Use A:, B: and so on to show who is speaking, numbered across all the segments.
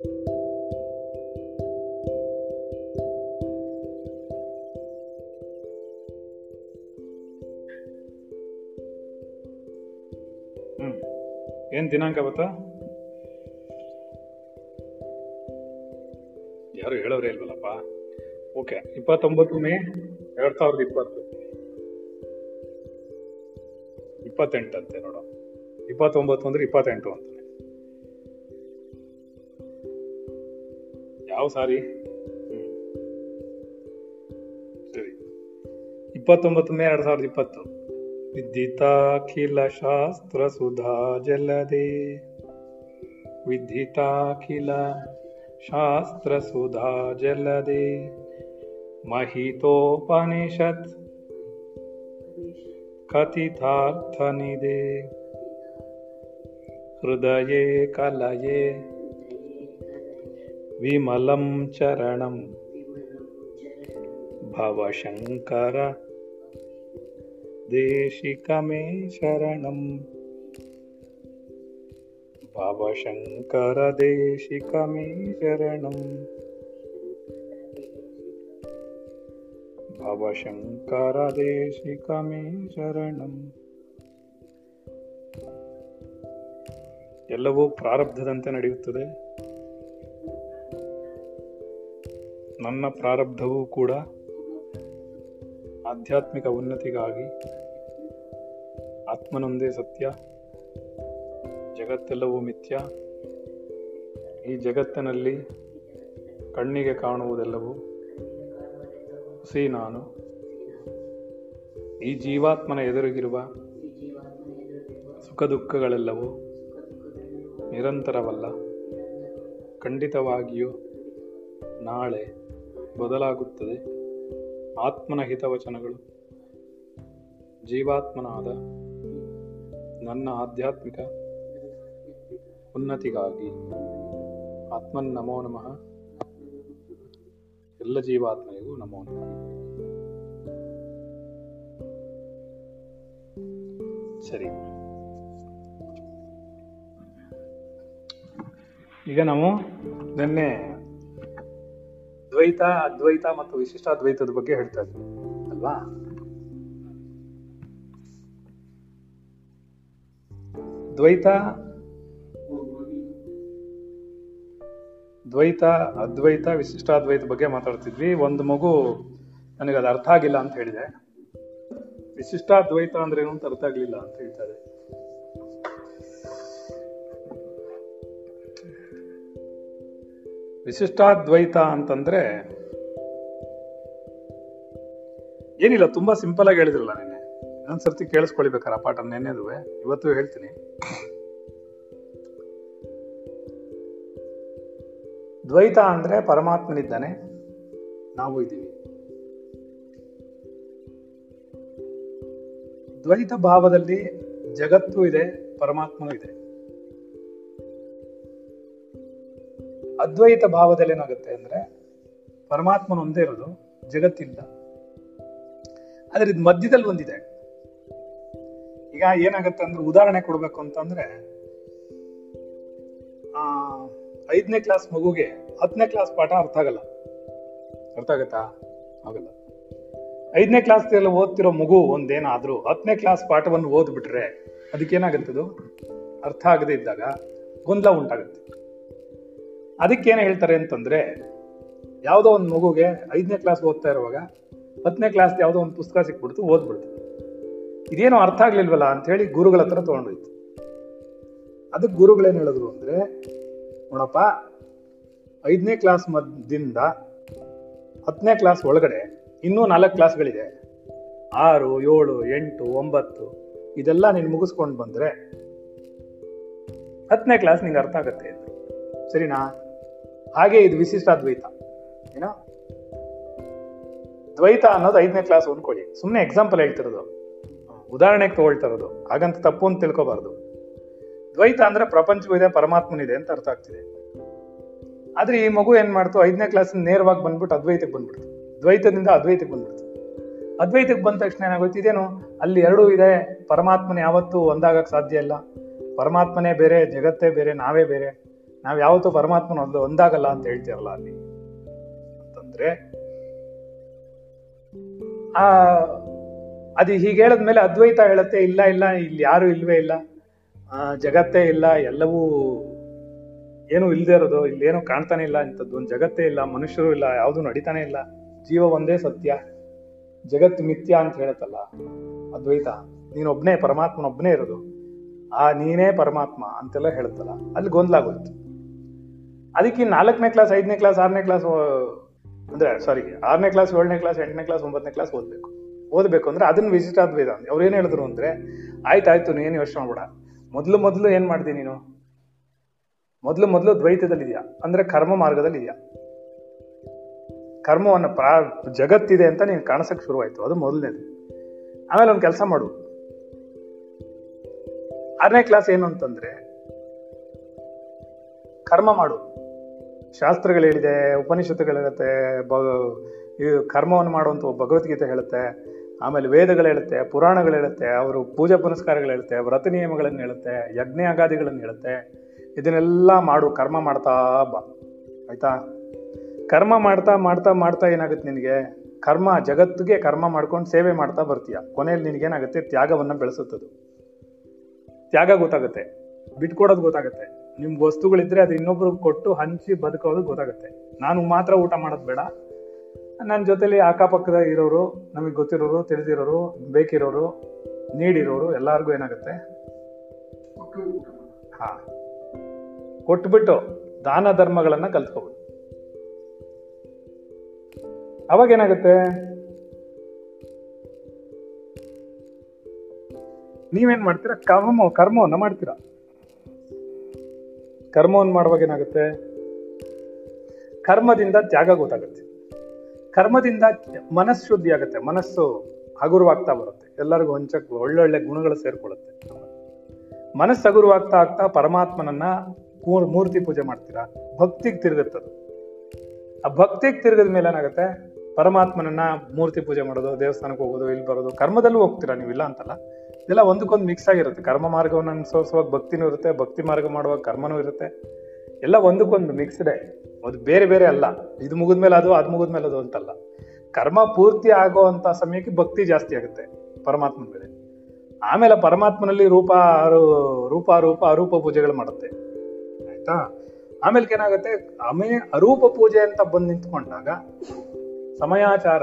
A: ಏನ್ ದಿನಾಂಕ ಗೊತ್ತಾ? ಯಾರು ಹೇಳೋರೇ ಇಲ್ವಲ್ಲಪ್ಪ? ಓಕೆ, ಇಪ್ಪತ್ತೊಂಬತ್ತು ಮೇ ಎರಡ್ ಸಾವಿರದ ಇಪ್ಪತ್ತು. ಇಪ್ಪತ್ತೆಂಟಂತೆ ನೋಡು. ಇಪ್ಪತ್ತೊಂಬತ್ತು ಅಂದ್ರೆ ಇಪ್ಪತ್ತೆಂಟು ಅಂತಾನೆ ಸಾರಿ. ಇಪ್ಪತ್ತೊಂಬತ್ತು ಮೇ ಎರಡು ಸಾವಿರದ ಇಪ್ಪತ್ತು. ವಿದ್ಯಿತಾಖಿಲ ಶಾಸ್ತ್ರ ಸುಧಾ ಜಲದೆ. ವಿದ್ಯಿತಾಖಿಲ ಶಾಸ್ತ್ರ ಸುಧಾ ಜಲದೆ. ಮಹಿತೋಪನಿಷತ್ ಕಥಿತಾರ್ಥನಿದೆ. ಹೃದಯೇ, ಕಲಯೇ ಭವಶಂಕರ ದೇಶಿಕಮೇ ಶರಣಂ ಭವಶಂಕರ शरणं। ಶರಣಂ ಭವಶಂಕರ ದೇಶಿಕಮೇ ಶರಣಂ ಎಲ್ಲವೂ ಪ್ರಾರಬ್ಧದಂತೆ ನಡೆಯುತ್ತದೆ. ನನ್ನ ಪ್ರಾರಬ್ಧವೂ ಕೂಡ ಆಧ್ಯಾತ್ಮಿಕ ಉನ್ನತಿಗಾಗಿ. ಆತ್ಮನೊಂದೇ ಸತ್ಯ, ಜಗತ್ತೆಲ್ಲವೂ ಮಿಥ್ಯ. ಈ ಜಗತ್ತಿನಲ್ಲಿ ಕಣ್ಣಿಗೆ ಕಾಣುವುದೆಲ್ಲವೂ ಹುಸಿ ನಾನು. ಈ ಜೀವಾತ್ಮನ ಎದುರಿಗಿರುವ ಸುಖ ದುಃಖಗಳೆಲ್ಲವೂ ನಿರಂತರವಲ್ಲ. ಖಂಡಿತವಾಗಿಯೂ ನಾಳೆ ಬದಲಾಗುತ್ತದೆ. ಆತ್ಮನ ಹಿತವಚನಗಳು. ಜೀವಾತ್ಮನಾದ ನನ್ನ ಆಧ್ಯಾತ್ಮಿಕ ಉನ್ನತಿಗಾಗಿ ಆತ್ಮನ್ ನಮೋ ನಮಃ. ಎಲ್ಲ ಜೀವಾತ್ಮನಿಗೂ ನಮೋ ನಮಃ. ಸರಿ. ಈಗ ನಾವು ನಿನ್ನೆ ದ್ವೈತ ಅದ್ವೈತ ಮತ್ತು ವಿಶಿಷ್ಟಾದ್ವೈತದ ಬಗ್ಗೆ ಹೇಳ್ತಾ ಇದ್ವಿ ಅಲ್ವಾ? ದ್ವೈತ ದ್ವೈತ, ಅದ್ವೈತ ವಿಶಿಷ್ಟಾದ್ವೈತ ಬಗ್ಗೆ ಮಾತಾಡ್ತಿದ್ವಿ. ಒಂದು ಮಗು ನನಗೆ ಅದು ಅರ್ಥ ಆಗಿಲ್ಲ ಅಂತ ಹೇಳಿದೆ. ವಿಶಿಷ್ಟಾದ್ವೈತ ಅಂದ್ರೆ ಏನು ಅಂತ ಅರ್ಥ ಆಗ್ಲಿಲ್ಲ ಅಂತ ಹೇಳ್ತಾರೆ. ವಿಶಿಷ್ಟಾದ್ವೈತ ಅಂತಂದ್ರೆ, ಏನಿಲ್ಲ, ತುಂಬಾ ಸಿಂಪಲ್ ಆಗಿ ಹೇಳಿದ್ರಲ್ಲ ನಿನ್ನೆ. ಇನ್ನೊಂದ್ಸರ್ತಿ ಕೇಳಿಸ್ಕೊಳ್ಬೇಕಾರ ಪಾಠ ನೆನ್ನೆದುವೆ. ಇವತ್ತು ಹೇಳ್ತೀನಿ. ದ್ವೈತ ಅಂದ್ರೆ ಪರಮಾತ್ಮನಿದ್ದಾನೆ, ನಾವು ಇದ್ದೀವಿ. ದ್ವೈತ ಭಾವದಲ್ಲಿ ಜಗತ್ತು ಇದೆ, ಪರಮಾತ್ಮನೂ ಇದೆ. ಅದ್ವೈತ ಭಾವದಲ್ಲಿ ಏನಾಗುತ್ತೆ ಅಂದ್ರೆ ಪರಮಾತ್ಮನ ಒಂದೇ ಇರೋದು ಜಗತ್ತಿಲ್ಲ ಆದ್ರೆ ಇದು ಮಧ್ಯದಲ್ಲಿ ಒಂದಿದೆ. ಈಗ ಏನಾಗುತ್ತೆ ಅಂದ್ರೆ ಉದಾಹರಣೆ ಕೊಡ್ಬೇಕು ಅಂತಂದ್ರೆ, ಆ, ಐದನೇ ಕ್ಲಾಸ್ ಮಗುಗೆ ಹತ್ತನೇ ಕ್ಲಾಸ್ ಪಾಠ ಅರ್ಥ ಆಗಲ್ಲ. ಅರ್ಥ ಆಗತ್ತಾ? ಆಗಲ್ಲ. ಐದನೇ ಕ್ಲಾಸ್ ಓದ್ತಿರೋ ಮಗು ಒಂದೇನಾದ್ರೂ ಹತ್ತನೇ ಕ್ಲಾಸ್ ಪಾಠವನ್ನು ಓದ್ಬಿಟ್ರೆ ಅದಕ್ಕೇನಾಗುತ್ತದು ಅರ್ಥ ಆಗದೆ ಇದ್ದಾಗ ಗೊಂದಲ ಉಂಟಾಗುತ್ತೆ. ಅದಕ್ಕೇನು ಹೇಳ್ತಾರೆ ಅಂತಂದ್ರೆ, ಯಾವುದೋ ಒಂದು ಮಗುಗೆ ಐದನೇ ಕ್ಲಾಸ್ ಓದ್ತಾ ಇರುವಾಗ ಹತ್ತನೇ ಕ್ಲಾಸ್ ಯಾವುದೋ ಒಂದು ಪುಸ್ತಕ ಸಿಕ್ಬಿಡ್ತು, ಓದ್ಬಿಡ್ತು. ಇದೇನೋ ಅರ್ಥ ಆಗ್ಲಿಲ್ವಲ್ಲ ಅಂತ ಹೇಳಿ ಗುರುಗಳ ಹತ್ರ ತಗೊಂಡೋಯ್ತು. ಅದಕ್ಕೆ ಗುರುಗಳೇನು ಹೇಳಿದ್ರು ಅಂದ್ರೆ, ನೋಡಪ್ಪ, ಐದನೇ ಕ್ಲಾಸ್ ಮದ್ದಿಂದ ಹತ್ತನೇ ಕ್ಲಾಸ್ ಒಳಗಡೆ ಇನ್ನೂ ನಾಲ್ಕು ಕ್ಲಾಸ್ಗಳಿದೆ ಆರು, ಏಳು, ಎಂಟು, ಒಂಬತ್ತು, ಇದೆಲ್ಲ ನೀನು ಮುಗಿಸ್ಕೊಂಡು ಬಂದ್ರೆ ಹತ್ತನೇ ಕ್ಲಾಸ್ ನಿಂಗೆ ಅರ್ಥ ಆಗತ್ತೆ ಸರಿನಾ? ಹಾಗೆ ಇದು ವಿಶಿಷ್ಟ ಅದ್ವೈತ. ಏನೋ? ದ್ವೈತ ಅನ್ನೋದು ಐದನೇ ಕ್ಲಾಸ್ ಅನ್ಕೊಳ್ಳಿ ಸುಮ್ಮನೆ ಎಕ್ಸಾಂಪಲ್ ಹೇಳ್ತಿರೋದು. ಉದಾಹರಣೆಗೆ ತಗೊಳ್ತಾ ಇರೋದು. ಹಾಗಂತ ತಪ್ಪು ಅಂತ ತಿಳ್ಕೊಬಾರ್ದು. ದ್ವೈತ ಅಂದ್ರೆ ಪ್ರಪಂಚವಿದೆ ಪರಮಾತ್ಮನಿದೆ ಅಂತ ಅರ್ಥ ಆಗ್ತಿದೆ. ಆದ್ರೆ ಈ ಮಗು ಏನ್ ಮಾಡ್ತು? ಐದನೇ ಕ್ಲಾಸ್ ನೇರವಾಗಿ ಬಂದ್ಬಿಟ್ಟು ಅದ್ವೈತಕ್ಕೆ ಬಂದ್ಬಿಡ್ತು. ದ್ವೈತದಿಂದ ಅದ್ವೈತಕ್ಕೆ ಬಂದ್ಬಿಡ್ತು. ಅದ್ವೈತಕ್ಕೆ ಬಂದ ತಕ್ಷಣ ಏನಾಗುತ್ತೆ ಇದೇನು? ಅಲ್ಲಿ ಎರಡೂ ಇದೆ. ಪರಮಾತ್ಮನ ಯಾವತ್ತೂ ಒಂದಾಗಕ್ಕೆ ಸಾಧ್ಯ ಇಲ್ಲ. ಪರಮಾತ್ಮನೇ ಬೇರೆ, ಜಗತ್ತೇ ಬೇರೆ, ನಾವೇ ಬೇರೆ. ನಾವ್ ಯಾವತ್ತೂ ಪರಮಾತ್ಮನ ಒಂದು ಒಂದಾಗಲ್ಲ ಅಂತ ಹೇಳ್ತೀವಲ್ಲ ಅಲ್ಲಿ. ಅಂತಂದ್ರೆ, ಆ, ಅದು ಹೀಗೆ ಹೇಳದ್ಮೇಲೆ ಅದ್ವೈತ ಹೇಳುತ್ತೆ, ಇಲ್ಲ ಇಲ್ಲ, ಇಲ್ಲಿ ಯಾರು ಇಲ್ವೇ ಇಲ್ಲ. ಜಗತ್ತೇ ಇಲ್ಲ, ಎಲ್ಲವೂ ಏನು ಇಲ್ಲದೆ ಇರೋದು, ಇಲ್ಲಿ ಏನು ಕಾಣ್ತಾನೆ ಇಲ್ಲ ಇಂಥದ್ದು, ಒಂದು ಜಗತ್ತೇ ಇಲ್ಲ, ಮನುಷ್ಯರು ಇಲ್ಲ, ಯಾವುದು ನಡೀತಾನೆ ಇಲ್ಲ. ಜೀವ ಒಂದೇ ಸತ್ಯ ಜಗತ್ತು ಮಿಥ್ಯ ಅಂತ ಹೇಳತ್ತಲ್ಲ, ಅದ್ವೈತ. ನೀನೊಬ್ನೇ ಪರಮಾತ್ಮನೊಬ್ಬನೇ ಇರೋದು. ಆ ನೀನೇ ಪರಮಾತ್ಮ ಅಂತೆಲ್ಲ ಹೇಳುತ್ತಲ್ಲ. ಅಲ್ಲಿ ಗೊಂದಲಾಗೋಯ್ತು ಅದಕ್ಕೆ ನಾಲ್ಕನೇ ಕ್ಲಾಸ್ ಐದನೇ ಕ್ಲಾಸ್ ಆರನೇ ಕ್ಲಾಸ್ ಅಂದ್ರೆ ಸಾರಿ ಆರನೇ ಕ್ಲಾಸ್ ಏಳನೇ ಕ್ಲಾಸ್ ಎಂಟನೇ ಕ್ಲಾಸ್ ಒಂಬತ್ತನೇ ಕ್ಲಾಸ್ ಓದ್ಬೇಕು. ಓದ್ಬೇಕು ಅಂದ್ರೆ ಅದನ್ನ ವಿಶಿಷ್ಟಾದ್ವೈತ ಅಂತ ಅವ್ರು ಏನ್ ಹೇಳಿದ್ರು ಅಂದ್ರೆ ಆಯ್ತಾಯ್ತು ನೀನು ಯೋಚನೆ ಮಾಡ್ಬೇಡ. ಮೊದ್ಲು ಮೊದ್ಲು ಏನ್ ಮಾಡ್ದೆ ನೀನು? ಮೊದ್ಲು ಮೊದ್ಲು ದ್ವೈತದಲ್ಲಿದೆಯಾ? ಅಂದ್ರೆ ಕರ್ಮ ಮಾರ್ಗದಲ್ಲಿದೆಯಾ? ಕರ್ಮವನ್ನು ಪ್ರಾ, ಜಗತ್ತಿದೆ ಅಂತ ನೀನು ಕಾಣಿಸಕ್ ಶುರುವಾಯ್ತು. ಅದು ಮೊದಲನೇದು. ಆಮೇಲೆ ಒಂದು ಕೆಲಸ ಮಾಡು. ಆರನೇ ಕ್ಲಾಸ್ ಏನು ಅಂತಂದ್ರೆ, ಕರ್ಮ ಮಾಡು. ಶಾಸ್ತ್ರಗಳು ಹೇಳಿದೆ, ಉಪನಿಷತ್ತುಗಳು ಬ- ಇದು ಕರ್ಮವನ್ನು ಮಾಡುವಂಥ ಭಗವದ್ಗೀತೆ ಹೇಳುತ್ತೆ, ಆಮೇಲೆ ವೇದಗಳು ಹೇಳುತ್ತೆ, ಪುರಾಣಗಳು ಹೇಳುತ್ತೆ, ಅವರು ಪೂಜಾ ಪುನಸ್ಕಾರಗಳು ಹೇಳುತ್ತೆ, ವ್ರತ ನಿಯಮಗಳನ್ನು ಹೇಳುತ್ತೆ ಯಜ್ಞ ಅಗಾದಿಗಳನ್ನು ಹೇಳುತ್ತೆ, ಇದನ್ನೆಲ್ಲ ಮಾಡು, ಕರ್ಮ ಮಾಡ್ತಾ ಬಾ. ಆಯ್ತಾ? ಕರ್ಮ ಮಾಡ್ತಾ ಮಾಡ್ತಾ ಮಾಡ್ತಾ ಏನಾಗುತ್ತೆ ನಿನಗೆ? ಕರ್ಮ ಜಗತ್ತಿಗೆ ಕರ್ಮ ಮಾಡ್ಕೊಂಡು ಸೇವೆ ಮಾಡ್ತಾ ಬರ್ತೀಯ. ಕೊನೆಯಲ್ಲಿ ನಿನಗೇನಾಗುತ್ತೆ? ತ್ಯಾಗವನ್ನು ಬೆಳೆಸುತ್ತದು. ತ್ಯಾಗ ಗೊತ್ತಾಗುತ್ತೆ. ಬಿಟ್ಕೊಡೋದು ಗೊತ್ತಾಗುತ್ತೆ. ನಿಮ್ಗೆ ವಸ್ತುಗಳಿದ್ರೆ ಅದು ಇನ್ನೊಬ್ರಿಗೆ ಕೊಟ್ಟು ಹಂಚಿ ಬದುಕೋದು ಗೊತ್ತಾಗುತ್ತೆ. ನಾನು ಮಾತ್ರ ಊಟ ಮಾಡೋದು ಬೇಡ. ನನ್ನ ಜೊತೆಲಿ ಅಕ್ಕಪಕ್ಕದ ಇರೋರು, ನಮಗೆ ಗೊತ್ತಿರೋರು, ತಿಳಿದಿರೋರು, ಬೇಕಿರೋರು, ನೀಡಿರೋರು ಎಲ್ಲರಿಗೂ ಏನಾಗುತ್ತೆ? ಹಾ. ಕೊಟ್ಬಿಟ್ಟು ದಾನ ಧರ್ಮಗಳನ್ನ ಕಲ್ತ್ಕೋಬೋದು. ಅವಾಗ ಏನಾಗುತ್ತೆ? ನೀವೇನ್ ಮಾಡ್ತೀರಾ? ಕರ್ಮ, ಕರ್ಮವನ್ನ ಮಾಡ್ತೀರಾ? ಕರ್ಮವನ್ನು ಮಾಡುವಾಗ ಏನಾಗುತ್ತೆ? ಕರ್ಮದಿಂದ ತ್ಯಾಗ ಗೊತ್ತಾಗುತ್ತೆ. ಕರ್ಮದಿಂದ ಮನಸ್ಸು ಶುದ್ಧಿ ಆಗುತ್ತೆ. ಮನಸ್ಸು ಹಗುರವಾಗ್ತಾ ಬರುತ್ತೆ. ಎಲ್ಲರಿಗೂ ಹೊಂಚಕ್ ಒಳ್ಳೊಳ್ಳೆ ಗುಣಗಳು ಸೇರ್ಕೊಳ್ಳುತ್ತೆ. ಮನಸ್ಸು ಹಗುರವಾಗ್ತಾ ಆಗ್ತಾ ಪರಮಾತ್ಮನನ್ನ ಮೂರ್ತಿ ಪೂಜೆ ಮಾಡ್ತೀರಾ? ಭಕ್ತಿಗೆ ತಿರುಗುತ್ತದು. ಆ ಭಕ್ತಿಗೆ ತಿರುಗಿದ ಮೇಲೆ ಏನಾಗುತ್ತೆ? ಪರಮಾತ್ಮನನ್ನ ಮೂರ್ತಿ ಪೂಜೆ ಮಾಡೋದು, ದೇವಸ್ಥಾನಕ್ಕೆ ಹೋಗೋದು, ಇಲ್ಲಿ ಬರೋದು, ಕರ್ಮದಲ್ಲೂ ಹೋಗ್ತೀರಾ ನೀವು ಇಲ್ಲ ಅಂತಲ್ಲ? ಇದೆಲ್ಲ ಒಂದಕ್ಕೊಂದು ಮಿಕ್ಸ್ ಆಗಿರುತ್ತೆ. ಕರ್ಮ ಮಾರ್ಗವನ್ನು ಅನುಸರಿಸುವಾಗ ಭಕ್ತಿನೂ ಇರುತ್ತೆ, ಭಕ್ತಿ ಮಾರ್ಗ ಮಾಡುವಾಗ ಕರ್ಮನೂ ಇರುತ್ತೆ. ಎಲ್ಲ ಒಂದಕ್ಕೊಂದು ಮಿಕ್ಸ್ಡೆ ಅದು ಬೇರೆ ಬೇರೆ ಅಲ್ಲ. ಇದು ಮುಗಿದ್ಮೇಲೆ ಅದು ಅದು ಮುಗಿದ್ಮೇಲೆ ಅದು ಅಂತಲ್ಲ. ಕರ್ಮ ಪೂರ್ತಿ ಆಗೋ ಅಂತ ಸಮಯಕ್ಕೆ ಭಕ್ತಿ ಜಾಸ್ತಿ ಆಗುತ್ತೆ. ಪರಮಾತ್ಮನ ಮೇಲೆ. ಆಮೇಲೆ ಪರಮಾತ್ಮನಲ್ಲಿ ರೂಪ ರೂಪ ರೂಪ, ಅರೂಪ ಪೂಜೆಗಳು ಮಾಡುತ್ತೆ. ಆಯ್ತಾ? ಆಮೇಲೆ ಏನಾಗುತ್ತೆ? ಆಮೇ ಅರೂಪ ಪೂಜೆ ಅಂತ ಬಂದು ನಿಂತ್ಕೊಂಡಾಗ ಸಮಯಾಚಾರ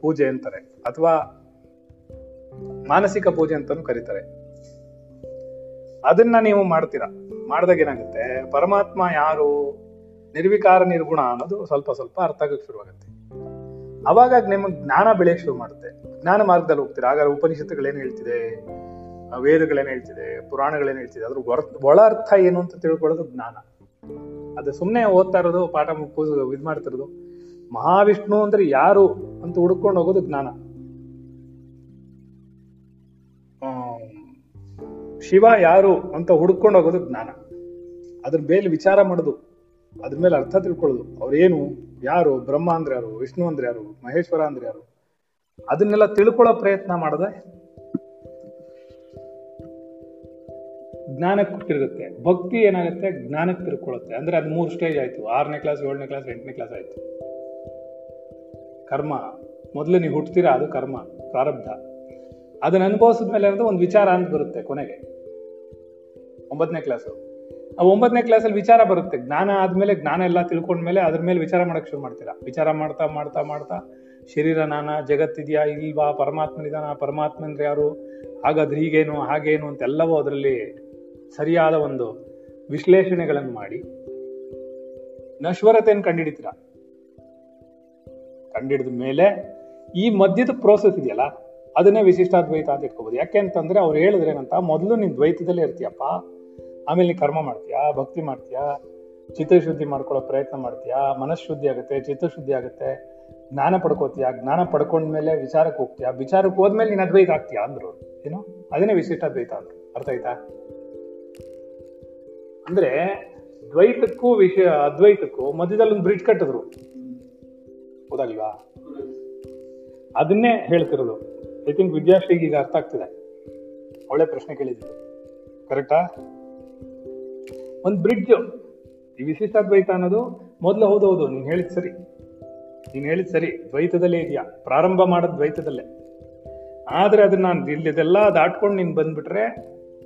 A: ಪೂಜೆ ಅಂತಾರೆ. ಅಥವಾ ಮಾನಸಿಕ ಪೂಜೆ ಅಂತಾನು ಕರೀತಾರೆ. ಅದನ್ನ ನೀವು ಮಾಡ್ತೀರಾ? ಮಾಡಿದಾಗ ಏನಾಗುತ್ತೆ? ಪರಮಾತ್ಮ ಯಾರು? ನಿರ್ವಿಕಾರ ನಿರ್ಗುಣ ಅನ್ನೋದು ಸ್ವಲ್ಪ ಸ್ವಲ್ಪ ಅರ್ಥ ಆಗಕ್ಕೆ ಶುರುವಾಗುತ್ತೆ. ಅವಾಗ ನಿಮಗೆ ಜ್ಞಾನ ಬೆಳೆಯಕ್ಕೆ ಶುರು ಮಾಡುತ್ತೆ. ಜ್ಞಾನ ಮಾರ್ಗದಲ್ಲಿ ಹೋಗ್ತೀರಾ? ಆಗ ಉಪನಿಷತ್ತುಗಳೇನು ಹೇಳ್ತಿದೆ? ವೇದಗಳೇನು ಹೇಳ್ತಿದೆ? ಪುರಾಣಗಳೇನು ಹೇಳ್ತಿದೆ? ಅದ್ರ ಒಳ ಅರ್ಥ ಏನು ಅಂತ ತಿಳ್ಕೊಳ್ಳೋದು ಜ್ಞಾನ. ಅದು ಸುಮ್ಮನೆ ಓದ್ತಾ ಇರೋದು, ಪಾಠ ಪೂಜೆ ಇದು ಮಾಡ್ತಿರೋದು, ಮಹಾವಿಷ್ಣು ಅಂದ್ರೆ ಯಾರು ಅಂತ ಹುಡ್ಕೊಂಡು ಹೋಗೋದು ಜ್ಞಾನ. ಶಿವ ಯಾರು ಅಂತ ಹುಡ್ಕೊಂಡು ಹೋಗೋದು ಜ್ಞಾನ. ಅದ್ರ ಮೇಲೆ ವಿಚಾರ ಮಾಡೋದು, ಅದ್ರ ಮೇಲೆ ಅರ್ಥ ತಿಳ್ಕೊಳ್ಳೋದು. ಅವ್ರೇನು, ಯಾರು, ಬ್ರಹ್ಮ ಅಂದ್ರೆ ಯಾರು, ವಿಷ್ಣು ಅಂದ್ರೆ ಯಾರು, ಮಹೇಶ್ವರ ಅಂದ್ರೆ ಯಾರು? ಅದನ್ನೆಲ್ಲ ತಿಳ್ಕೊಳ್ಳೋ ಪ್ರಯತ್ನ ಮಾಡದೆ ಜ್ಞಾನಕ್ಕೆ ತಿರುಗುತ್ತೆ ಭಕ್ತಿ ಏನಾಗುತ್ತೆ? ಜ್ಞಾನಕ್ಕೆ ತಿರ್ಕೊಳ್ಳುತ್ತೆ ಅಂದ್ರೆ ಅದು ಮೂರು ಸ್ಟೇಜ್ ಆಯ್ತು. ಆರನೇ ಕ್ಲಾಸ್ ಏಳನೇ ಕ್ಲಾಸ್ ಎಂಟನೇ ಕ್ಲಾಸ್ ಆಯ್ತು. ಕರ್ಮ. ಮೊದಲು ನೀವು ಹುಟ್ತೀರಾ? ಅದು ಕರ್ಮ. ಪ್ರಾರಬ್ಧ. ಅದನ್ನ ಅನುಭವಿಸಿದ ಮೇಲೆ ಅಂದ್ರೆ ಒಂದು ವಿಚಾರ ಅಂತ ಬರುತ್ತೆ ಕೊನೆಗೆ. ಒಂಬತ್ತನೇ ಕ್ಲಾಸು ಆ ಒಂಬತ್ತನೇ ಕ್ಲಾಸಲ್ಲಿ ವಿಚಾರ ಬರುತ್ತೆ. ಜ್ಞಾನ ಆದ್ಮೇಲೆ ಜ್ಞಾನ ಎಲ್ಲ ತಿಳ್ಕೊಂಡ್ಮೇಲೆ ಅದ್ರ ಮೇಲೆ ವಿಚಾರ ಮಾಡಕ್ ಶುರು ಮಾಡ್ತೀರಾ? ವಿಚಾರ ಮಾಡ್ತಾ ಮಾಡ್ತಾ ಮಾಡ್ತಾ, ಶರೀರ ನಾನ ಜಗತ್ತಿದ್ಯಾ ಇಲ್ವಾ ಪರಮಾತ್ಮನಿದಾನ ಪರಮಾತ್ಮ ಅಂದ್ರೆ ಯಾರು? ಹಾಗಾದ್ರೆ ಹೀಗೇನು, ಹಾಗೇನು ಅಂತೆಲ್ಲವೂ ಅದರಲ್ಲಿ ಸರಿಯಾದ ಒಂದು ವಿಶ್ಲೇಷಣೆಗಳನ್ನು ಮಾಡಿ. ನಶ್ವರತೆಯನ್ನು ಕಂಡುಹಿಡಿತೀರಾ ಕಂಡಿಡಿದ ಮೇಲೆ ಈ ಮಧ್ಯದ ಪ್ರೋಸೆಸ್ ಇದೆಯಲ್ಲ ಅದನ್ನೇ ವಿಶಿಷ್ಟಾದ್ವೈತ ಅಂತ ಇಟ್ಕೋಬಹುದು ಯಾಕೆ ಅಂತಂದ್ರೆ ಅವ್ರು ಹೇಳಿದ್ರೆ ಏನಂತ, ಮೊದಲು ನೀನು ದ್ವೈತದಲ್ಲೇ ಇರ್ತೀಯಪ್ಪ. ಆಮೇಲೆ ನೀ ಕರ್ಮ ಮಾಡ್ತೀಯಾ? ಭಕ್ತಿ ಮಾಡ್ತೀಯಾ? ಚಿತ್ತಶುದ್ಧಿ ಮಾಡ್ಕೊಳ್ಳೋ ಪ್ರಯತ್ನ ಮಾಡ್ತೀಯಾ? ಮನಃಶುದ್ಧಿ ಆಗುತ್ತೆ, ಚಿತ್ತಶುದ್ಧಿ ಆಗುತ್ತೆ. ಜ್ಞಾನ ಪಡ್ಕೋತೀಯ? ಜ್ಞಾನ ಪಡ್ಕೊಂಡ್ಮೇಲೆ ವಿಚಾರಕ್ಕೆ ಹೋಗ್ತೀಯಾ? ವಿಚಾರಕ್ಕೆ ಹೋದ್ಮೇಲೆ ನೀನು ಅದ್ವೈತ ಆಗ್ತೀಯಾ ಅಂದ್ರು. ಏನು? ಅದನ್ನೇ ವಿಶಿಷ್ಟಾದ್ವೈತ ಅಂದ್ರು. ಅರ್ಥ ಆಯ್ತಾ? ಅಂದ್ರೆ ದ್ವೈತಕ್ಕೂ ವಿಷಯ, ಅದ್ವೈತಕ್ಕೂ ಮಧ್ಯದಲ್ಲಿ ಒಂದು ಬ್ರಿಡ್ಜ್ ಕಟ್ಟಿದ್ರು. ಹೌದಲ್ವಾ ಅದನ್ನೇ ಹೇಳ್ತಿರೋದು. ಐ ಥಿಂಕ್ ವಿದ್ಯಾಶ್ರೀಗೆ ಈಗ ಅರ್ಥ ಆಗ್ತಿದೆ. ಒಳ್ಳೆ ಪ್ರಶ್ನೆ ಕೇಳಿದ್ರು ಕರೆಕ್ಟಾ ಒಂದು ಬ್ರಿಡ್ಜ್ ಈ ವಿಶಿಷ್ಟಾದ್ವೈತ ಅನ್ನೋದು ಮೊದಲು ಹೌದು ಹೌದು, ನೀನು ಹೇಳಿದ್ ಸರಿ. ನೀನು ಹೇಳಿದ್ ಸರಿ. ದ್ವೈತದಲ್ಲೇ ಇದೆಯಾ? ಪ್ರಾರಂಭ ಮಾಡೋದು ದ್ವೈತದಲ್ಲೇ. ಆದರೆ ಅದನ್ನ ಇಲ್ಲಿದೆಲ್ಲ ದಾಟ್ಕೊಂಡು ನೀನು ಬಂದ್ಬಿಟ್ರೆ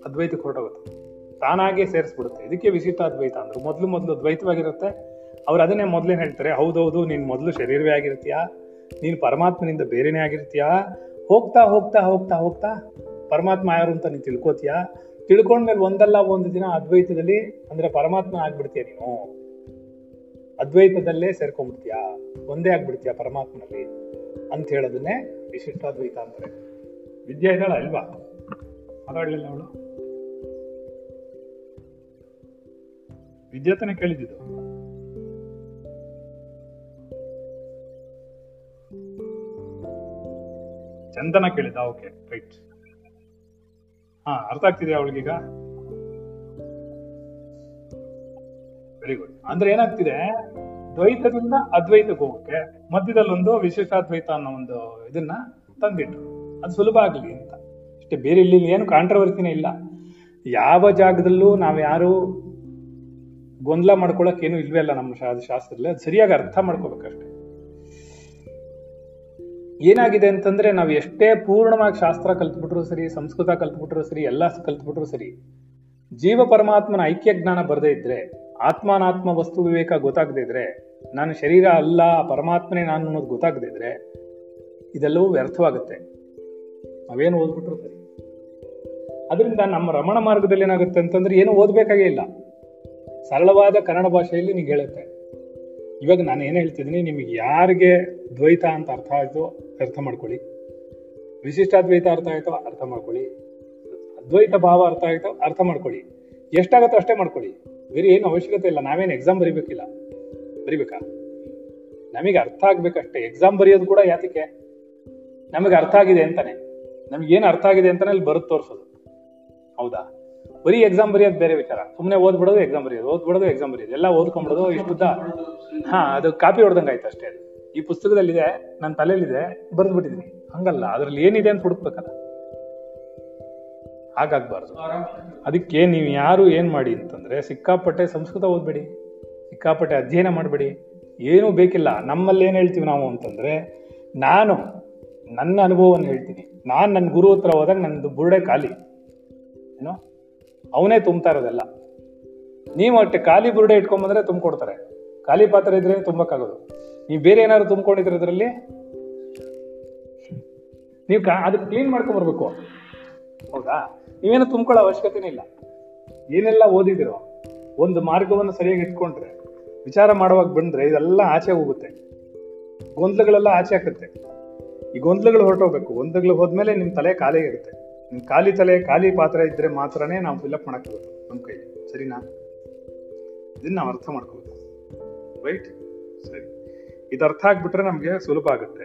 A: ಅದ್ವೈತಕ್ಕೆ ಹೊರಟೋಗುತ್ತೆ. ತಾನಾಗೆ ಸೇರಿಸ್ಬಿಡುತ್ತೆ. ಇದಕ್ಕೆ ವಿಶಿಷ್ಟ ಅದ್ವೈತ ಅಂದ್ರು. ಮೊದಲು ಮೊದಲು ದ್ವೈತವಾಗಿರುತ್ತೆ. ಅವ್ರು ಅದನ್ನೇ ಮೊದಲೇ ಹೇಳ್ತಾರೆ. ಹೌದೌದು ನೀನು ಮೊದಲು ಶರೀರವೇ ಆಗಿರ್ತೀಯಾ? ನೀನು ಪರಮಾತ್ಮನಿಂದ ಬೇರೆನೇ ಆಗಿರ್ತೀಯಾ? ಹೋಗ್ತಾ ಹೋಗ್ತಾ ಹೋಗ್ತಾ ಹೋಗ್ತಾ ಪರಮಾತ್ಮ ಯಾರು ಅಂತ ನೀನು ತಿಳ್ಕೊತೀಯಾ? ತಿಳ್ಕೊಂಡ್ಮೇಲೆ ಒಂದಲ್ಲ ಒಂದು ದಿನ ಅದ್ವೈತದಲ್ಲಿ ಅಂದ್ರೆ ಪರಮಾತ್ಮ ಆಗ್ಬಿಡ್ತೀಯ ನೀನು. ಅದ್ವೈತದಲ್ಲೇ ಸೇರ್ಕೊಂಡ್ಬಿಡ್ತೀಯ? ಒಂದೇ ಆಗ್ಬಿಡ್ತೀಯ ಪರಮಾತ್ಮನಲ್ಲಿ ಅಂತ ಹೇಳೋದನ್ನೇ ವಿಶಿಷ್ಟಾದ್ವೈತ ಅಂತಾರೆ. ವಿದ್ಯಾ ಇದ್ದಾಳ ಅಲ್ವಾ ಮಾತಾಡ್ಲಿಲ್ಲ ಅವಳು. ವಿದ್ಯಾತನೇ ಕೇಳಿದ್ದು ಚಂದನ ಕೇಳಿದ. ಓಕೆ ರೈಟ್ ಹಾ, ಅರ್ಥ ಆಗ್ತಿದೆಯಾ ಅವಳಿಗೀಗ? ವೆರಿ ಗುಡ್ ಅಂದ್ರೆ ಏನಾಗ್ತಿದೆ? ದ್ವೈತದಿಂದ ಅದ್ವೈತಕ್ಕೆ ಹೋಗಕ್ಕೆ ಮಧ್ಯದಲ್ಲೊಂದು ವಿಶೇಷಾದ್ವೈತ ಅನ್ನೋ ಒಂದು ಇದನ್ನ ತಂದಿಟ್ರು. ಅದು ಸುಲಭ ಆಗ್ಲಿ ಅಂತ. ಅಷ್ಟೇ ಬೇರೆ ಇಲ್ಲಿ ಏನು ಕಾಂಟ್ರವರ್ಸಿನೇ ಇಲ್ಲ. ಯಾವ ಜಾಗದಲ್ಲೂ ನಾವು ಯಾರು ಗೊಂದಲ ಮಾಡ್ಕೊಳಕ್ ಏನು ಇಲ್ವೇ ಇಲ್ಲ ನಮ್ಮ ಶಾಸ್ತ್ರದಲ್ಲಿ. ಅದು ಸರಿಯಾಗಿ ಅರ್ಥ ಮಾಡ್ಕೋಬೇಕಷ್ಟೇ. ಏನಾಗಿದೆ ಅಂತಂದ್ರೆ ನಾವು ಎಷ್ಟೇ ಪೂರ್ಣವಾಗಿ ಶಾಸ್ತ್ರ ಕಲ್ತ್ಬಿಟ್ರು ಸರಿ, ಸಂಸ್ಕೃತ ಕಲ್ತ್ಬಿಟ್ರು ಸರಿ, ಎಲ್ಲ ಕಲ್ತ್ಬಿಟ್ರು ಸರಿ, ಜೀವ ಪರಮಾತ್ಮನ ಐಕ್ಯ ಜ್ಞಾನ ಬರದೇ ಇದ್ರೆ, ಆತ್ಮಾನಾತ್ಮ ವಸ್ತು ವಿವೇಕ ಗೊತ್ತಾಗದೇ ಇದ್ರೆ, ನಾನು ಶರೀರ ಅಲ್ಲ, ಪರಮಾತ್ಮನೇ ನಾನು ಅನ್ನೋದು ಗೊತ್ತಾಗದೇ ಇದ್ರೆ, ಇದೆಲ್ಲವೂ ವ್ಯರ್ಥವಾಗುತ್ತೆ. ನಾವೇನು ಓದ್ಬಿಟ್ರು ಸರಿ. ಅದರಿಂದ ನಮ್ಮ ರಮಣ ಮಾರ್ಗದಲ್ಲಿ ಏನಾಗುತ್ತೆ ಅಂತಂದ್ರೆ ಏನು ಓದಬೇಕಾಗೇ ಇಲ್ಲ. ಸರಳವಾದ ಕನ್ನಡ ಭಾಷೆಯಲ್ಲಿ ನಿಂಗೆ ಹೇಳುತ್ತೆ. ಇವಾಗ ನಾನು ಏನು ಹೇಳ್ತಿದ್ದೀನಿ, ನಿಮಗೆ ಯಾರಿಗೆ ದ್ವೈತ ಅಂತ ಅರ್ಥ ಆಯ್ತು ಅರ್ಥ ಮಾಡ್ಕೊಳ್ಳಿ. ವಿಶಿಷ್ಟಾದ್ವೈತ ಅರ್ಥ ಆಯ್ತೋ ಅರ್ಥ ಮಾಡ್ಕೊಳ್ಳಿ. ಅದ್ವೈತ ಭಾವ ಅರ್ಥ ಆಯ್ತೋ ಅರ್ಥ ಮಾಡ್ಕೊಳ್ಳಿ. ಎಷ್ಟಾಗತ್ತೋ ಅಷ್ಟೇ ಮಾಡ್ಕೊಳ್ಳಿ. ಬೇರೆ ಏನು ಅವಶ್ಯಕತೆ ಇಲ್ಲ, ನಾವೇನು ಎಕ್ಸಾಮ್ ಬರಿಬೇಕಿಲ್ಲ. ಬರಿಬೇಕಾ? ನಮಗೆ ಅರ್ಥ ಆಗ್ಬೇಕಷ್ಟೇ. ಎಕ್ಸಾಮ್ ಬರೆಯೋದು ಕೂಡ ಯಾತಕ್ಕೆ? ನಮಗೆ ಅರ್ಥ ಆಗಿದೆ ಅಂತಾನೆ. ಏನು ಅರ್ಥ ಆಗಿದೆ ಅಂತಾನೆ ಅಲ್ಲಿ ಬರುತ್ತೆ ತೋರಿಸೋದು. ಹೌದಾ? ಬರೀ ಎಕ್ಸಾಮ್ ಬರೆಯೋದು ಬೇರೆ ವಿಚಾರ. ಸುಮ್ಮನೆ ಓದ್ಬಿಡೋದು ಎಕ್ಸಾಮ್ ಬರೆಯೋದು ಓದ್ಬಿಡೋದು ಎಕ್ಸಾಮ್ ಬರೆಯೋದು. ಎಲ್ಲ ಓದ್ಕೊಂಡ್ಬಿಡೋದು ಇಷ್ಟುದ್ದ ಹಾ ಅದು ಕಾಪಿ ಹೊಡೆದಂಗೆ ಆಯ್ತು ಅಷ್ಟೇ ಅದು. ಈ ಪುಸ್ತಕದಲ್ಲಿದೆ ನನ್ನ ತಲೆಯಲ್ಲಿದೆ ಬರೆದು ಬಿಟ್ಟಿದ್ದೀನಿ ಹಂಗಲ್ಲ ಅದ್ರಲ್ಲಿ ಏನಿದೆ ಅಂತ ಹುಡುಕ್ಬೇಕಲ್ಲ. ಹಾಗಾಗ್ಬಾರ್ದು. ಅದಕ್ಕೆ ನೀವು ಯಾರು ಏನು ಮಾಡಿ ಅಂತಂದ್ರೆ ಸಿಕ್ಕಾಪಟ್ಟೆ ಸಂಸ್ಕೃತ ಓದ್ಬೇಡಿ ಸಿಕ್ಕಾಪಟ್ಟೆ ಅಧ್ಯಯನ ಮಾಡಬೇಡಿ. ಏನೂ ಬೇಕಿಲ್ಲ. ನಮ್ಮಲ್ಲಿ ಏನು ಹೇಳ್ತೀವಿ ನಾವು ಅಂತಂದ್ರೆ ನಾನು ನನ್ನ ಅನುಭವವನ್ನು ಹೇಳ್ತೀನಿ. ನಾನು ನನ್ನ ಗುರು ಹತ್ರ ಹೋದಾಗ ನನ್ನದು ಬುರುಡೆ ಖಾಲಿ. ಏನೋ? ಅವನೇ ತುಂಬ್ತಾ ಇರೋದೆಲ್ಲ. ನೀವು ಅಷ್ಟೇ ಖಾಲಿ ಬುರುಡೆ ಇಟ್ಕೊಂಬಂದ್ರೆ ತುಂಬಿಕೊಡ್ತಾರೆ. ಖಾಲಿ ಪಾತ್ರೆ ಇದ್ರೆ ತುಂಬಕ್ಕಾಗೋದು ನೀವು ಬೇರೆ ಏನಾದ್ರು ತುಂಬಿಕೊಂಡಿದ್ರೆ ಅದರಲ್ಲಿ? ನೀವು ಅದಕ್ಕೆ ಕ್ಲೀನ್ ಮಾಡ್ಕೊಂಡ್ ಬರ್ಬೇಕು. ಹೌದಾ? ನೀವೇನು ತುಂಬ್ಕೊಳ್ಳೋ ಅವಶ್ಯಕತೆನೇ ಇಲ್ಲ. ಏನೆಲ್ಲ ಓದಿದಿರೋ, ಒಂದು ಮಾರ್ಗವನ್ನು ಸರಿಯಾಗಿ ಇಟ್ಕೊಂಡ್ರೆ, ವಿಚಾರ ಮಾಡುವಾಗ ಬಂದ್ರೆ ಇದೆಲ್ಲ ಆಚೆ ಹೋಗುತ್ತೆ. ಗೊಂದಲಗಳೆಲ್ಲ ಆಚೆ ಹಾಕುತ್ತೆ. ಈ ಗೊಂದಲಗಳು ಹೊರಟೋಗ್ಬೇಕು. ಗೊಂದಲಗಳು ಹೋದ್ಮೇಲೆ ನಿಮ್ಮ ತಲೆ ಖಾಲಿ ಇರುತ್ತೆ ಖಾಲಿ ತಲೆ, ಖಾಲಿ ಪಾತ್ರ ಇದ್ರೆ ಮಾತ್ರನೇ ನಾವು ಫಿಲ್ಅಪ್ ಮಾಡಕ್ಕಾಗೋದು ನಮ್ಮ ಕೈ ಸರಿನಾ? ಇದನ್ನ ನಾವು ಅರ್ಥ ಮಾಡ್ಕೋಬೇಕು. ರೈಟ್ ಸರಿ. ಇದು ಅರ್ಥ ಆಗ್ಬಿಟ್ರೆ ನಮಗೆ ಸುಲಭ ಆಗುತ್ತೆ.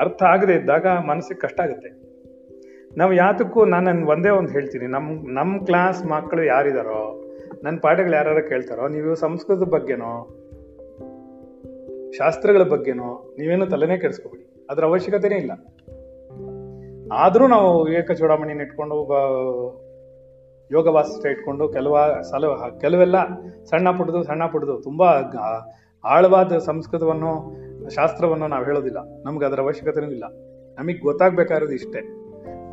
A: ಅರ್ಥ ಆಗದೆ ಇದ್ದಾಗ ಮನಸ್ಸಿಗೆ ಕಷ್ಟ ಆಗುತ್ತೆ. ನಾವು ಯಾತಕ್ಕೂ ನಾನು ಒಂದೇ ಒಂದು ಹೇಳ್ತೀನಿ. ನಮ್ಮ ನಮ್ಮ ಕ್ಲಾಸ್ ಮಕ್ಕಳು ಯಾರಿದಾರೋ ನನ್ನ ಪಾಠಗಳು ಯಾರು ಕೇಳ್ತಾರೋ, ನೀವು ಸಂಸ್ಕೃತದ ಬಗ್ಗೆನೋ, ಶಾಸ್ತ್ರಗಳ ಬಗ್ಗೆನೋ ನೀವೇನು ತಲೆನೇ ಕೆಡಿಸ್ಕೋಬೇಡಿ. ಅದ್ರ ಅವಶ್ಯಕತೆನೇ ಇಲ್ಲ. ಆದ್ರೂ ನಾವು ವಿವೇಕ ಚೂಡಾಮಣಿನ ಇಟ್ಕೊಂಡು ಯೋಗ ವಾಸಿಷ್ಠ ಇಟ್ಕೊಂಡು ಕೆಲವ ಸಲ ಕೆಲವೆಲ್ಲ ಸಣ್ಣ ಪುಟ್ಟದು ಸಣ್ಣ ಪುಟ್ಟದು, ತುಂಬಾ ಆಳವಾದ ಸಂಸ್ಕೃತವನ್ನು, ಶಾಸ್ತ್ರವನ್ನು ನಾವು ಹೇಳೋದಿಲ್ಲ. ನಮ್ಗೆ ಅದರ ಅವಶ್ಯಕತೆನೂ ಇಲ್ಲ. ನಮಗೆ ಗೊತ್ತಾಗ್ಬೇಕಾಗಿರೋದು ಇಷ್ಟೇ.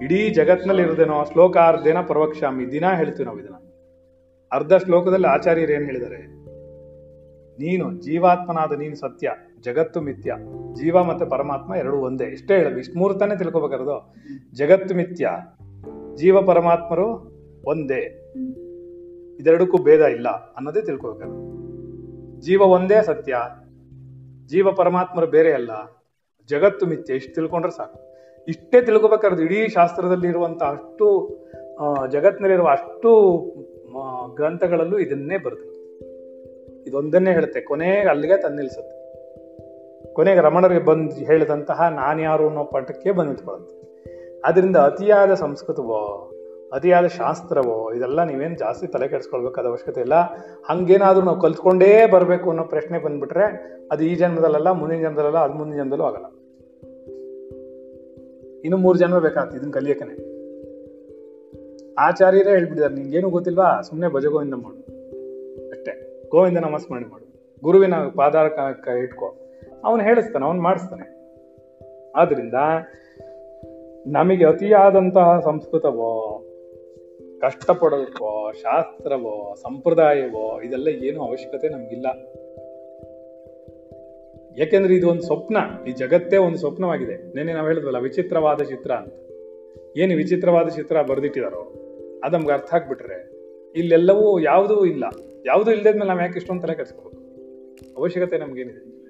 A: ಇಡೀ ಜಗತ್ನಲ್ಲಿ ಇರೋದೇನೋ ಶ್ಲೋಕ ಅರ್ಧೇನ ಪರವಕ್ಷಾಮಿ, ದಿನ ಹೇಳ್ತೀವಿ ನಾವು ಇದನ್ನ. ಅರ್ಧ ಶ್ಲೋಕದಲ್ಲಿ ಆಚಾರ್ಯರು ಏನು ಹೇಳಿದ್ದಾರೆ? ನೀನು, ಜೀವಾತ್ಮನಾದ ನೀನು ಸತ್ಯ. ಜಗತ್ತು ಮಿಥ್ಯ. ಜೀವ ಮತ್ತೆ ಪರಮಾತ್ಮ ಎರಡು ಒಂದೇ. ಇಷ್ಟೇ ಹೇಳೋದು. ಇಷ್ಟು ಮೂರು ತಾನೇ ತಿಳ್ಕೊಬೇಕಾರದು ಜಗತ್ತು ಮಿಥ್ಯ. ಜೀವ ಪರಮಾತ್ಮರು ಒಂದೇ. ಇದೆರಡಕ್ಕೂ ಭೇದ ಇಲ್ಲ ಅನ್ನೋದೇ ತಿಳ್ಕೊಬೇಕಾದ್ರೆ ಜೀವ ಒಂದೇ ಸತ್ಯ. ಜೀವ ಪರಮಾತ್ಮರು ಬೇರೆ ಅಲ್ಲ. ಜಗತ್ತು ಮಿಥ್ಯ. ಇಷ್ಟು ತಿಳ್ಕೊಂಡ್ರೆ ಸಾಕು. ಇಷ್ಟೇ ತಿಳ್ಕೊಬೇಕಾದ್ರೆ ಇಡೀ ಶಾಸ್ತ್ರದಲ್ಲಿ ಇರುವಂತ ಅಷ್ಟು ಜಗತ್ತಿನಲ್ಲಿರುವ ಅಷ್ಟು ಗ್ರಂಥಗಳಲ್ಲೂ ಇದನ್ನೇ ಬರ್ತದೆ ಇದೊಂದನ್ನೇ ಹೇಳುತ್ತೆ. ಕೊನೆಗೆ ಅಲ್ಲಿಗೆ ತಂದು ಕೊನೆಗೆ ರಮಣರಿಗೆ ಬಂದು ಹೇಳಿದಂತಹ ನಾನ್ಯಾರು ಅನ್ನೋ ಪಾಠಕ್ಕೆ ಬಂದು ನಿಂತ್ಕೊಳ್ಳುತ್ತೆ. ಅದರಿಂದ ಅತಿಯಾದ ಸಂಸ್ಕೃತವೋ, ಅತಿಯಾದ ಶಾಸ್ತ್ರವೋ, ಇದೆಲ್ಲ ನೀವೇನು ಜಾಸ್ತಿ ತಲೆ ಕೆಡಿಸ್ಕೊಳ್ಬೇಕಾದ ಅವಶ್ಯಕತೆ ಇಲ್ಲ. ಹಂಗೇನಾದ್ರೂ ನಾವು ಕಲ್ತ್ಕೊಂಡೇ ಬರಬೇಕು ಅನ್ನೋ ಪ್ರಶ್ನೆ ಬಂದ್ಬಿಟ್ರೆ ಅದು ಈ ಜನ್ಮದಲ್ಲ ಮುಂದಿನ ಜನ್ಮದಲ್ಲ ಅದು ಮುಂದಿನ ಜನ್ಮದಲ್ಲೂ ಆಗಲ್ಲ. ಇನ್ನು ಮೂರು ಜನ್ಮ ಬೇಕಾಗ್ತದೆ ಇದನ್ನ ಕಲಿಯಕ್ಕನೆ. ಆಚಾರ್ಯರೇ ಹೇಳ್ಬಿಟ್ಟಿದ್ದಾರೆ, ನಿಂಗೇನು ಗೊತ್ತಿಲ್ವಾ? ಸುಮ್ಮನೆ ಭಜಗೋವಿಂದ ಮಾಡು. ಅಷ್ಟೇ. ಗೋವಿಂದ ನಮಸ್ಮರಣೆ ಮಾಡು. ಗುರುವಿನ ಪಾದಾರ ಇಟ್ಕೋ. ಅವನು ಹೇಳಿಸ್ತಾನೆ, ಅವನು ಮಾಡಿಸ್ತಾನೆ. ಆದ್ರಿಂದ ನಮಗೆ ಅತಿಯಾದಂತಹ ಸಂಸ್ಕೃತವೋ ಕಷ್ಟಪಡೋದಕ್ಕೋ ಶಾಸ್ತ್ರವೋ, ಸಂಪ್ರದಾಯವೋ, ಇದೆಲ್ಲ ಏನು ಅವಶ್ಯಕತೆ ನಮಗಿಲ್ಲ. ಯಾಕೆಂದ್ರೆ ಇದು ಒಂದು ಸ್ವಪ್ನ, ಈ ಜಗತ್ತೇ ಒಂದು ಸ್ವಪ್ನವಾಗಿದೆ. ನಿನ್ನೆ ನಾವು ಹೇಳಿದ್ವಲ್ಲ, ವಿಚಿತ್ರವಾದ ಚಿತ್ರ ಅಂತ. ಏನು ವಿಚಿತ್ರವಾದ ಚಿತ್ರ ಬರೆದಿಟ್ಟಿದಾರೋ, ಅದು ನಮ್ಗೆ ಅರ್ಥ ಆಗ್ಬಿಟ್ರೆ ಇಲ್ಲೆಲ್ಲವೂ ಯಾವುದೂ ಇಲ್ಲ. ಯಾವುದೂ ಇಲ್ಲದ್ಮೇಲೆ ನಾವು ಯಾಕೆ ಇಷ್ಟೊಂದು ತಲೆ ಅವಶ್ಯಕತೆ ನಮ್ಗೇನಿದೆ.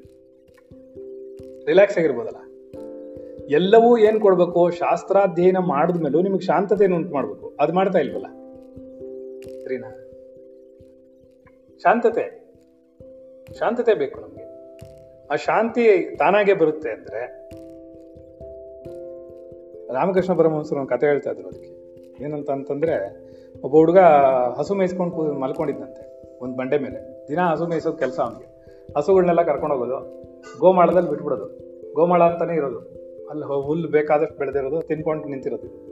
A: ರಿಲ್ಯಾಕ್ಸ್ ಆಗಿರ್ಬೋದಲ್ಲ? ಎಲ್ಲವೂ ಏನು ಕೊಡಬೇಕು? ಶಾಸ್ತ್ರಾಧ್ಯಯನ ಮಾಡಿದ್ಮೇಲೂ ನಿಮಗೆ ಶಾಂತತೆಯನ್ನು ಉಂಟು ಮಾಡಬೇಕು ಅದು ಮಾಡ್ತಾ ಇಲ್ವಲ್ಲ? ಸರಿನಾ? ಶಾಂತತೆ. ಶಾಂತತೆ ಬೇಕು ನಮಗೆ. ಆ ಶಾಂತಿ ತಾನಾಗೆ ಬರುತ್ತೆ ಅಂದ್ರೆ ರಾಮಕೃಷ್ಣ ಪರಮಹಂಸರು ಒಂದು ಕತೆ ಹೇಳ್ತಾ ಇದ್ರು ಅದಕ್ಕೆ. ಏನಂತ ಅಂತಂದ್ರೆ, ಒಬ್ಬ ಹುಡುಗ ಹಸು ಮೇಯಿಸ್ಕೊಂಡು ಮಲ್ಕೊಂಡಿದ್ದಂತೆ ಒಂದು ಬಂಡೆ ಮೇಲೆ. ದಿನ ಹಸು ಮೇಯಿಸೋದು ಕೆಲಸ ಅವನಿಗೆ. ಹಸುಗಳನ್ನೆಲ್ಲ ಕರ್ಕೊಂಡು ಹೋಗೋದು. ಗೋಮಾಳದಲ್ಲಿ ಬಿಟ್ಬಿಡೋದು. ಗೋಮಾಳ ಅಂತಾನೆ ಇರೋದು. ಅಲ್ಲಿ ಹುಲ್ಲು ಬೇಕಾದಷ್ಟು ಬೆಳೆದಿರೋದು, ತಿನ್ಕೊಂಡು ನಿಂತಿರೋದು.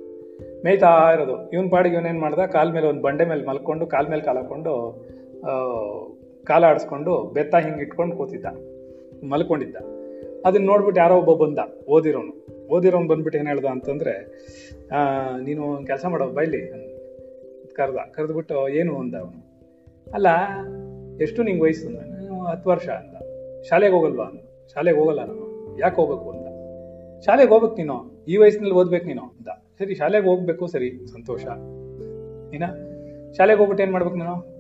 A: ಮೇಯ್ತಾ ಇರೋದು. ಇವನ್ ಪಾಡಿಗೆ ಇವನೇನು ಮಾಡ್ದೆ? ಕಾಲ ಮೇಲೆ ಒಂದು ಬಂಡೆ ಮೇಲೆ ಮಲ್ಕೊಂಡು, ಕಾಲ ಮೇಲೆ ಕಾಲು ಹಾಕ್ಕೊಂಡು ಕಾಲ ಆಡಿಸ್ಕೊಂಡು, ಬೆತ್ತ ಹಿಂಗೆ ಇಟ್ಕೊಂಡು ಕೂತಿದ್ದ. ಮಲ್ಕೊಂಡಿದ್ದ. ಅದನ್ನ ನೋಡ್ಬಿಟ್ಟು ಯಾರೋ ಒಬ್ಬ ಬಂದ, ಓದಿರೋನು. ಓದಿರೋನು ಬಂದ್ಬಿಟ್ಟು ಏನು ಹೇಳ್ದ ಅಂತಂದರೆ ನೀನು ಕೆಲಸ ಮಾಡೋ, ಬೈಲಿ. ಕರೆದ. ಕರೆದ್ಬಿಟ್ಟು, ಏನು? ಅಂದ ಅವನು. ಅಲ್ಲ, ಎಷ್ಟು ನಿಂಗೆ ವಯಸ್ಸು? ಅಂದ "ನಾನು ಹತ್ತು ವರ್ಷ, ಅಂದ. ಶಾಲೆಗೆ ಹೋಗಲ್ವಾ? ಶಾಲೆಗೆ ಹೋಗಲ್ಲ ನಾನು. ಯಾಕೆ ಹೋಗ್ಬೇಕು ಅಂತ? ಶಾಲೆಗೆ ಹೋಗ್ಬೇಕು ನೀನು. ಈ ವಯಸ್ಸಿನಲ್ಲಿ ಓದ್ಬೇಕು ನೀನು ಅಂತ. ಸರಿ, ಶಾಲೆಗೆ ಹೋಗ್ಬೇಕು, ಸರಿ. ಸಂತೋಷ. ನೀನ? ಶಾಲೆಗೆ ಹೋಗ್ಬಿಟ್ಟು ಏನ್ ಮಾಡ್ಬೇಕು ನೀನು?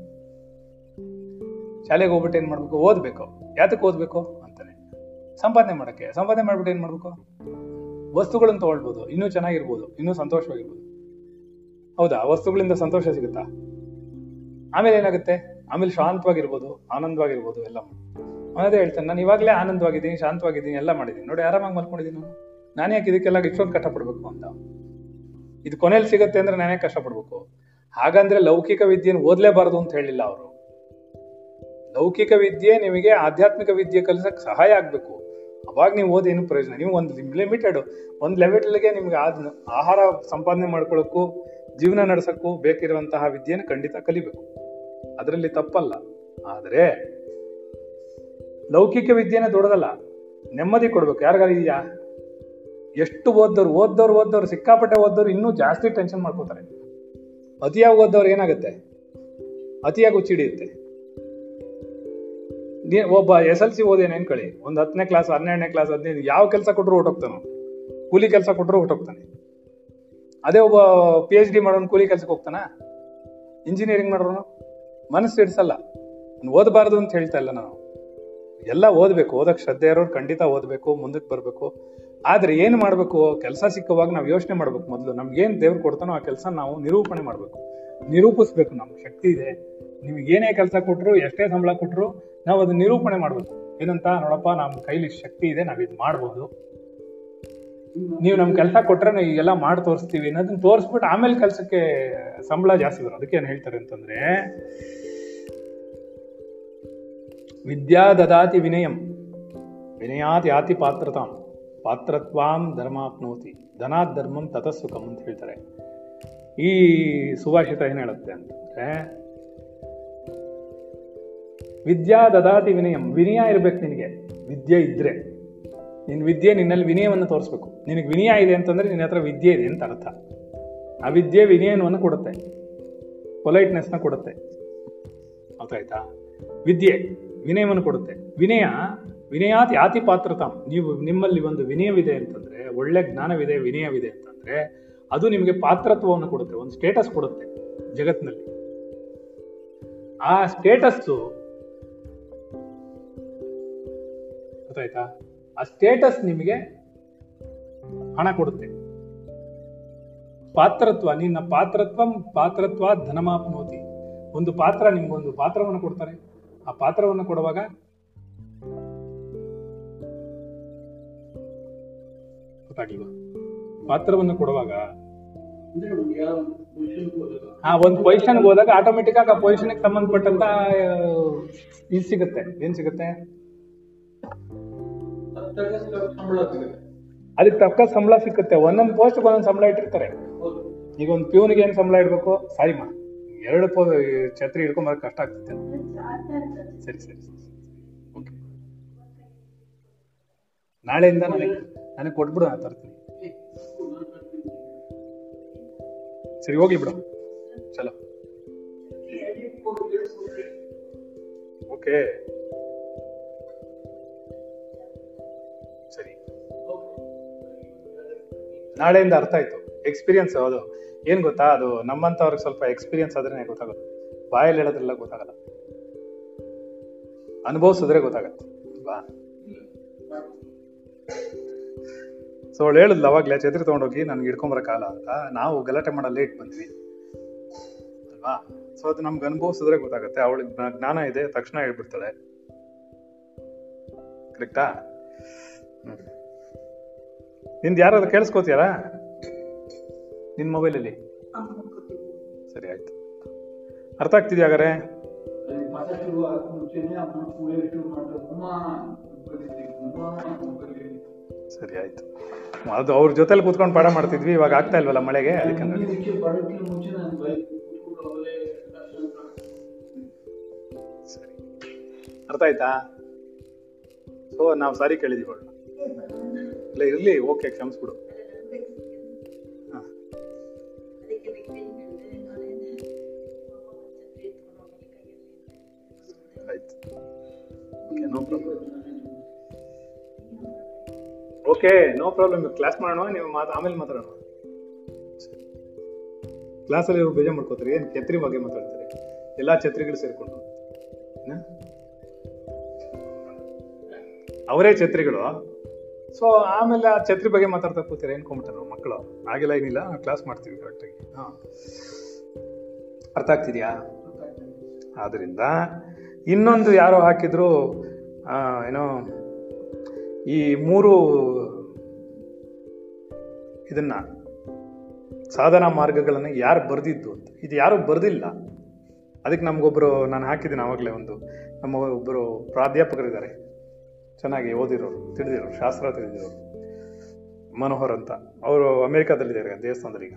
A: ಶಾಲೆಗೆ ಹೋಗ್ಬಿಟ್ಟು ಏನ್ ಮಾಡ್ಬೇಕು? ಓದ್ಬೇಕು. ಯಾತಕ್ಕೆ ಓದ್ಬೇಕು? ಅಂತಾನೆ. ಸಂಪಾದನೆ ಮಾಡಕ್ಕೆ. ಸಂಪಾದನೆ ಮಾಡ್ಬಿಟ್ಟು ಏನ್ ಮಾಡ್ಬೇಕು? ವಸ್ತುಗಳನ್ನ ತಗೊಳ್ಬೋದು. ಇನ್ನೂ ಚೆನ್ನಾಗಿರ್ಬೋದು. ಇನ್ನೂ ಸಂತೋಷವಾಗಿರ್ಬೋದು. ಹೌದಾ? ವಸ್ತುಗಳಿಂದ ಸಂತೋಷ ಸಿಗುತ್ತಾ? ಆಮೇಲೆ ಏನಾಗುತ್ತೆ? ಆಮೇಲೆ ಶಾಂತವಾಗಿರ್ಬೋದು, ಆನಂದವಾಗಿರ್ಬೋದು ಎಲ್ಲ ಅವನದೇ ಹೇಳ್ತಾನೆ, ನಾನು ಇವಾಗಲೇ ಆನಂದವಾಗಿದ್ದೀನಿ, ಶಾಂತವಾಗಿದ್ದೀನಿ, ಎಲ್ಲ ಮಾಡಿದ್ದೀನಿ. ನೋಡಿ ಆರಾಮಾಗಿ ಮಲ್ಕೊಂಡಿದ್ದೀನಿ ನಾನು ನಾನು ಯಾಕೆ ಇದಕ್ಕೆಲ್ಲ ಇಷ್ಟೊಂದು ಕಷ್ಟಪಡಬೇಕು ಅಂತ? ಇದು ಕೊನೆಯಲ್ಲಿ ಸಿಗುತ್ತೆ ಅಂದ್ರೆ ನಾನೇ ಕಷ್ಟಪಡಬೇಕು. ಹಾಗಂದ್ರೆ ಲೌಕಿಕ ವಿದ್ಯೆಯನ್ನು ಓದಲೇಬಾರದು ಅಂತ ಹೇಳಿಲ್ಲ ಅವರು. ಲೌಕಿಕ ವಿದ್ಯೆ ನಿಮಗೆ ಆಧ್ಯಾತ್ಮಿಕ ವಿದ್ಯೆ ಕಲಿಸಕ್ ಸಹಾಯ ಆಗಬೇಕು. ಅವಾಗ ನೀವು ಓದಿ ಏನು ಪ್ರಯೋಜನ? ನೀವು ಒಂದು ಲಿಮಿಟೆಡ್ ಒಂದು ಲೆವೆಲ್ಗೆ ನಿಮ್ಗೆ ಆದ, ಆಹಾರ ಸಂಪಾದನೆ ಮಾಡ್ಕೊಳ್ಳೋಕ್ಕೂ, ಜೀವನ ನಡೆಸಕ್ಕೂ ಬೇಕಿರುವಂತಹ ವಿದ್ಯೆಯನ್ನು ಖಂಡಿತ ಕಲಿಬೇಕು. ಅದರಲ್ಲಿ ತಪ್ಪಲ್ಲ. ಆದರೆ ಲೌಕಿಕ ವಿದ್ಯೆನೇ ದೊಡ್ಡದಲ್ಲ, ನೆಮ್ಮದಿ ಕೊಡ್ಬೇಕು. ಯಾರಿಗಾರು ಇದೆಯಾ? ಎಷ್ಟು ಓದ್ದವ್ರು ಓದ್ದವ್ರು ಓದ್ದವ್ರು, ಸಿಕ್ಕಾಪಟ್ಟೆ ಓದ್ದವ್ರು ಇನ್ನೂ ಜಾಸ್ತಿ ಟೆನ್ಷನ್ ಮಾಡ್ಕೋತಾರೆ. ಅತಿಯಾಗಿ ಓದ್ದವ್ರು ಏನಾಗುತ್ತೆ? ಅತಿಯಾಗಿ ಹುಚ್ಚಿಡಿಯುತ್ತೆ ಒಬ್ಬ ಎಸ್ ಎಲ್ ಸಿ ಓದೇನು ಅನ್ಕೊಳ್ಳಿ ಒಂದು ಹತ್ತನೇ ಕ್ಲಾಸ್ ಹನ್ನೆರಡನೇ ಕ್ಲಾಸ್ ಹದಿನೈದು, ಯಾವ ಕೆಲಸ ಕೊಟ್ಟರು ಹೊಟ್ಟೋಗ್ತಾನೋ ಕೂಲಿ ಕೆಲಸ ಕೊಟ್ಟರು ಹೊಟ್ಟೋಗ್ತಾನೆ ಅದೇ ಒಬ್ಬ ಪಿ ಎಚ್ ಡಿ ಮಾಡೋನು ಕೂಲಿ ಕೆಲಸಕ್ಕೆ ಹೋಗ್ತಾನ? ಇಂಜಿನಿಯರಿಂಗ್ ಮಾಡೋನು? ಮನಸ್ಸು ಇಡ್ಸಲ್ಲ. ಓದಬಾರ್ದು ಅಂತ ಹೇಳ್ತಾ ಇಲ್ಲ ನಾನು. ಎಲ್ಲ ಓದ್ಬೇಕು ಓದಕ್ಕೆ ಶ್ರದ್ಧೆ ಇರೋರು ಖಂಡಿತ ಓದ್ಬೇಕು ಮುಂದಕ್ಕೆ ಬರಬೇಕು. ಆದರೆ ಏನು ಮಾಡಬೇಕು? ಕೆಲಸ ಸಿಕ್ಕುವಾಗ ನಾವು ಯೋಚನೆ ಮಾಡಬೇಕು ಮೊದಲು. ನಮ್ಗೆ ಏನ್ ದೇವ್ರು ಕೊಡ್ತಾನೋ ಆ ಕೆಲಸ ನಾವು ನಿರೂಪಣೆ ಮಾಡಬೇಕು. ನಿರೂಪಿಸ್ಬೇಕು ನಮ್ಗೆ, ಶಕ್ತಿ ಇದೆ. ನಿಮ್ಗೆ ಏನೇ ಕೆಲಸ ಕೊಟ್ರು, ಎಷ್ಟೇ ಸಂಬಳ ಕೊಟ್ರು, ನಾವು ಅದನ್ನ ನಿರೂಪಣೆ ಮಾಡಬೇಕು. ಏನಂತ ನೋಡಪ್ಪ ನಮ್ಮ ಕೈಲಿ ಶಕ್ತಿ ಇದೆ, ನಾವು ಇದು ಮಾಡ್ಬೋದು. ನೀವು ನಮ್ಮ ಕೆಲಸ ಕೊಟ್ಟರೆ ನಾವು ಈಗೆಲ್ಲ ಮಾಡಿ ತೋರಿಸ್ತೀವಿ ಅನ್ನೋದನ್ನ ತೋರಿಸ್ಬಿಟ್ಟು ಆಮೇಲೆ ಕೆಲಸಕ್ಕೆ ಸಂಬಳ ಜಾಸ್ತಿ ಬರೋದು ಅದಕ್ಕೆ ಏನು ಹೇಳ್ತಾರೆ ಅಂತಂದ್ರೆ ವಿದ್ಯಾ ದದಾತಿ ವಿನಯಂ. ವಿನಯಾತ್ ಯಾತಿ ಪಾತ್ರತಾಂ. ಪಾತ್ರತ್ವಾಂ ಧರ್ಮಾಪ್ನೋತಿ. ಧನಾತ್ ಧರ್ಮಂ ತತಸ್ಸುಖಂ ಅಂತ ಹೇಳ್ತಾರೆ. ಈ ಸುಭಾಷಿತ ಏನು ಹೇಳುತ್ತೆ ಅಂತಂದ್ರೆ ವಿದ್ಯಾ ದದಾತಿ ವಿನಯಂ. ವಿನಯ ಇರಬೇಕು ನಿನಗೆ. ವಿದ್ಯೆ ಇದ್ರೆ. ನಿನ್ನ ವಿದ್ಯೆ ನಿನ್ನಲ್ಲಿ ವಿನಯವನ್ನು ತೋರಿಸ್ಬೇಕು. ನಿನಗೆ ವಿನಯ ಇದೆ ಅಂತಂದ್ರೆ ನಿನ್ನ ಹತ್ರ ವಿದ್ಯೆ ಇದೆ ಅಂತ ಅರ್ಥ. ಆ ವಿದ್ಯೆ ವಿನಯನವನ್ನು ಕೊಡುತ್ತೆ. ಪೊಲೈಟ್ನೆಸ್ನ ಕೊಡುತ್ತೆ. ಆಯ್ತಾ ವಿದ್ಯೆ. ವಿನಯವನ್ನು ಕೊಡುತ್ತೆ. ವಿನಯ, ವಿನಯಾತ್ ಯಾತಿ ಪಾತ್ರತಾಂ. ನೀವು ನಿಮ್ಮಲ್ಲಿ ಒಂದು ವಿನಯವಿದೆ ಅಂತಂದ್ರೆ, ಒಳ್ಳೆ ಜ್ಞಾನವಿದೆ, ವಿನಯವಿದೆ ಅಂತಂದ್ರೆ, ಅದು ನಿಮಗೆ ಪಾತ್ರತ್ವವನ್ನು ಕೊಡುತ್ತೆ, ಒಂದು ಸ್ಟೇಟಸ್ ಕೊಡುತ್ತೆ ಜಗತ್ತಿನಲ್ಲಿ ಆ ಸ್ಟೇಟಸ್ಸು ಗೊತ್ತಾಯ್ತಾ? ಆ ಸ್ಟೇಟಸ್ ನಿಮಗೆ ಹಣ ಕೊಡುತ್ತೆ. ಪಾತ್ರತ್ವ, ನಿನ್ನ ಪಾತ್ರತ್ವ ಪಾತ್ರತ್ವ ಧನಮಾಪ್ನೋತಿ. ಒಂದು ಪಾತ್ರ ನಿಮ್ಗೊಂದು ಪಾತ್ರವನ್ನು ಕೊಡ್ತಾರೆ. ಆ ಪಾತ್ರವನ್ನು ಕೊಡುವಾಗ ಪಾತ್ರವನ್ನು ಕೊಡುವಾಗ ಆ, ಒಂದು ಪೊಸಿಷನ್ ಹೋದಾಗ ಆಟೋಮೆಟಿಕ್ ಆಗಿ ಆ ಪೊಸಿಷನ್ ಸಂಬಂಧಪಟ್ಟಂತ ಇದು ಸಿಗುತ್ತೆ. ಏನ್ ಸಿಗುತ್ತೆ? ಅದಕ್ಕೆ ತಕ್ಕ ಸಂಬಳ ಸಿಕ್ಕುತ್ತೆ ಒಂದೊಂದು ಪೋಸ್ಟ್ ಒಂದೊಂದು ಸಂಬಳ ಇಟ್ಟಿರ್ತಾರೆ. ಈಗ ಒಂದು ಪ್ಯೂನ್ಗೆ ಏನು ಸಂಬಳ ಇಡ್ಬೇಕು? ಸಾರಿ ಎರಡು ಪೋ, ಛತ್ರಿ ಹಿಡ್ಕೊಂಬರಕ್ ಕಷ್ಟ ಆಗ್ತದೆ ಸರಿ ಸರಿ ಓಕೆ ನಾಳೆಯಿಂದ ನನಗೆ ನನಗೆ ಕೊಟ್ಬಿಡು ನಾನು ತರ್ತೀನಿ. ಸರಿ, ಹೋಗ್ಲಿ ಬಿಡು. ಚಲೋ. ಓಕೆ ಸರಿ. ನಾಳೆಯಿಂದ ಅರ್ಥ ಆಯ್ತು. ಎಕ್ಸ್ಪೀರಿಯನ್ಸ್ ಹೌದು ಏನ್ ಗೊತ್ತಾ? ಅದು ನಮ್ಮಂಥವ್ರಿಗೆ ಸ್ವಲ್ಪ ಎಕ್ಸ್ಪೀರಿಯನ್ಸ್ ಆದ್ರೆ ಗೊತ್ತಾಗುತ್ತೆ. ಬಾಯಲ್ಲಿ ಹೇಳೋದ್ರೆಲ್ಲ ಗೊತ್ತಾಗಲ್ಲ. ಅನುಭವಿಸಿದ್ರೆ ಗೊತ್ತಾಗತ್ತೆ. ಅಲ್ವಾ ಸೊ ಅವಳು ಹೇಳಿದ್ಲು ಅವಾಗ್ಲೇ, ಛತ್ರಿ ತಗೊಂಡೋಗಿ ನನ್ಗೆ ಕಾಲ ಅಂತ. ನಾವು ಗಲಾಟೆ ಮಾಡೋ ಲೇಟ್ ಬಂದ್ವಿ. ಅಲ್ವಾ? ಸೊ ಅದು ನಮ್ಗೆ ಅನುಭವಿಸಿದ್ರೆ ಗೊತ್ತಾಗುತ್ತೆ. ಅವಳಿಗೆ ಜ್ಞಾನ ಇದೆ, ತಕ್ಷಣ ಹೇಳ್ಬಿಡ್ತಾಳೆ. ಕರೆಕ್ಟಾ ನಿಂದು ಯಾರಾದ್ರೂ ಕೇಳಿಸ್ಕೋತೀಯಾರ ನಿನ್ ಮೊಬೈಲಲ್ಲಿ ಸರಿ ಆಯ್ತು. ಅರ್ಥ ಆಗ್ತಿದ್ಯಾ
B: ಉಮ್ಮ
A: ಸರಿ ಆಯ್ತು. ಅದು ಅವ್ರ ಜೊತೆಲಿ ಕೂತ್ಕೊಂಡು ಪಾಠ ಮಾಡ್ತಿದ್ವಿ ಇವಾಗ ಆಗ್ತಾ ಇಲ್ವಲ್ಲ ಮಳೆಗೆ? ಅದಕ್ಕೆ ಸರಿ. ಅರ್ಥ ಆಯ್ತಾ? ಸೊ ನಾವು ಸಾರಿ ಕೇಳಿದೀವಿ ಅವಳು. ಇಲ್ಲ ಇರ್ಲಿ ಓಕೆ ಕ್ಷಮಿಸ್ಬಿಡು. ಆಯ್ತು okay no problem okay no problem class ಮಾಡೋಣ? ನೀವು ಮಾತು ಆಮೇಲೆ ಮಾತಾಡೋಣ. ಕ್ಲಾಸಲ್ಲಿ ಇವ್ರು ಬೇಜಾರು ಮಾಡ್ಕೋತಾರೆ? ಏನು ಛತ್ರಿ ಬಗ್ಗೆ ಮಾತಾಡ್ತಾರೆ? ಎಲ್ಲ ಛತ್ರಿಗಳು ಸೇರಿಕೊಂಡು? ಅವರೇ ಛತ್ರಿಗಳು. ಸೊ ಆಮೇಲೆ ಆ ಛತ್ರಿ ಬಗ್ಗೆ ಮಾತಾಡ್ತಾ ಕೂತಾರೆ. ಏನ್ಕೊಂಬಿಟ್ಟಾರ ಮಕ್ಕಳು? ಆಗಿಲ್ಲ ಏನಿಲ್ಲ. ಕ್ಲಾಸ್ ಮಾಡ್ತೀವಿ ಕರೆಕ್ಟಾಗಿ ಹಾಂ. ಅರ್ಥ ಆಗ್ತಿದ್ಯಾ? ಆದ್ರಿಂದ ಇನ್ನೊಂದು ಯಾರೋ ಹಾಕಿದ್ರು ಏನೋ, ಈ ಮೂರು ಇದನ್ನ, ಸಾಧನಾ ಮಾರ್ಗಗಳನ್ನು ಯಾರು ಬರೆದಿದ್ದು ಅಂತ. ಇದು ಯಾರು ಬರೆದಿಲ್ಲ. ಅದಕ್ಕೆ ನಮಗೊಬ್ಬರು ನಾನು ಹಾಕಿದ್ದೀನಿ ಆವಾಗಲೇ ಒಂದು. ನಮ್ಮ ಒಬ್ಬರು ಪ್ರಾಧ್ಯಾಪಕರಿದ್ದಾರೆ ಚೆನ್ನಾಗಿ ಓದಿರೋರು, ತಿಳಿದಿರೋರು, ಶಾಸ್ತ್ರ ತಿಳಿದಿರೋರು. ಮನೋಹರ್ ಅಂತ. ಅವರು ಅಮೇರಿಕಾದಲ್ಲಿದ್ದಾರೆ ದೇವಸ್ಥಾನದಲ್ಲಿ ಈಗ.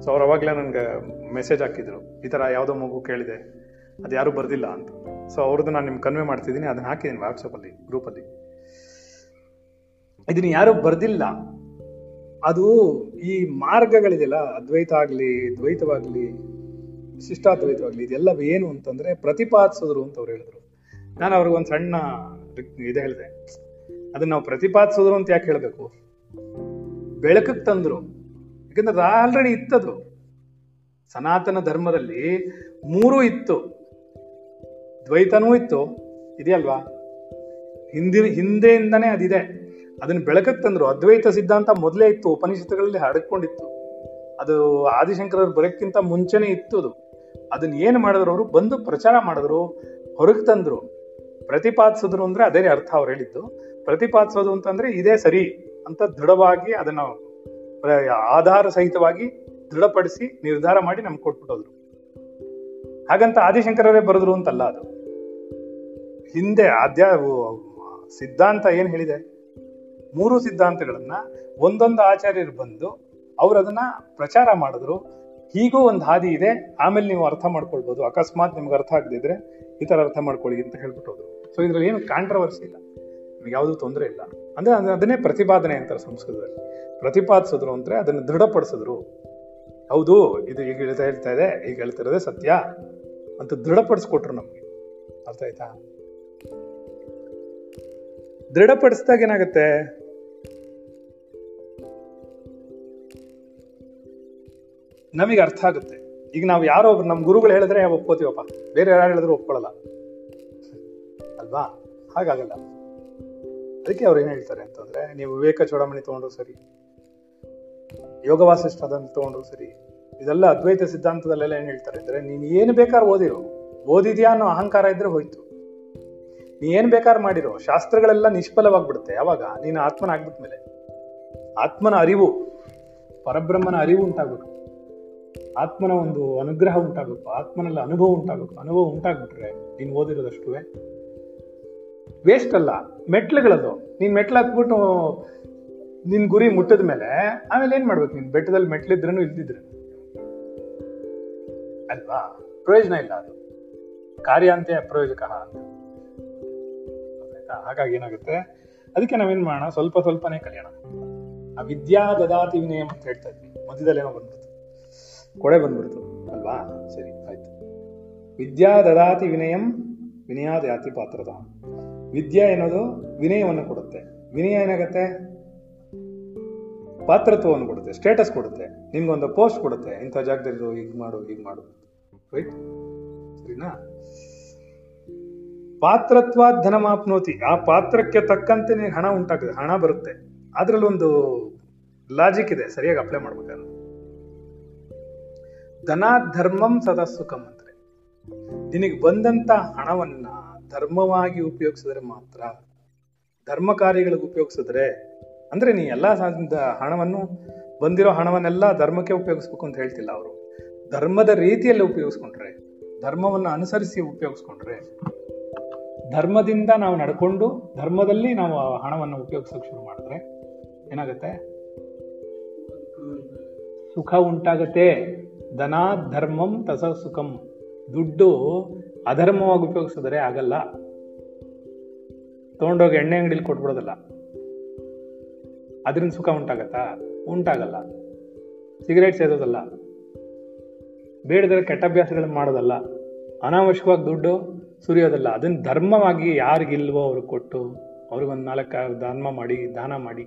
A: ಸೊ ಅವ್ರು ಅವಾಗಲೇ ನನಗೆ ಮೆಸೇಜ್ ಹಾಕಿದ್ರು. ಈ ಥರ ಯಾವುದೋ ಮಗು ಕೇಳಿದೆ. ಅದು ಯಾರು ಬರೆದಿಲ್ಲ ಅಂತ. ಸೊ ಅವ್ರದ್ದು ನಾನು ನಿಮ್ಗೆ ಕನ್ವೆ ಮಾಡ್ತಿದ್ದೀನಿ, ಅದನ್ನ ಹಾಕಿದ್ದೀನಿ ವಾಟ್ಸಪ್ಪಲ್ಲಿ ಗ್ರೂಪಲ್ಲಿ ಇದನ್ನ ಯಾರು ಬರೆದಿಲ್ಲ. ಅದು ಈ ಮಾರ್ಗಗಳಿದೆಯಲ್ಲ ಅದ್ವೈತ ಆಗಲಿ ದ್ವೈತವಾಗಲಿ, ವಿಶಿಷ್ಟಾದ್ವೈತವಾಗಲಿ ಇದೆಲ್ಲ ಏನು ಅಂತಂದ್ರೆ ಪ್ರತಿಪಾದಿಸಿದ್ರು ಅಂತ ಅವ್ರು ಹೇಳಿದ್ರು. ನಾನು ಅವ್ರಿಗೆ ಒಂದು ಸಣ್ಣ ಇದು ಹೇಳಿದೆ. ಅದನ್ನ ನಾವು ಪ್ರತಿಪಾದಿಸಿದ್ರು ಅಂತ ಯಾಕೆ ಹೇಳಬೇಕು? ಬೆಳಕಕ್ಕೆ ತಂದ್ರು. ಯಾಕಂದ್ರೆ ಆಲ್ರೆಡಿ ಇತ್ತದು. ಸನಾತನ ಧರ್ಮದಲ್ಲಿ ಮೂರು ಇತ್ತು. ದ್ವೈತನೂ ಇತ್ತು, ಇದೆಯಲ್ವಾ? ಹಿಂದಿನ ಹಿಂದೆಯಿಂದನೇ ಅದಿದೆ. ಅದನ್ನ ಬೆಳಕಕ್ಕೆ ತಂದ್ರು. ಅದ್ವೈತ ಸಿದ್ಧಾಂತ ಮೊದಲೇ ಇತ್ತು, ಉಪನಿಷತ್ತುಗಳಲ್ಲಿ ಹರಡ್ಕೊಂಡಿತ್ತು. ಅದು ಆದಿಶಂಕರವ್ರು ಬರೋಕ್ಕಿಂತ ಮುಂಚೆನೇ ಇತ್ತು ಅದು. ಅದನ್ನ ಏನು ಮಾಡಿದ್ರು ಅವರು? ಬಂದು ಪ್ರಚಾರ ಮಾಡಿದ್ರು, ಹೊರಗೆ ತಂದ್ರು. ಪ್ರತಿಪಾದಿಸಿದ್ರು ಅಂದ್ರೆ ಅದೇ ಅರ್ಥ ಅವ್ರು ಹೇಳಿದ್ದು. ಪ್ರತಿಪಾದಿಸೋದು ಅಂತಂದ್ರೆ ಇದೇ ಸರಿ ಅಂತ ದೃಢವಾಗಿ ಅದನ್ನ ಆಧಾರ ಸಹಿತವಾಗಿ ದೃಢಪಡಿಸಿ ನಿರ್ಧಾರ ಮಾಡಿ ನಮ್ಗೆ ಕೊಟ್ಬಿಟ್ಟೋದ್ರು. ಹಾಗಂತ ಆದಿಶಂಕರರೇ ಬರೆದ್ರು ಅಂತಲ್ಲ ಅದು. ಹಿಂದೆ ಆದ್ಯ ಸಿದ್ಧಾಂತ ಏನು ಹೇಳಿದೆ? ಮೂರು ಸಿದ್ಧಾಂತಗಳನ್ನ ಒಂದೊಂದು ಆಚಾರ್ಯರು ಬಂದು ಅವ್ರು ಅದನ್ನ ಪ್ರಚಾರ ಮಾಡಿದ್ರು. ಹೀಗೂ ಒಂದು ಹಾದಿ ಇದೆ. ಆಮೇಲೆ ನೀವು ಅರ್ಥ ಮಾಡ್ಕೊಳ್ಬೋದು. ಅಕಸ್ಮಾತ್ ನಿಮ್ಗೆ ಅರ್ಥ ಆಗದಿದ್ರೆ ಈ ಥರ ಅರ್ಥ ಮಾಡ್ಕೊಳ್ಳಿ ಅಂತ ಹೇಳ್ಬಿಟ್ಟು ಹೋದ್ರು. ಸೊ ಇದ್ರಲ್ಲಿ ಏನು ಕಾಂಟ್ರವರ್ಸಿ ಇಲ್ಲ. ನಿಮ್ಗೆ ಯಾವುದೂ ತೊಂದರೆ ಇಲ್ಲ. ಅಂದ್ರೆ ಅದನ್ನೇ ಪ್ರತಿಪಾದನೆ ಅಂತಾರೆ ಸಂಸ್ಕೃತದಲ್ಲಿ. ಪ್ರತಿಪಾದಿಸಿದ್ರು ಅಂದ್ರೆ ಅದನ್ನ ದೃಢಪಡಿಸಿದ್ರು. ಹೌದು, ಇದು ಈಗ ಹೇಳ್ತಾ ಹೇಳ್ತಾ ಇದೆ, ಈಗ ಹೇಳ್ತಿರೋದೇ ಸತ್ಯ ಅಂತ ದೃಢಪಡಿಸ್ಕೊಟ್ರು ನಮಗೆ. ಅರ್ಥ ಆಯ್ತಾ? ದೃಢಪಡಿಸಿದಾಗ ಏನಾಗುತ್ತೆ? ನಮಗೆ ಅರ್ಥ ಆಗುತ್ತೆ. ಈಗ ನಾವು ಯಾರೋ ಒಬ್ರು, ನಮ್ಮ ಗುರುಗಳು ಹೇಳಿದ್ರೆ ಒಪ್ಕೋತೀವಪ್ಪ. ಬೇರೆ ಯಾರು ಹೇಳಿದ್ರು ಒಪ್ಕೊಳ್ಳಲ್ಲ. ಅಲ್ವಾ? ಹಾಗಾಗಲ್ಲ. ಅದಕ್ಕೆ ಅವ್ರು ಏನು ಹೇಳ್ತಾರೆ ಅಂತಂದ್ರೆ, ನೀವು ವಿವೇಕ ಚೋಡಮಣಿ ತಗೊಂಡ್ರು ಸರಿ. ಯೋಗ ವಾಸಿಷ್ಠ ಅದನ್ನು ತಗೊಂಡ್ರು ಸರಿ. ಇದೆಲ್ಲ ಅದ್ವೈತ ಸಿದ್ಧಾಂತದಲ್ಲೆಲ್ಲ ಏನು ಹೇಳ್ತಾರೆ ಅಂದ್ರೆ, ನೀನು ಏನು ಬೇಕಾದ್ರೂ ಓದಿರೋ. ಓದಿದ್ಯಾ ಅನ್ನೋ ಅಹಂಕಾರ ಇದ್ರೆ ಹೋಯ್ತು. ನೀ ಏನ್ ಬೇಕಾದ್ರೆ ಮಾಡಿರೋ ಶಾಸ್ತ್ರಗಳೆಲ್ಲ ನಿಷ್ಫಲವಾಗ್ಬಿಡುತ್ತೆ. ಯಾವಾಗ ನೀನು ಮೇಲೆ. ಆತ್ಮನ ಅರಿವು, ಪರಬ್ರಹ್ಮನ ಅರಿವು ಉಂಟಾಗಬೇಕು. ಆತ್ಮನ ಒಂದು ಅನುಗ್ರಹ ಉಂಟಾಗಬೇಕು. ಆತ್ಮನಲ್ಲಿ ಅನುಭವ ಉಂಟಾಗಬೇಕು. ಅನುಭವ ಉಂಟಾಗ್ಬಿಟ್ರೆ ನೀನು ಓದಿರೋದಷ್ಟುವೇ. ವೇಸ್ಟ್ ಅಲ್ಲ. ಮೆಟ್ಲುಗಳದು. ನೀನ್ ಮೆಟ್ಲು ಹಾಕ್ಬಿಟ್ಟು ನಿನ್ ಗುರಿ ಮುಟ್ಟಿದ ಮೇಲೆ ಆಮೇಲೆ ಏನ್ ಮಾಡ್ಬೇಕು ನೀನ್? ಬೆಟ್ಟದಲ್ಲಿ ಮೆಟ್ಲಿದ್ರೂ ಇಲ್ದಿದ್ರೆ. ಅಲ್ವಾ? ಪ್ರಯೋಜನ ಇಲ್ಲ ಅದು. ಕಾರ್ಯಾಂತೆ ಅಪ್ರಯೋಜಕ ಅಂತ. ಹಾಗಾಗಿ ಏನಾಗುತ್ತೆ? ಅದಕ್ಕೆ ನಾವೇನ್ ಮಾಡೋಣ? ಸ್ವಲ್ಪ ಸ್ವಲ್ಪನೇ ಕಲಿಯೋಣ. ಆ ವಿದ್ಯಾ ದದಾತಿ ವಿನಯಂ ಅಂತ ಹೇಳ್ತಾ ಇದ್ವಿ. ಮಧ್ಯದಲ್ಲಿ ಏನೋ ಬಂದ್ಬಿಡ್ತು. ಕೊಡೆ ಬಂದ್ಬಿಡ್ತು. ಅಲ್ವಾ? ಸರಿ, ಆಯ್ತು. ವಿದ್ಯಾ ದದಾತಿ ವಿನಯಂ ವಿನಯಾದ ಯಾತಿ ಪಾತ್ರದ ವಿದ್ಯಾ ಏನೋದು ವಿನಯವನ್ನು ಕೊಡುತ್ತೆ. ವಿನಯ ಏನಾಗುತ್ತೆ? ಪಾತ್ರತ್ವವನ್ನು ಕೊಡುತ್ತೆ. ಸ್ಟೇಟಸ್ ಕೊಡುತ್ತೆ. ನಿಮ್ಗೊಂದು ಪೋಸ್ಟ್ ಕೊಡುತ್ತೆ. ಇಂಥ ಜಾಗದಲ್ಲಿ ಹೀಗೆ ಮಾಡು ಹೀಗೆ ಮಾಡು. ರೈಟ್ ಸರಿನಾ? ಪಾತ್ರತ್ವ ಧನಮಾಪ್ನೋತಿ ಆ ಪಾತ್ರಕ್ಕೆ ತಕ್ಕಂತೆ ನಿನಗೆ ಹಣ ಉಂಟಾಗ್ತದೆ. ಹಣ ಬರುತ್ತೆ. ಅದ್ರಲ್ಲಿ ಒಂದು ಲಾಜಿಕ್ ಇದೆ. ಸರಿಯಾಗಿ ಅಪ್ಲೈ ಮಾಡ್ಬೇಕಾದ್ರೆ. ಧನ ಧರ್ಮಂ ಸದಾ ಸುಖಂ ಅಂತಾರೆ ನಿನಗೆ ಬಂದಂತ ಹಣವನ್ನ ಧರ್ಮವಾಗಿ ಉಪಯೋಗಿಸಿದ್ರೆ ಮಾತ್ರ, ಧರ್ಮ ಕಾರ್ಯಗಳಿಗೆ ಉಪಯೋಗಿಸಿದ್ರೆ, ಅಂದ್ರೆ ನೀ ಎಲ್ಲಾ ಹಣವನ್ನು, ಬಂದಿರೋ ಹಣವನ್ನೆಲ್ಲ ಧರ್ಮಕ್ಕೆ ಉಪಯೋಗಿಸ್ಬೇಕು ಅಂತ ಹೇಳ್ತಿಲ್ಲ ಅವರು. ಧರ್ಮದ ರೀತಿಯಲ್ಲಿ ಉಪಯೋಗಿಸ್ಕೊಂಡ್ರೆ, ಧರ್ಮವನ್ನು ಅನುಸರಿಸಿ ಉಪಯೋಗಿಸ್ಕೊಂಡ್ರೆ ಧರ್ಮದಿಂದ ನಾವು ನಡ್ಕೊಂಡು ಧರ್ಮದಲ್ಲಿ ನಾವು ಹಣವನ್ನು ಉಪಯೋಗಿಸೋಕೆ ಶುರು ಮಾಡಿದ್ರೆ ಏನಾಗುತ್ತೆ? ಸುಖ ಉಂಟಾಗತ್ತೆ. ಧನ, ಧರ್ಮಂ, ತಸ, ಸುಖಂ. ದುಡ್ಡು ಅಧರ್ಮವಾಗಿ ಉಪಯೋಗಿಸಿದ್ರೆ ಆಗಲ್ಲ. ತೊಗೊಂಡೋಗಿ ಎಣ್ಣೆ ಅಂಗಡಿಲಿ ಕೊಟ್ಬಿಡೋದಲ್ಲ. ಅದರಿಂದ ಸುಖ ಉಂಟಾಗತ್ತಾ? ಉಂಟಾಗಲ್ಲ. ಸಿಗರೇಟ್ ಸೇದೋದಲ್ಲ. ಬೇಡದ್ರೆ ಕೆಟ್ಟ ಅಭ್ಯಾಸಗಳನ್ನು ಮಾಡೋದಲ್ಲ. ಅನಾವಶ್ಯಕವಾಗಿ ದುಡ್ಡು ಸುರಿಯೋದಲ್ಲ, ಅದನ್ನು ಧರ್ಮವಾಗಿ ಯಾರಿಗಿಲ್ವೋ ಅವ್ರಿಗೆ ಕೊಟ್ಟು ಅವ್ರಿಗೊಂದು ನಾಲ್ಕು ದಾನ ಮಾಡಿ ದಾನ ಮಾಡಿ,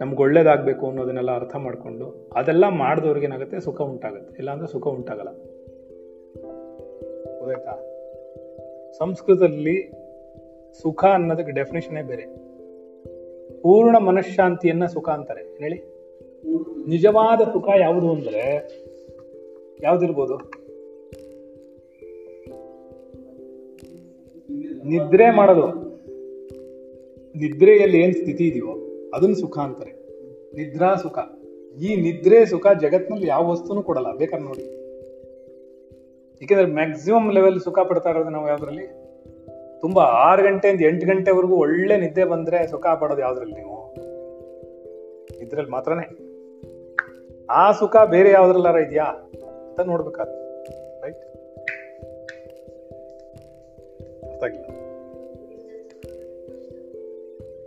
A: ನಮ್ಗೆ ಒಳ್ಳೇದಾಗಬೇಕು ಅನ್ನೋದನ್ನೆಲ್ಲ ಅರ್ಥ ಮಾಡಿಕೊಂಡು ಅದೆಲ್ಲ ಮಾಡಿದವ್ರಿಗೆ ಏನಾಗುತ್ತೆ? ಸುಖ ಉಂಟಾಗುತ್ತೆ. ಇಲ್ಲಾಂದ್ರೆ ಸುಖ ಉಂಟಾಗಲ್ಲ. ಗೊತ್ತಾಯ್ತಾ? ಸಂಸ್ಕೃತದಲ್ಲಿ ಸುಖ ಅನ್ನೋದಕ್ಕೆ ಡೆಫಿನೇಷನೇ ಬೇರೆ. ಪೂರ್ಣ ಮನಃಶಾಂತಿಯನ್ನ ಸುಖ ಅಂತಾರೆ. ಹೇಳಿ? ನಿಜವಾದ ಸುಖ ಯಾವುದು ಅಂದ್ರೆ, ಯಾವ್ದಿರ್ಬೋದು? ನಿದ್ರೆ ಮಾಡೋದು. ನಿದ್ರೆಯಲ್ಲಿ ಏನ್ ಸ್ಥಿತಿ ಇದೆಯೋ ಅದನ್ನ ಸುಖ ಅಂತಾರೆ. ನಿದ್ರಾ ಸುಖ. ಈ ನಿದ್ರೆ ಸುಖ ಜಗತ್ನಲ್ಲಿ ಯಾವ ವಸ್ತುನು ಕೊಡಲ್ಲ. ಬೇಕಾದ್ರೆ ನೋಡಿ. ಏಕೆಂದ್ರೆ ಮ್ಯಾಕ್ಸಿಮಮ್ ಲೆವೆಲ್ ಸುಖ ಪಡ್ತಾ ಇರೋದು ನಾವು ಯಾವ್ದ್ರಲ್ಲಿ? ತುಂಬಾ ಆರು ಗಂಟೆಯಿಂದ ಎಂಟು ಗಂಟೆವರೆಗೂ ಒಳ್ಳೆ ನಿದ್ದೆ ಬಂದ್ರೆ ಸುಖ ಪಡೋದು ಯಾವ್ದ್ರಲ್ಲಿ ನೀವು? ಇದ್ರಲ್ಲಿ ಮಾತ್ರನೇ. ಆ ಸುಖ ಬೇರೆ ಯಾವ್ದ್ರಲ್ಲಾರ ಇದೆಯಾ ಅಂತ ನೋಡ್ಬೇಕಾದ್ರೆ ಅರ್ಥ ಆಗಿಲ್ಲ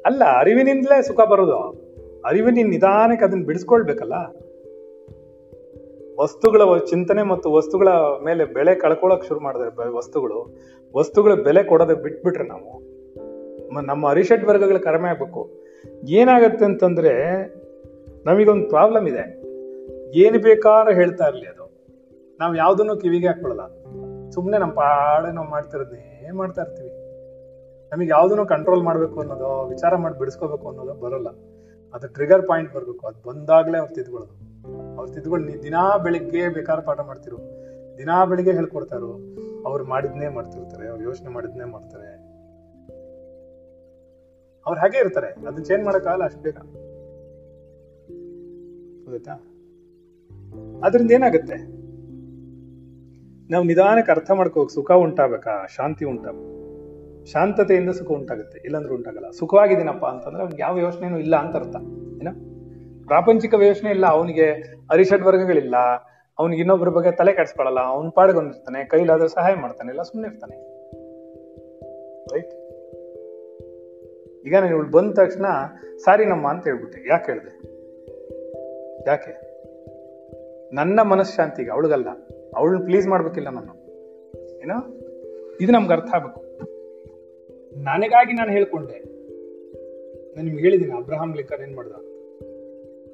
A: ಅಲ್ಲ, ಅರಿವಿನಿಂದಲೇ ಸುಖ ಬರೋದು. ಅರಿವಿನ ನಿಧಾನಕ್ಕೆ ಅದನ್ನ ಬಿಡಿಸ್ಕೊಳ್ಬೇಕಲ್ಲ. ವಸ್ತುಗಳ ಚಿಂತನೆ ಮತ್ತು ವಸ್ತುಗಳ ಮೇಲೆ ಬೆಲೆ ಕಳ್ಕೊಳಕ್ ಶುರು ಮಾಡಿದ್ರೆ ವಸ್ತುಗಳು. ವಸ್ತುಗಳ ಬೆಲೆ ಕೊಡೋದಕ್ಕೆ ಬಿಟ್ಬಿಟ್ರೆ ನಾವು. ನಮ್ಮ ಅರಿಷಡ್ ವರ್ಗಗಳು ಕಡಿಮೆ ಆಗ್ಬೇಕು. ಏನಾಗತ್ತೆ ಅಂತಂದ್ರೆ, ನಮಗೊಂದು ಪ್ರಾಬ್ಲಮ್ ಇದೆ. ಏನು ಬೇಕಾದ್ರೂ ಹೇಳ್ತಾ ಇರ್ಲಿ ಅದು. ನಾವು ಯಾವ್ದನ್ನು ಕಿವಿಗೆ ಹಾಕೊಳ್ಳಲ್ಲ ಸುಮ್ಮನೆ ನಮ್ಮ ಪಾಡೆ ನಾವು ಮಾಡ್ತಿರೋದನ್ನೇ ಮಾಡ್ತಾ ಇರ್ತೀವಿ? ನಮಗೆ ಯಾವ್ದನ್ನು ಕಂಟ್ರೋಲ್ ಮಾಡಬೇಕು ಅನ್ನೋದು, ವಿಚಾರ ಮಾಡಿ ಬಿಡಿಸ್ಕೋಬೇಕು ಅನ್ನೋದು ಬರಲ್ಲ. ಅದು ಟ್ರಿಗರ್ ಪಾಯಿಂಟ್ ಬರಬೇಕು. ಅದು ಬಂದಾಗ್ಲೇ ಅವ್ರು ತಿದ್ಕೊಳ್ಳೋದು. ಅವ್ರು ತಿದ್ಕೊಂಡು ನೀ ದಿನಾ ಬೆಳಿಗ್ಗೆ ಬೇಕಾದ್ರೆ ಪಾಠ ಮಾಡ್ತಿರು. ದಿನಾ ಬೆಳಿಗ್ಗೆ ಹೇಳ್ಕೊಡ್ತಾರೋ. ಅವ್ರು ಮಾಡಿದ್ನೇ ಮಾಡ್ತಿರ್ತಾರೆ. ಅವ್ರು ಯೋಚನೆ ಮಾಡಿದ್ನೇ ಮಾಡ್ತಾರೆ. ಅವ್ರು ಹಾಗೆ ಇರ್ತಾರೆ. ಅದನ್ನ ಚೇಂಜ್ ಮಾಡೋಕ್ಕಾಗಲ್ಲ ಅಷ್ಟು ಬೇಗ. ಗೊತ್ತಾ ಅದರಿಂದ ಏನಾಗುತ್ತೆ? ನಾವು ನಿಧಾನಕ್ಕೆ ಅರ್ಥ ಮಾಡ್ಕೋಬೇಕು ಸುಖ ಉಂಟಾಗಬೇಕಾ? ಶಾಂತಿ ಉಂಟಾಗಬೇಕು ಶಾಂತತೆಯಿಂದ ಸುಖ ಉಂಟಾಗುತ್ತೆ, ಇಲ್ಲಾಂದ್ರೆ ಉಂಟಾಗಲ್ಲ. ಸುಖವಾಗಿದ್ದೀನಪ್ಪ ಅಂತಂದ್ರೆ ಅವ್ನಿಗೆ ಯಾವ ಯೋಚನೆನೂ ಇಲ್ಲ ಅಂತ ಅರ್ಥ. ಏನ? ಪ್ರಾಪಂಚಿಕ ಯೋಚನೆ ಇಲ್ಲ, ಅವನಿಗೆ ಅರಿಷಡ್ ವರ್ಗಗಳಿಲ್ಲ, ಅವನಿಗೆ ಇನ್ನೊಬ್ಬರ ಬಗ್ಗೆ ತಲೆ ಕೆಡಿಸ್ಕೊಳ್ಳಲ್ಲ ಅವ್ನ ಪಾಡ್ಗೊಂಡಿರ್ತಾನೆ, ಕೈಲಾದ್ರೂ ಸಹಾಯ ಮಾಡ್ತಾನೆ, ಇಲ್ಲ ಸುಮ್ಮನೆ ಇರ್ತಾನೆ. ರೈಟ್ ಈಗ ನಾನು ಇವಳು ಬಂದ ತಕ್ಷಣ ಸಾರಿ ನಮ್ಮ ಅಂತ ಹೇಳ್ಬಿಟ್ಟೆ. ಯಾಕೆ ಹೇಳ್ದೆ? ಯಾಕೆ? ನನ್ನ ಮನಃಶಾಂತಿಗೆ ಅವಳಿಗಲ್ಲ. ಅವಳನ್ನ ಪ್ಲೀಸ್ ಮಾಡ್ಬೇಕಿಲ್ಲ ನಾನು. ಏನೋ? ಇದು ನಮ್ಗೆ ಅರ್ಥ ಆಗ್ಬೇಕು. ನನಗಾಗಿ ನಾನು ಹೇಳ್ಕೊಂಡೆ. ನಾನು ನಿಮ್ಗೆ ಹೇಳಿದ್ದೀನಿ ಅಬ್ರಹಾಂ ಲಿಂಕನ್ ಏನು ಮಾಡ್ದ?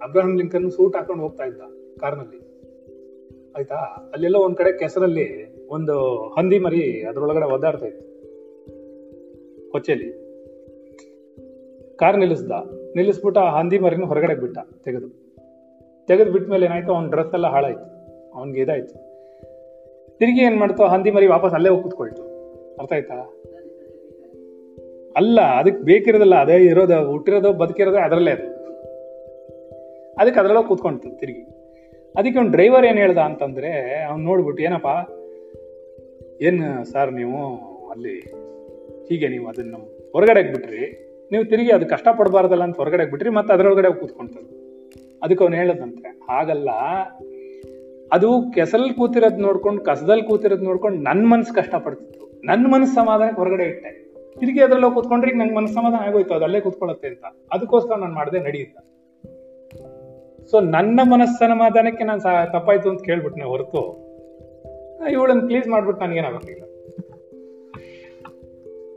A: ಅಬ್ರಹಾಂ ಲಿಂಕನ್ ಸೂಟ್ ಹಾಕೊಂಡು ಹೋಗ್ತಾ ಇದ್ದ ಕಾರ್ನಲ್ಲಿ. ಆಯ್ತಾ? ಅಲ್ಲೆಲ್ಲೋ ಒಂದ್ ಕಡೆ ಕೆಸರಲ್ಲಿ ಒಂದು ಹಂದಿ ಮರಿ ಅದ್ರೊಳಗಡೆ ಒದ್ದಾಡ್ತಾ ಇತ್ತು. ಕೊಚ್ಚೆಲಿ. ಕಾರ್ ನಿಲ್ಲಿಸ್ದ. ನಿಲ್ಲಿಸ್ಬಿಟ್ಟು ಆ ಹಂದಿ ಮರಿನ ಹೊರಗಡೆ ಬಿಟ್ಟ, ತೆಗೆದು. ತೆಗೆದು ಬಿಟ್ಟ ಮೇಲೆ ಏನಾಯ್ತು? ಅವ್ನ ಡ್ರೆಸ್ ಎಲ್ಲ ಹಾಳಾಯ್ತು. ಅವ್ನಿಗೆ ಇದಾಯ್ತು. ತಿರುಗಿ ಏನ್ ಮಾಡ್ತು? ಹಂದಿ ಮರಿ ವಾಪಸ್ ಅಲ್ಲೇ ಹೋಗಿ ಕೂತ್ಕೊಳ್ತು. ಅರ್ಥ ಆಯ್ತಾ? ಅಲ್ಲ ಅದಕ್ಕೆ ಬೇಕಿರೋದಲ್ಲ ಅದೇ ಇರೋದು, ಹುಟ್ಟಿರೋದು, ಬದುಕಿರೋದು ಅದರಲ್ಲೇ ಅದು. ಅದಕ್ಕೆ ಅದರಲ್ಲೋಗಿ ಕೂತ್ಕೊಂತು ತಿರುಗಿ. ಅದಕ್ಕೆ ಅವ್ನು ಡ್ರೈವರ್ ಏನು ಹೇಳ್ದ ಅಂತಂದ್ರೆ, ಅವ್ನು ನೋಡ್ಬಿಟ್ಟು, ಏನಪ್ಪ? ಏನು ಸರ್ ನೀವು ಅಲ್ಲಿ? ಹೀಗೆ ನೀವು ಅದನ್ನು ಹೊರಗಡೆ ಬಿಟ್ರಿ ನೀವು ತಿರುಗಿ ಅದು ಕಷ್ಟ ಪಡಬಾರ್ದಲ್ಲ ಅಂತ ಹೊರಗಡೆ ಬಿಟ್ರಿ ಮತ್ತೆ ಅದರೊಳಗಡೆ ಕೂತ್ಕೊಂತದ್ದು ಅದಕ್ಕೆ ಅವ್ನು ಹೇಳದಂತೆ ಹಾಗಲ್ಲ ಅದು ಕೆಸಲ್ ಕೂತಿರೋದ್ ನೋಡ್ಕೊಂಡು ಕಸದಲ್ಲಿ ಕೂತಿರೋದ್ ನೋಡ್ಕೊಂಡು ನನ್ನ ಮನಸ್ಸು ಕಷ್ಟಪಡ್ತಿತ್ತು. ನನ್ನ ಮನಸ್ಸು ಸಮಾಧಾನಕ್ಕೆ ಹೊರಗಡೆ ಇಟ್ಟೆ. ತಿರುಗಿ ಅದ್ರಲ್ಲೋ ಕೂತ್ಕೊಂಡ್ರೆ ಈಗ ನಂಗೆ ಮನಸ್ಸು ಸಮಾಧಾನ ಆಗೋಯ್ತು ಅದಲ್ಲೇ ಕೂತ್ಕೊಳ್ಳುತ್ತೆ ಅಂತ. ಅದಕ್ಕೋಸ್ಕರ ನಾನು ಮಾಡಿದೆ ನಡೆಯುತ್ತ ಸೊ ನನ್ನ ಮನಸ್ಸು ಸಮಾಧಾನಕ್ಕೆ ನಾನು ತಪ್ಪಾಯ್ತು ಅಂತ ಕೇಳ್ಬಿಟ್ನೆ ಹೊರತು ಇವಳನ್ನ ಪ್ಲೀಸ್ ಮಾಡ್ಬಿಟ್ಟು ನನಗೇನಾಗಬೇಕಿಲ್ಲ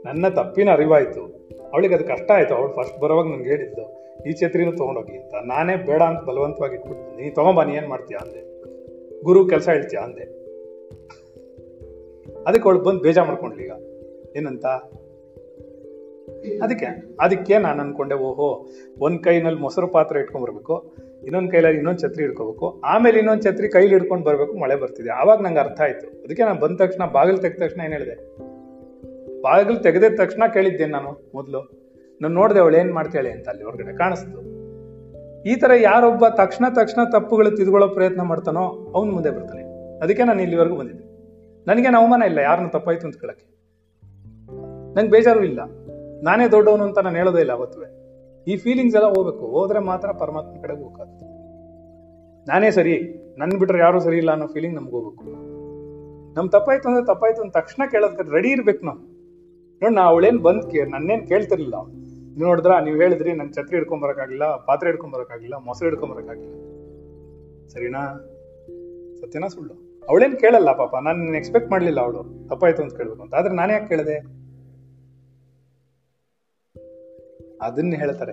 A: ನನ್ನ ತಪ್ಪಿನ ಅರಿವಾಯ್ತು. ಅವಳಿಗೆ ಅದು ಕಷ್ಟ ಆಯ್ತು. ಅವಳು ಫಸ್ಟ್ ಬರೋವಾಗ ನಂಗೆ ಹೇಳಿದ್ದು, ಈ ಛತ್ರಿನೂ ತಗೊಂಡೋಗಿ ಅಂತ. ನಾನೇ ಬೇಡ ಅಂತ ಬಲವಂತವಾಗಿ ಇಟ್ಬಿಟ್ಟು. ನೀ ತೊಗೊಂಬ ನೀ ಏನು ಮಾಡ್ತೀಯ ಅಂದೆ. ಗುರು ಕೆಲಸ ಹೇಳ್ತೀಯ ಅಂದೆ. ಅದಕ್ಕೆ ಅವಳು ಬಂದು ಬೇಜಾರು ಮಾಡ್ಕೊಂಡ್ಲಿ ಈಗ. ಏನಂತ? ಅದಕ್ಕೆ ಅದಕ್ಕೆ ನಾನು ಅನ್ಕೊಂಡೆ, ಓಹೋ, ಒಂದ್ ಕೈನಲ್ಲಿ ಮೊಸರು ಪಾತ್ರೆ ಇಟ್ಕೊಂಡ್ ಬರ್ಬೇಕು, ಇನ್ನೊಂದು ಕೈಯಲ್ಲಿ ಇನ್ನೊಂದು ಛತ್ರಿ ಇಟ್ಕೋಬೇಕು ಆಮೇಲೆ ಇನ್ನೊಂದು ಛತ್ರಿ ಕೈಲಿ ಹಿಡ್ಕೊಂಡು ಬರ್ಬೇಕು, ಮಳೆ ಬರ್ತಿದೆ. ಆವಾಗ ನಂಗೆ ಅರ್ಥ ಆಯ್ತು. ಅದಕ್ಕೆ ನಾನು ಬಂದ ತಕ್ಷಣ, ಬಾಗಿಲು ತೆಗೆದ ತಕ್ಷಣ ಏನು ಹೇಳಿದೆ? ಬಾಗಿಲು ತೆಗೆದ ತಕ್ಷಣ ಕೇಳಿದ್ದೇನೆ ನಾನು ಮೊದಲು? ನಾನು ನೋಡಿದೆ ಅವಳು ಏನು ಮಾಡ್ತಾಳೆ ಅಂತ ಅಲ್ಲಿ ಹೊರಗಡೆ ಕಾಣಿಸ್ತು. ಈ ತರ ಯಾರೊಬ್ಬ ತಕ್ಷಣ ತಕ್ಷಣ ತಪ್ಪುಗಳು ತಿದ್ಕೊಳ್ಳೋ ಪ್ರಯತ್ನ ಮಾಡ್ತಾನೋ ಅವನ್ ಮುಂದೆ ಬರ್ತಾನೆ. ಅದಕ್ಕೆ ನಾನು ಇಲ್ಲಿವರೆಗೂ ಬಂದಿದ್ದೆ. ನನಗೇನು ಅವಮಾನ ಇಲ್ಲ ಯಾರನ್ನ ತಪ್ಪಾಯ್ತು ಅಂತ ಕೇಳಕ್ಕೆ. ನಂಗೆ ಬೇಜಾರು ಇಲ್ಲ. ನಾನೇ ದೊಡ್ಡವನು ಅಂತ ನಾನು ಹೇಳೋದೇ ಇಲ್ಲ ಅವತ್ತು ಈ ಫೀಲಿಂಗ್ಸ್ ಎಲ್ಲ ಹೋಗ್ಬೇಕು. ಹೋದ್ರೆ ಮಾತ್ರ ಪರಮಾತ್ಮ ಕಡೆ ಹೋಗುತ್ತೆ ನಾನೇ ಸರಿ. ನನ್ ಬಿಟ್ರೆ ಯಾರು ಸರಿ ಇಲ್ಲ ಅನ್ನೋ ಫೀಲಿಂಗ್ ನಮ್ಗೆ ಹೋಗ್ಬೇಕು. ನಮ್ ತಪ್ಪಾಯ್ತು ಅಂದ್ರೆ ತಪ್ಪಾಯ್ತು ಅಂತ ತಕ್ಷಣ ಕೇಳೋದಕ್ಕೆ ರೆಡಿ ಇರ್ಬೇಕು ನಾವು. ನೋಡಿ ನಾ ಅವಳೇನ್ ಬಂದ್ ಕೇ ನನ್ನೇನ್ ಕೇಳ್ತಿರ್ಲಿಲ್ಲ ಅವ್ಳು. ನೋಡಿದ್ರ ನೀವ್ ಹೇಳಿದ್ರಿ, ನನ್ ಛತ್ರಿ ಹಿಡ್ಕೊಂಡ್ ಬರಕ್ಕಾಗಿಲ್ಲ, ಪಾತ್ರೆ ಹಿಡ್ಕೊಂಡ್ ಬರಕ್ಕಾಗಿಲ್ಲ, ಮೊಸರು ಹಿಡ್ಕೊಂಡ್ ಬರಕ್ಕಾಗಿಲ್ಲ. ಸರಿನಾ? ಸತ್ಯನಾ ಸುಳ್ಳು. ಅವಳೇನ್ ಕೇಳಲ್ಲ ಪಾಪ, ನಾನು ಎಕ್ಸ್ಪೆಕ್ಟ್ ಮಾಡ್ಲಿಲ್ಲ ಅವಳು. ತಪ್ಪಾಯ್ತು ಅಂತ ಕೇಳ್ಬೇಕು ಅಂತ. ಆದ್ರೆ ನಾನು ಯಾಕೆ ಕೇಳಿದೆ? ಅದನ್ನ ಹೇಳ್ತಾರೆ.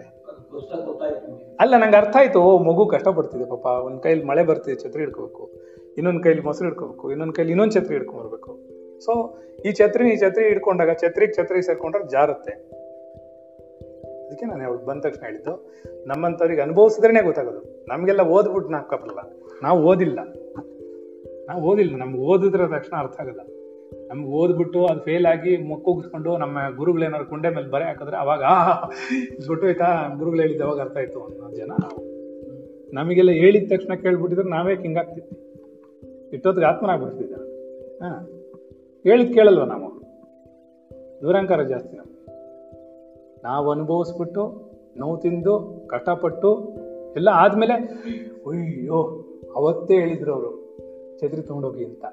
A: ಅಲ್ಲ, ನಂಗೆ ಅರ್ಥ ಆಯ್ತು. ಮಗು ಕಷ್ಟಪಡ್ತಿದೆ ಪಾಪ. ಒಂದ್ ಕೈಲಿ ಮಳೆ ಬರ್ತಿದೆ, ಛತ್ರಿ ಹಿಡ್ಕೋಬೇಕು. ಇನ್ನೊಂದ್ ಕೈಲಿ ಮೊಸರು ಹಿಡ್ಕೋಬೇಕು. ಇನ್ನೊಂದ್ ಕೈಲಿ ಇನ್ನೊಂದ್ ಛತ್ರಿ ಹಿಡ್ಕೊಂಡ್ಬರ್ಬೇಕು ಸೊ ಈ ಛತ್ರಿ ಈ ಛತ್ರಿ ಹಿಡ್ಕೊಂಡಾಗ ಛತ್ರಿಗೆ ಛತ್ರಿ ಸೇರ್ಕೊಂಡ್ರೆ ಜಾರುತ್ತೆ. ಅದಕ್ಕೆ ನಾನು ಅವ್ಳು ಬಂದ ತಕ್ಷಣ ಹೇಳಿದ್ದು, ನಮ್ಮಂಥವ್ರಿಗೆ ಅನುಭವಿಸಿದ್ರೇನೆ ಗೊತ್ತಾಗೋದು. ನಮ್ಗೆಲ್ಲ ಓದ್ಬಿಟ್ಟು ನಾಲ್ಕಲ್ಲ ನಾವು ಓದಿಲ್ಲ. ನಾವು ಓದಿಲ್ಲ. ನಮ್ಗೆ ಓದಿದ್ರ ತಕ್ಷಣ ಅರ್ಥ ಆಗಲ್ಲ. ನಮ್ಗೆ ಓದ್ಬಿಟ್ಟು ಅದು ಫೇಲ್ ಆಗಿ ಮುಕ್ಕುಗಿಸ್ಕೊಂಡು ನಮ್ಮ ಗುರುಗಳು ಏನಾದ್ರು ಕುಂಡೆ ಮೇಲೆ ಬರೆ ಹಾಕಿದ್ರೆ ಅವಾಗ ಆಯ್ತಾ ಗುರುಗಳು ಹೇಳಿದ್ದು ಅವಾಗ ಅರ್ಥ ಆಯ್ತು? ಅನ್ನೋ ಜನ ನಾವು. ನಮಗೆಲ್ಲ ಹೇಳಿದ ತಕ್ಷಣ ಕೇಳ್ಬಿಟ್ಟಿದ್ರೆ ನಾವೇ ಹಿಂಗಾಗ್ತಿದ್ವಿ ಇಷ್ಟೊತ್ತಿಗೆ ಆತ್ಮನಾಗ್ಬಿಡ್ತಿದ್ದೆ. ಹಾ. ಹೇಳಿದ್ ಕೇಳಲ್ವ ನಾವು? ದೂರಂಕಾರ ಜಾಸ್ತಿ ನಮ್ಗೆ. ನಾವು ಅನುಭವಿಸ್ಬಿಟ್ಟು ನೋವು ತಿಂದು ಕಷ್ಟಪಟ್ಟು ಎಲ್ಲ ಆದಮೇಲೆ ಅಯ್ಯೋ ಅವತ್ತೇ ಹೇಳಿದ್ರು ಅವರು ಚದ್ರಿ ತಗೊಂಡೋಗಿ ಅಂತ.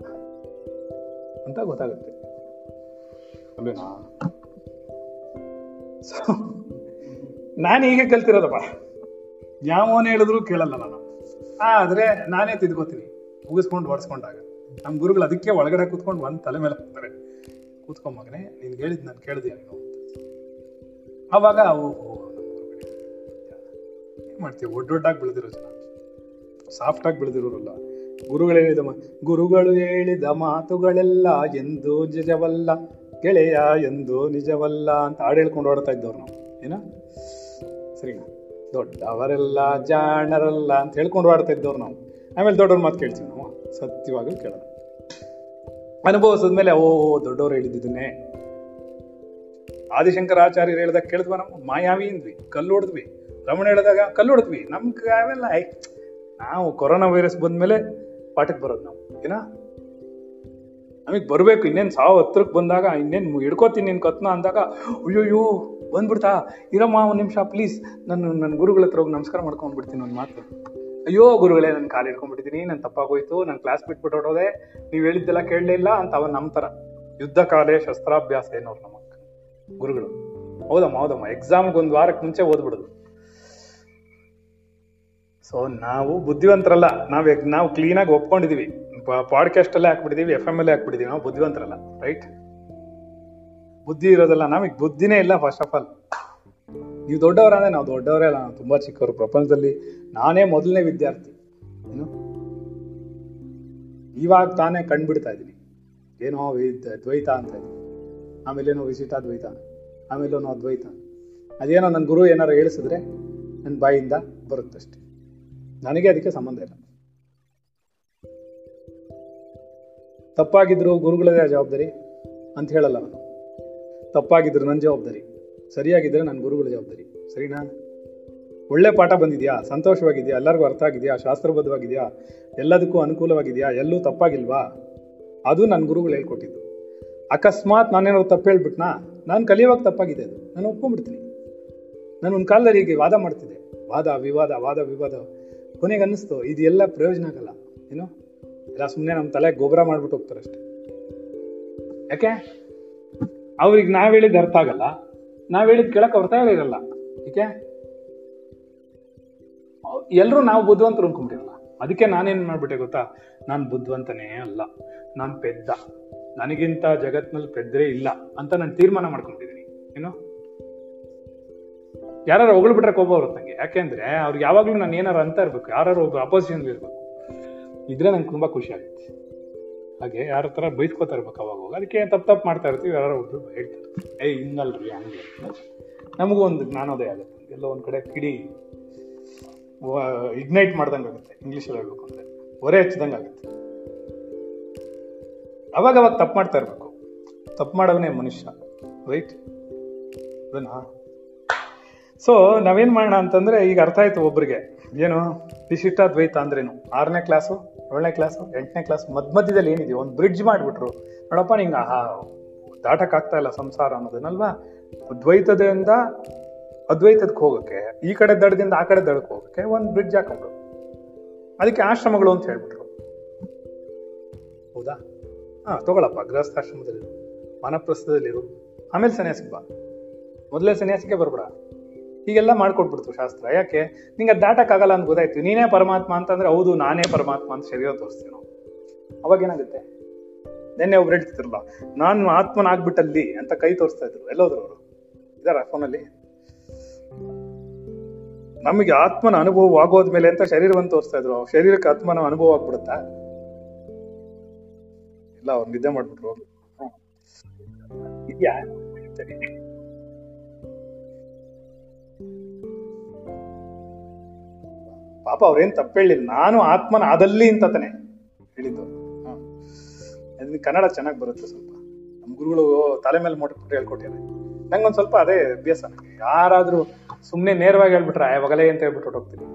A: ಅಂತ ಗೊತ್ತಾಗುತ್ತೆ. So, ನಾನು ಹೀಗೆ ಕಲ್ತಿರೋದಪ್ಪ ಯಾವನ್ ಹೇಳಿದ್ರು ಕೇಳಲ್ಲ ನಾನು. ಆದರೆ ನಾನೇ ತಿದ್ಕೋತೀನಿ. ಮುಗಿಸ್ಕೊಂಡು ಹೊಡ್ಸ್ಕೊಂಡಾಗ ನಮ್ಮ ಗುರುಗಳು ಅದಕ್ಕೆ ಒಳಗಡೆ ಕೂತ್ಕೊಂಡು ಒಂದು ತಲೆ ಮೇಲೆ ಹೋಗ್ತಾರೆ ಕೂತ್ಕೊಂಬಗನೆ ನೀನು ಹೇಳಿದ್ ನಾನು ಕೇಳಿದೆ ನೀನು. ಅವಾಗ ಅವು ಏನು ಮಾಡ್ತೀವಿ? ಒಡ್ಡೊಡ್ಡಾಗಿ ಬೆಳೆದಿರೋ ಜನ ಸಾಫ್ಟ್ ಆಗಿ ಬೆಳೆದಿರೋರಲ್ಲ. ಗುರುಗಳು ಹೇಳಿದ ಗುರುಗಳು ಹೇಳಿದ ಮಾತುಗಳೆಲ್ಲ ಎಂದು ನಿಜವಲ್ಲ, ಗೆಳೆಯ ಎಂದು ನಿಜವಲ್ಲ ಅಂತ ಹಾಡು ಹೇಳ್ಕೊಂಡು ಓಡ್ತಾ ಇದ್ದವ್ರು ನಾವು. ಏನ? ಸರಿನಾ? ದೊಡ್ಡವರೆಲ್ಲ ಜಾಣರಲ್ಲ ಅಂತ ಹೇಳ್ಕೊಂಡು ಆಡ್ತಾ ಇದ್ದವ್ರು ನಾವು. ಆಮೇಲೆ ದೊಡ್ಡವ್ರ ಮಾತು ಕೇಳ್ತೀವಿ ನಾವು. ಸತ್ಯವಾಗಲು ಕೇಳೋಣ. ಅನುಭವಿಸಿದ್ಮೇಲೆ, ಓ, ದೊಡ್ಡವ್ರು ಹೇಳಿದ್ದನ್ನೇ. ಆದಿಶಂಕರಾಚಾರ್ಯರು ಹೇಳಿದಾಗ ಕೇಳಿದ್ವ ನಾವು ಮಾಯಾವಿ ಅಂದ್ವಿ ಕಲ್ಲು ಹೊಡೆದ್ವಿ ರಮಣ ಹೇಳಿದಾಗ ಕಲ್ಲು ಹೊಡೆದ್ವಿ ನಮ್ಗೆ ಅವೆಲ್ಲ ನಾವು ಕೊರೋನಾ ವೈರಸ್ ಬಂದ್ಮೇಲೆ ಪಾಠಕ್ಕೆ ಬರೋದು ನಾವು, ಏನ? ನಮಗೆ ಬರಬೇಕು, ಇನ್ನೇನ್ ಸಾವು ಹತ್ರಕ್ಕೆ ಬಂದಾಗ, ಇನ್ನೇನ್ ಹಿಡ್ಕೋತೀನಿ ನಿನ್ ಕತ್ನ ಅಂದಾಗ, ಅಯ್ಯೋಯ್ಯೋ, ಬಂದ್ಬಿಡ್ತಾ, ಇರಮ್ಮ ಒಂದು ನಿಮಿಷ ಪ್ಲೀಸ್ ನಾನು ನನ್ನ ಗುರುಗಳ ಹತ್ರ ಹೋಗಿ ನಮಸ್ಕಾರ ಮಾಡ್ಕೊಂಡ್ಬಿಡ್ತೀನಿ ಒಂದು ಮಾತು. ಅಯ್ಯೋ, ಗುರುಗಳೇ ನನ್ನ ಕಾಲು ಹಿಡ್ಕೊಂಡ್ಬಿಟ್ಟಿದ್ದೀನಿ ನಾನು ತಪ್ಪಾಗೋಯ್ತು, ನಾನು ಕ್ಲಾಸ್ ಬಿಟ್ಬಿಟ್ಟು ಹೊಡೋದೆ ನೀವು ಹೇಳಿದ್ದೆಲ್ಲ ಕೇಳಲೇ ಇಲ್ಲ ಅಂತ ಅವ ನಮ್ಮ ಥರ ಯುದ್ಧ ಕಾಲೇ ಶಸ್ತ್ರಾಭ್ಯಾಸ ಏನೋರು ನಮ್ಮ ಗುರುಗಳು. ಹೌದಮ್ಮ ಹೌದಮ್ಮ. ಎಕ್ಸಾಮ್ಗೆ ಒಂದು ವಾರಕ್ಕೆ ಮುಂಚೆ ಓದ್ಬಿಡೋದು. ಸೊ ನಾವು ಬುದ್ಧಿವಂತರಲ್ಲ. ನಾವು ನಾವು ಕ್ಲೀನಾಗಿ ಒಪ್ಕೊಂಡಿದೀವಿ. ಪಾಡ್ಕಾಸ್ಟ್ ಅಲ್ಲೇ ಹಾಕ್ಬಿಟ್ಟಿದೀವಿ ಎಫ್ ಎಂ ಅಲ್ಲೇ ಹಾಕ್ಬಿಟ್ಟಿದೀವಿ. ನಾವು ಬುದ್ಧಿವಂತರಲ್ಲ ರೈಟ್ ಬುದ್ಧಿ ಇರೋದಲ್ಲ, ನಮಗೆ ಬುದ್ಧಿನೇ ಇಲ್ಲ ಫಸ್ಟ್ ಆಫ್ ಆಲ್ ನೀವು ದೊಡ್ಡವರಾದ್ರೆ ನಾವು ದೊಡ್ಡವರೇ ಅಲ್ಲ, ನಾವು ತುಂಬಾ ಚಿಕ್ಕವರು. ಪ್ರಪಂಚದಲ್ಲಿ ನಾನೇ ಮೊದಲನೇ ವಿದ್ಯಾರ್ಥಿ. ಏನು? ಇವಾಗ ತಾನೇ ಕಂಡುಬಿಡ್ತಾ ಇದ್ದೀನಿ. ಏನೋ ದ್ವೈತ ಅಂತ ಇದೆ ಆಮೇಲೇನೋ ವಿಶಿಷ್ಟಾದ್ವೈತ ವಿಸಿಟ್ ಅದ್ವೈತ. ಅದೇನೋ ನನ್ನ ಗುರು ಏನಾರು ಹೇಳಿಸಿದ್ರೆ ನನ್ನ ಬಾಯಿಂದ ಬರುತ್ತಷ್ಟೆ. ನನಗೆ ಅದಕ್ಕೆ ಸಂಬಂಧ ಇಲ್ಲ. ತಪ್ಪಾಗಿದ್ರು ಗುರುಗಳದೇ ಜವಾಬ್ದಾರಿ ಅಂತ ಹೇಳಲ್ಲ ನಾನು ತಪ್ಪಾಗಿದ್ರು ನನ್ನ ಜವಾಬ್ದಾರಿ. ಸರಿಯಾಗಿದ್ರೆ ನನ್ನ ಗುರುಗಳ ಜವಾಬ್ದಾರಿ. ಸರಿನಾ? ಒಳ್ಳೆ ಪಾಠ ಬಂದಿದ್ಯಾ? ಸಂತೋಷವಾಗಿದೆಯಾ? ಎಲ್ಲರಿಗೂ ಅರ್ಥ ಆಗಿದೆಯಾ? ಶಾಸ್ತ್ರಬದ್ಧವಾಗಿದೆಯಾ? ಎಲ್ಲದಕ್ಕೂ ಅನುಕೂಲವಾಗಿದೆಯಾ? ಎಲ್ಲೂ ತಪ್ಪಾಗಿಲ್ವಾ? ಅದು ನನ್ನ ಗುರುಗಳು ಹೇಳ್ಕೊಟ್ಟಿದ್ದು. ಅಕಸ್ಮಾತ್ ನಾನೇನಾದ್ರು ತಪ್ಪು ಹೇಳ್ಬಿಟ್ನಾ? ನಾನು ಕಲಿಯುವಾಗ ತಪ್ಪಾಗಿದೆ ಅದು. ನಾನು ಒಪ್ಕೊಂಡ್ಬಿಡ್ತೀನಿ. ನಾನು ಒಂದು ಕಾಲದಲ್ಲಿ ಹೀಗೆ ವಾದ ಮಾಡ್ತಿದ್ದೆ. ವಾದ, ವಿವಾದ ವಾದ, ವಿವಾದ. ಕೊನೆಗೆ ಅನ್ನಿಸ್ತು ಇದೆಲ್ಲ ಪ್ರಯೋಜನ ಆಗಲ್ಲ. ಏನು? ಎಲ್ಲ ಸುಮ್ಮನೆ ನಮ್ಮ ತಲೆಗೆ ಗೊಬ್ಬರ ಮಾಡ್ಬಿಟ್ಟು ಹೋಗ್ತಾರೆ ಅಷ್ಟೆ. ಯಾಕೆ? ಅವ್ರಿಗೆ ನಾವು ಹೇಳಿದ್ದು ಅರ್ಥ ಆಗಲ್ಲ. ನಾವು ಹೇಳಿದ ಕೇಳಕ್ಕೆ ಅವ್ರ ಇರಲ್ಲ. ಏಕೆ ಎಲ್ಲರೂ ನಾವು ಬುದ್ಧಿವಂತರು ಅನ್ಕೊಂಬಿಟ್ಟಿರಲ್ಲ ಅದಕ್ಕೆ ನಾನೇನು ಮಾಡ್ಬಿಟ್ಟೆ ಗೊತ್ತಾ? ನಾನು ಬುದ್ಧಿವಂತನೇ ಅಲ್ಲ. ನಾನು ಪೆದ್ದ. ನನಗಿಂತ ಜಗತ್ನಲ್ಲಿ ಪೆದ್ದರೆ ಇಲ್ಲ ಅಂತ ನಾನು ತೀರ್ಮಾನ ಮಾಡ್ಕೊಂಡಿದ್ದೀನಿ. ಏನು? ಯಾರು ಹೊಗಳ್ಬಿಟ್ರೆ ಕೋಪ ಬರುತ್ತೆ ನಂಗೆ. ಯಾಕೆಂದ್ರೆ ಅವ್ರಿಗೆ ಯಾವಾಗಲೂ ನಾನು ಏನಾರು ಅಂತ ಇರ್ಬೇಕು. ಯಾರು ಒಬ್ರು ಅಪೋಸಿಷನ್ ಇರ್ಬೇಕು. ಇದ್ರೆ ನಂಗೆ ತುಂಬಾ ಖುಷಿ ಆಗುತ್ತೆ. ಹಾಗೆ ಯಾರ ಹತ್ರ ಬೈಸ್ಕೋತಾ ಇರ್ಬೇಕು ಅವಾಗ ಹೋಗಿ ಅದಕ್ಕೆ ತಪ್ಪು ತಪ್ಪು ಮಾಡ್ತಾ ಇರ್ತೀವಿ. ಯಾರು ಒಬ್ರು ಹೇಳ್ತಾರೆ ಏಯ್ ಹಿಂಗಲ್ರಿ ಹಂಗೆ. ನಮಗೂ ಒಂದು ಜ್ಞಾನೋದಯ ಆಗುತ್ತೆ. ಎಲ್ಲೋ ಒಂದು ಕಡೆ ಕಿಡಿ ಇಗ್ನೈಟ್ ಮಾಡ್ದಂಗೆ ಆಗುತ್ತೆ ಇಂಗ್ಲೀಷಲ್ಲಿ ಹೇಳ್ಬೇಕು ಅಂದರೆ. ಹೊರೆ ಹಚ್ಚಿದಂಗೆ ಆಗುತ್ತೆ ಅವಾಗ ಅವಾಗ ತಪ್ಪು ಮಾಡ್ತಾ ಇರಬೇಕು. ತಪ್ಪು ಮಾಡೋವನೇ ಮನುಷ್ಯ ರೈಟ್ ಅದನ್ನ ಸೊ ನಾವೇನ್ ಮಾಡೋಣ ಅಂತಂದ್ರೆ ಈಗ ಅರ್ಥ ಆಯ್ತು ಒಬ್ಬರಿಗೆ ಏನು? ವಿಶಿಷ್ಟ ದ್ವೈತ ಅಂದ್ರೇನು? ಆರನೇ ಕ್ಲಾಸು ಏಳನೇ ಕ್ಲಾಸು ಎಂಟನೇ ಕ್ಲಾಸ್ ಮಧ್ಯ ಮಧ್ಯದಲ್ಲಿ ಏನಿದೆ? ಒಂದು ಬ್ರಿಡ್ಜ್ ಮಾಡಿಬಿಟ್ರು. ನೋಡಪ್ಪ, ನಿಂಗೆ ಆಹಾ ದಾಟಕ್ಕೆ ಆಗ್ತಾ ಇಲ್ಲ ಸಂಸಾರ ಅನ್ನೋದನ್ನಲ್ವಾ ದ್ವೈತದಿಂದ ಅದ್ವೈತದಕ್ಕೆ ಹೋಗೋಕ್ಕೆ, ಈ ಕಡೆ ದಡದಿಂದ ಆ ಕಡೆ ದಡಕ್ಕೆ ಹೋಗೋಕ್ಕೆ ಒಂದು ಬ್ರಿಡ್ಜ್ ಹಾಕೊಂಡ್ರು. ಅದಕ್ಕೆ ಆಶ್ರಮಗಳು ಅಂತ ಹೇಳ್ಬಿಟ್ರು. ಹೌದಾ? ಹಾ ತಗೊಳಪ್ಪ, ಗೃಹಸ್ಥಾಶ್ರಮದಲ್ಲಿರು, ವಾನಪ್ರಸ್ಥದಲ್ಲಿರು. ಆಮೇಲೆ ಸನ್ಯಾಸಿಗೆ ಬಾ. ಮೊದಲೇ ಸನ್ಯಾಸಿಗೆ ಬರ್ಬೇಡ. ಹೀಗೆಲ್ಲ ಮಾಡ್ಕೊಟ್ಬಿಡ್ತು ಶಾಸ್ತ್ರ. ಯಾಕೆ? ನಿಂಗೆ ದಾಟಕ್ಕಾಗಲ್ಲ ಅಂತ ಗೊತ್ತಾಯ್ತು. ನೀನೇ ಪರಮಾತ್ಮ ಅಂತಂದ್ರೆ ಹೌದು, ನಾನೇ ಪರಮಾತ್ಮ ಅಂತ ಶರೀರ ತೋರಿಸ್ತೀವಿ ಅವಾಗ ಏನಾಗುತ್ತೆ? ನಿನ್ನೆ ಒಬ್ರು ಹೇಳ್ತಿದ್ರಲ್ಲ ನಾನು ಆತ್ಮನಾಗ್ಬಿಟ್ಟಲ್ಲಿ ಅಂತ ಕೈ ತೋರಿಸ್ತಾ ಇದ್ರು. ಎಲ್ಲೋದ್ರು ಅವರು? ಇದಾರ ಫೋನಲ್ಲಿ? ನಮಗೆ ಆತ್ಮನ ಅನುಭವ ಆಗೋದ್ಮೇಲೆ ಅಂತ ಶರೀರವನ್ನು ತೋರಿಸ್ತಾ ಇದ್ರು. ಶರೀರಕ್ಕೆ ಆತ್ಮನ ಅನುಭವ ಆಗ್ಬಿಡುತ್ತಾ? ಇಲ್ಲ, ಅವ್ರು ನಿದ್ದೆ ಮಾಡ್ಬಿಟ್ರು. ಇದ್ಯಾ? ಪಾಪ ಅವ್ರೇನ್ ತಪ್ಪು ಹೇಳಿಲ್ಲ. ನಾನು ಆತ್ಮನ ಆದಲ್ಲಿ ಅಂತ ತಾನೆ ಹೇಳಿದ್ದು. ಅದನ್ನ ಕನ್ನಡ ಚೆನ್ನಾಗಿ ಬರುತ್ತೆ ಸ್ವಲ್ಪ. ನಮ್ಮ ಗುರುಗಳು ತಲೆ ಮೇಲೆ ಮೋಟ್ಬಿಟ್ಟು ಹೇಳ್ಕೊಟ್ಟಿದ್ದಾರೆ. ನಂಗೊಂದು ಸ್ವಲ್ಪ ಅದೇ ಅಭ್ಯಾಸ. ನನಗೆ ಯಾರಾದ್ರೂ ಸುಮ್ಮನೆ ನೇರವಾಗಿ ಹೇಳ್ಬಿಟ್ರೆ ಯಾವಾಗಲೇ ಅಂತ ಹೇಳ್ಬಿಟ್ಟು ಹೋಗ್ತೀನಿ.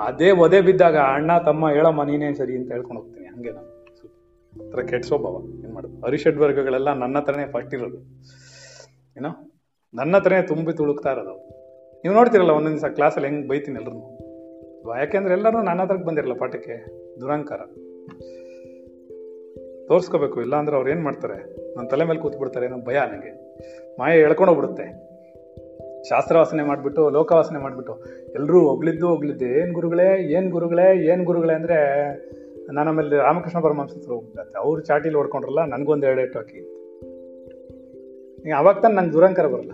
A: ಅದೇ ಒದೆ ಬಿದ್ದಾಗ, ಅಣ್ಣ, ತಮ್ಮ, ಹೇಳಮ್ಮ ನೀನೇ ಸರಿ ಅಂತ ಹೇಳ್ಕೊಂಡು ಹೋಗ್ತೀನಿ. ಹಂಗೆ ನಾನು. ಒಂಥರ ಕೆಟ್ಟ ಸ್ವಭಾವ. ಏನ್ ಮಾಡೋದು? ಅರಿಷಡ್ ವರ್ಗಗಳೆಲ್ಲ ನನ್ನ ಹತ್ರನೇ ಫಸ್ಟ್ ಇರೋದು. ಏನೋ? ನನ್ನ ಹತ್ರನೇ ತುಂಬಿ ತುಳುಕ್ತಾ ಇರೋದು. ನೀವು ನೋಡ್ತಿರಲ್ಲ, ಒಂದೊಂದು ದಿವಸ ಕ್ಲಾಸಲ್ಲಿ ಹೆಂಗ್ ಬೈತೀನಿ ಎಲ್ಲರೂ ಯಾಕೆಂದ್ರೆ ಎಲ್ಲರೂ ನನ್ನ ಹತ್ರಕ್ಕೆ ಬಂದಿರಲ್ಲ ಪಾಠಕ್ಕೆ. ದುರಂಕಾರ. ತೋರಿಸ್ಕೋಬೇಕು. ಇಲ್ಲ ಅಂದ್ರೆ ಅವ್ರು ಏನ್ ಮಾಡ್ತಾರೆ? ನನ್ನ ತಲೆ ಮೇಲೆ ಕೂತ್ ಬಿಡ್ತಾರೆ ಅನ್ನೋ ಭಯ ನನಗೆ ಮಾಯ ಎಳ್ಕೊಂಡು ಹೋಗ್ಬಿಡುತ್ತೆ. ಶಾಸ್ತ್ರವಾಸನೆ ಮಾಡ್ಬಿಟ್ಟು ಲೋಕವಾಸನೆ ಮಾಡಿಬಿಟ್ಟು. ಎಲ್ಲರೂ ಹೊಗಳಿದ್ದು ಹೊಗಳಿದ್ದೆ ಏನು ಗುರುಗಳೇ? ಏನು ಗುರುಗಳೇ? ಏನು ಗುರುಗಳೇ ಅಂದ್ರೆ ನಾನು ಆಮೇಲೆ ರಾಮಕೃಷ್ಣ ಪರಮಹಂಸರು ಹೋಗ್ಬಿಟ್ಟೆ. ಅವ್ರು ಚಾಟಿಲಿ ಹೊಡ್ಕೊಂಡ್ರಲ್ಲ, ನನಗೊಂದು ಎರಡು ಎಟ್ಟು ಹಾಕಿ. ಅವಾಗ ತಾನೆ ನಂಗೆ ದುರಂಕಾರ ಬರಲ್ಲ.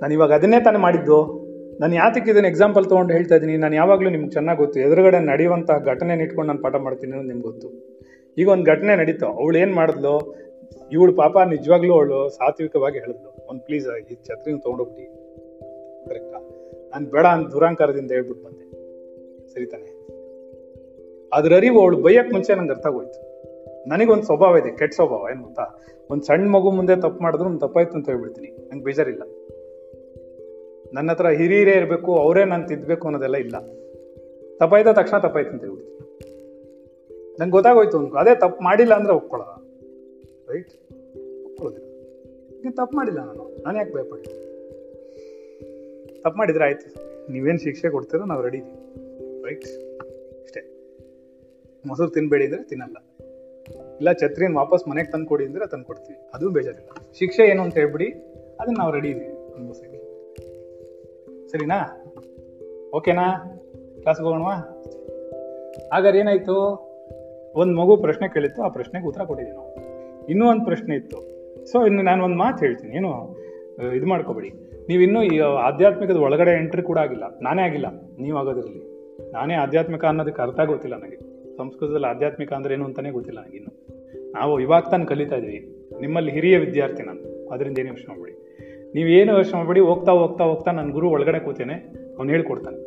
A: ನಾನು ಇವಾಗ ಅದನ್ನೇ ತಾನೇ ಮಾಡಿದ್ದು. ನಾನು ಯಾತಕ್ಕೆ ಇದನ್ನು ಎಕ್ಸಾಂಪಲ್ ತೊಗೊಂಡು ಹೇಳ್ತಾ ಇದ್ದೀನಿ ನಾನು ಯಾವಾಗಲೂ ನಿಮ್ಗೆ ಚೆನ್ನಾಗಿ ಗೊತ್ತು. ಎದುರುಗಡೆ ನಡೆಯುವಂಥ ಘಟನೆ ಇಟ್ಕೊಂಡು ನಾನು ಪಾಠ ಮಾಡ್ತೀನಿ ಅನ್ನೋದು ನಿಮ್ಗೆ ಗೊತ್ತು. ಈಗ ಒಂದು ಘಟನೆ ನಡೀತು. ಅವಳು ಏನು ಮಾಡಿದ್ಲು? ಇವಳು ಪಾಪ ನಿಜವಾಗ್ಲೂ ಅವಳು ಸಾತ್ವಿಕವಾಗಿ ಹೇಳಿದ್ಲು. ಒಂದು ಪ್ಲೀಸ್ ಈ ಛತ್ರಿನ ತೊಗೊಂಡೋಗ್ಬಿಟ್ಟು ಕರೆಕ್ಟಾ ನಾನು ಬೇಡ ಅಂತ ದುರಾಂಕಾರದಿಂದ ಹೇಳ್ಬಿಟ್ಟು ಬಂದೆ. ಸರಿ ತಾನೆ? ಅದ್ರ ಅರಿವು ಅವಳು ಬೈಯಕ್ ಮುಂಚೆ ನಂಗೆ ಅರ್ಥ ಆಗೋಯ್ತು. ನನಗೊಂದು ಸ್ವಭಾವ ಇದೆ, ಕೆಟ್ಟ ಸ್ವಭಾವ, ಏನು ಗೊತ್ತಾ? ಒಂದು ಸಣ್ಣ ಮಗು ಮುಂದೆ ತಪ್ಪು ಮಾಡಿದ್ರು ತಪ್ಪಾಯ್ತು ಅಂತ ಹೇಳ್ಬಿಡ್ತೀನಿ. ನಂಗೆ ಬೇಜಾರಿಲ್ಲ. ನನ್ನ ಹತ್ರ ಹಿರಿಯರೇ ಇರಬೇಕು, ಅವರೇ ನಾನು ತಿದ್ದಬೇಕು ಅನ್ನೋದೆಲ್ಲ ಇಲ್ಲ. ತಪ್ಪಾಯ್ತ ತಕ್ಷಣ ತಪ್ಪಾಯ್ತು ಅಂತ ಹೇಳ್ಬಿಡ್ತೀನಿ. ನಂಗೆ ಗೊತ್ತಾಗೋಯ್ತು ಅನ್ಕೋ ಅದೇ ತಪ್ಪು ಮಾಡಿಲ್ಲ ಅಂದ್ರೆ ಒಪ್ಕೊಳ್ಳೋಣ ರೈಟ್? ಒಪ್ಕೊಳ್ಳೋದಿಲ್ಲ. ನೀವು ತಪ್ಪು ಮಾಡಿಲ್ಲ ನಾನು. ನಾನು ಯಾಕೆ ಭಯಪಡಿ ತಪ್ಪು ಮಾಡಿದ್ರೆ ಆಯ್ತು. ನೀವೇನು ಶಿಕ್ಷೆ ಕೊಡ್ತೀರೋ ನಾವು ರೆಡಿ ರೈಟ್? ಮೊಸರು ತಿನ್ಬೇಡಿ ಅಂದ್ರೆ ತಿನ್ನಲ್ಲ. ಇಲ್ಲ ಛತ್ರಿನ ವಾಪಸ್ ಮನೆಗೆ ತಂದು ಕೊಡಿ ಅಂದ್ರೆ ತಂದು ಕೊಡ್ತೀವಿ ಅದು ಬೇಜಾರಿಲ್ಲ. ಶಿಕ್ಷೆ ಏನು ಅಂತ ಹೇಳ್ಬಿಡಿ, ಅದನ್ನ ನಾವು ರೆಡಿ ಇದೀವಿ ಸರಿನಾ? ಓಕೆನಾ? ಕ್ಲಾಸ್ಗೆ ಹೋಗೋಣವಾ? ಹಾಗಾದ್ರೆ ಏನಾಯ್ತು? ಒಂದು ಮಗು ಪ್ರಶ್ನೆ ಕೇಳಿತ್ತು, ಆ ಪ್ರಶ್ನೆಗೆ ಉತ್ತರ ಕೊಟ್ಟಿದ್ದೀವಿ ನಾವು. ಇನ್ನೂ ಒಂದು ಪ್ರಶ್ನೆ ಇತ್ತು. ಸೊ ಇನ್ನು ನಾನು ಒಂದು ಮಾತು ಹೇಳ್ತೀನಿ. ಏನು ಇದು ಮಾಡ್ಕೋಬೇಡಿ. ನೀವು ಇನ್ನೂ ಈ ಆಧ್ಯಾತ್ಮಿಕದ ಒಳಗಡೆ ಎಂಟ್ರಿ ಕೂಡ ಆಗಿಲ್ಲ. ನಾನೇ ಆಗಿಲ್ಲ. ನೀವು ಆಗೋದಿರಲಿ. ನಾನೇ ಆಧ್ಯಾತ್ಮಿಕ ಅನ್ನೋದಕ್ಕೆ ಅರ್ಥ ಗೊತ್ತಿಲ್ಲ ನನಗೆ. ಸಂಸ್ಕೃತದಲ್ಲಿ ಆಧ್ಯಾತ್ಮಿಕ ಅಂದ್ರೆ ಏನು ಅಂತಾನೆ ಗೊತ್ತಿಲ್ಲ ನನಗಿನ್ನು ನಾವು ಇವಾಗ ತಾನು ಕಲಿತಾ ಇದ್ದೀವಿ. ನಿಮ್ಮಲ್ಲಿ ಹಿರಿಯ ವಿದ್ಯಾರ್ಥಿ ನಾನು. ಅದರಿಂದ ಏನು ಯೋಚನೆ ಮಾಡಬೇಡಿ. ನೀವೇನು ಯೋಚನೆ ಮಾಡಬೇಡಿ, ಹೋಗ್ತಾ ಹೋಗ್ತಾ ಹೋಗ್ತಾ ನನ್ನ ಗುರು ಒಳಗಡೆ ಕೂತೇನೆ, ಅವ್ನು ಹೇಳ್ಕೊಡ್ತಾನೆ.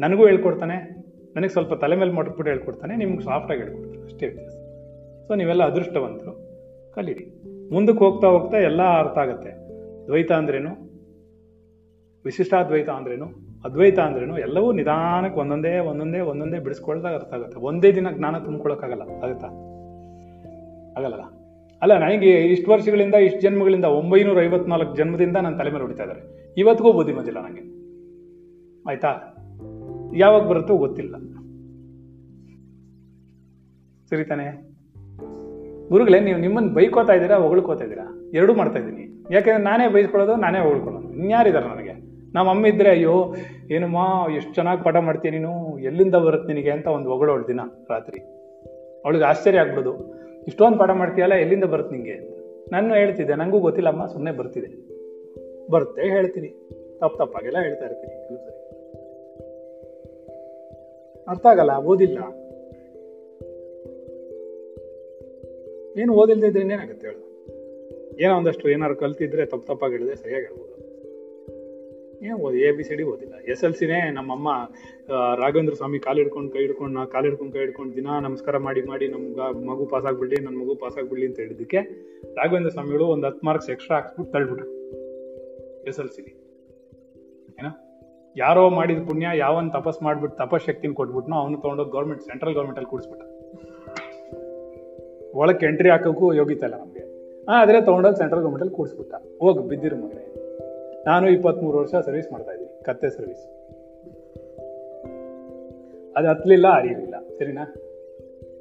A: ನನಗೂ ಹೇಳ್ಕೊಡ್ತಾನೆ, ನನಗೆ ಸ್ವಲ್ಪ ತಲೆ ಮೇಲೆ ಮಾಡ್ಬಿಟ್ಟು ಹೇಳ್ಕೊಡ್ತಾನೆ, ನಿಮ್ಗೆ ಸಾಫ್ಟಾಗಿ ಹೇಳ್ಕೊಡ್ತಾನೆ. ಅಷ್ಟೇ ವ್ಯತ್ಯಾಸ. ಸೊ ನೀವೆಲ್ಲ ಅದೃಷ್ಟವಂತರು. ಕಲೀರಿ. ಮುಂದಕ್ಕೆ ಹೋಗ್ತಾ ಹೋಗ್ತಾ ಎಲ್ಲ ಅರ್ಥ ಆಗುತ್ತೆ. ದ್ವೈತ ಅಂದ್ರೇನು? ವಿಶಿಷ್ಟಾದ್ವೈತ ಅಂದ್ರೇನು? ಅದ್ವೈತ ಅಂದ್ರೇನು ಎಲ್ಲವೂ ನಿಧಾನಕ್ಕೆ ಒಂದೊಂದೇ ಒಂದೊಂದೇ ಒಂದೊಂದೇ ಬಿಡಿಸ್ಕೊಳ್ದಾಗ ಅರ್ಥ ಆಗುತ್ತೆ. ಒಂದೇ ದಿನ ಜ್ಞಾನ ತುಂಬ್ಕೊಳಕ್ಕಾಗಲ್ಲ. ಆಗುತ್ತಾ? ಆಗಲ್ಲ ಅಲ್ಲ, ನನಗೆ ಇಷ್ಟು ವರ್ಷಗಳಿಂದ, ಇಷ್ಟು ಜನ್ಮಗಳಿಂದ ಒಂಬೈನೂರ ಐವತ್ನಾಲ್ಕು ಜನ್ಮದಿಂದ ನನ್ನ ತಲೆ ಮೇಲೆ ಹೊಡಿತಾ ಇದ್ದಾರೆ. ಇವತ್ತಿಗೂ ಬುದ್ಧಿ ಬಂದಿಲ್ಲ ನನಗೆ. ಆಯ್ತಾ? ಯಾವಾಗ ಬರುತ್ತೋ ಗೊತ್ತಿಲ್ಲ. ಸರಿ ತಾನೆ? ಗುರುಗಳೇ, ನೀವು ನಿಮ್ಮನ್ನು ಬೈಕೋತಾ ಇದ್ದೀರಾ, ಹೊಗಳ್ಕೋತಾ ಇದ್ದೀರಾ? ಎರಡೂ ಮಾಡ್ತಾ ಇದ್ದೀನಿ. ಯಾಕಂದ್ರೆ ನಾನೇ ಬೈಸ್ಕೊಳ್ಳೋದು, ನಾನೇ ಹೊಗಳ್ಕೊಳ್ಳೋದು. ಇನ್ಯಾರಿದ್ದಾರೆ ನನಗೆ? ನಮ್ಮ ಅಮ್ಮ ಇದ್ರೆ, ಅಯ್ಯೋ, ಏನಮ್ಮ, ಎಷ್ಟು ಚೆನ್ನಾಗಿ ಪಾಠ ಮಾಡ್ತೀಯ ನೀನು? ಎಲ್ಲಿಂದ ಬರುತ್ತೆ ನಿನಗೆ? ಅಂತ ಒಂದು ಹೊಗಳೋಳು ದಿನ, ರಾತ್ರಿ. ಅವಳಿಗೆ ಆಶ್ಚರ್ಯ ಆಗ್ಬಿಡೋದು. ಇಷ್ಟೊಂದು ಪಾಠ ಮಾಡ್ತೀಯಲ್ಲ, ಎಲ್ಲಿಂದ ಬರುತ್ತೆ ನಿಂಗೆ? ನಾನು ಹೇಳ್ತಿದ್ದೆ ನನಗೂ ಗೊತ್ತಿಲ್ಲಮ್ಮ ಸುಮ್ಮನೆ ಬರ್ತಿದೆ. ಬರುತ್ತೆ ಹೇಳ್ತೀನಿ. ತಪ್ಪು ತಪ್ಪಾಗೆಲ್ಲ ಹೇಳ್ತಾ ಇರ್ತೀನಿ. ಅರ್ಥ ಆಗಲ್ಲ, ಓದಿಲ್ಲ. ಏನು ಓದಿಲ್ದಿದ್ರೆ ಏನಾಗುತ್ತೆ ಹೇಳು? ಏನೋ ಒಂದಷ್ಟು ಏನಾದ್ರು ಕಲ್ತಿದ್ರೆ ತಪ್ಪು ತಪ್ಪಾಗಿ ಹೇಳಿದ್ರೆ ಸರಿಯಾಗಿ ಹೇಳ್ಬೋದು ಏನು ಎ, ಬಿ, ಸಿ, ಡಿ ಓದಿಲ್ಲ. ಎಸ್ ಎಲ್ ಸಿನೇ ನಮ್ಮಮ್ಮ ರಾಘವೇಂದ್ರ ಸ್ವಾಮಿ ಕಾಲು ಹಿಡ್ಕೊಂಡು ಕೈ ಹಿಡ್ಕೊಂಡು ನಾ ಕಾಲು ಹಿಡ್ಕೊಂಡು ಕೈ ಹಿಡ್ಕೊಂಡು ದಿನ ನಮಸ್ಕಾರ ಮಾಡಿ ಮಾಡಿ ನಮ್ಗೆ ಮಗು ಪಾಸ್ ಆಗ್ಬಿಡ್ಲಿ ನನ್ನ ಮಗು ಪಾಸ್ ಆಗ್ಬಿಡ್ಲಿ ಅಂತ ಹೇಳಿದ್ದಕ್ಕೆ ರಾಘವೇಂದ್ರ ಸ್ವಾಮಿಗಳು ಒಂದು ಹತ್ತು ಮಾರ್ಕ್ಸ್ ಎಕ್ಸ್ಟ್ರಾ ಹಾಕ್ಸ್ಬಿಟ್ಟು ತಳ್ಬಿಟ್ರು. ಎಸ್ ಎಲ್ ಸಿ ಏನೋ? ಯಾರೋ ಮಾಡಿದ ಪುಣ್ಯ, ಯಾವನ್ ತಪಸ್ ಮಾಡ್ಬಿಟ್ಟು ತಪಶಕ್ತಿನ ಕೊಟ್ಬಿಟ್ನೋ ಅವನು ತೊಗೊಂಡೋಗಿ ಗೌರ್ಮೆಂಟ್ ಸೆಂಟ್ರಲ್ ಗೌರ್ಮೆಂಟಲ್ಲಿ ಕೂಡಿಸ್ಬಿಟ್ಟ. ಒಳಕ್ಕೆ ಎಂಟ್ರಿ ಹಾಕೋಕ್ಕೂ ಯೋಗ್ಯತೆ ಅಲ್ಲ ನಮಗೆ. ಆದರೆ ತೊಗೊಂಡೋಗಿ ಸೆಂಟ್ರಲ್ ಗೌರ್ಮೆಂಟಲ್ಲಿ ಕೂಡಿಸ್ಬಿಟ್ಟ. ಹೋಗಿ ಬಿದ್ದಿರು ಮಗನೇ. ನಾನು ಇಪ್ಪತ್ಮೂರು ವರ್ಷ ಸರ್ವಿಸ್ ಮಾಡ್ತಾ ಇದ್ದೀನಿ, ಕತ್ತೆ ಸರ್ವಿಸ್ ಅದು ಹತ್ಲಿಲ್ಲ ಅರಿಯಲಿಲ್ಲ ಸರಿನಾ?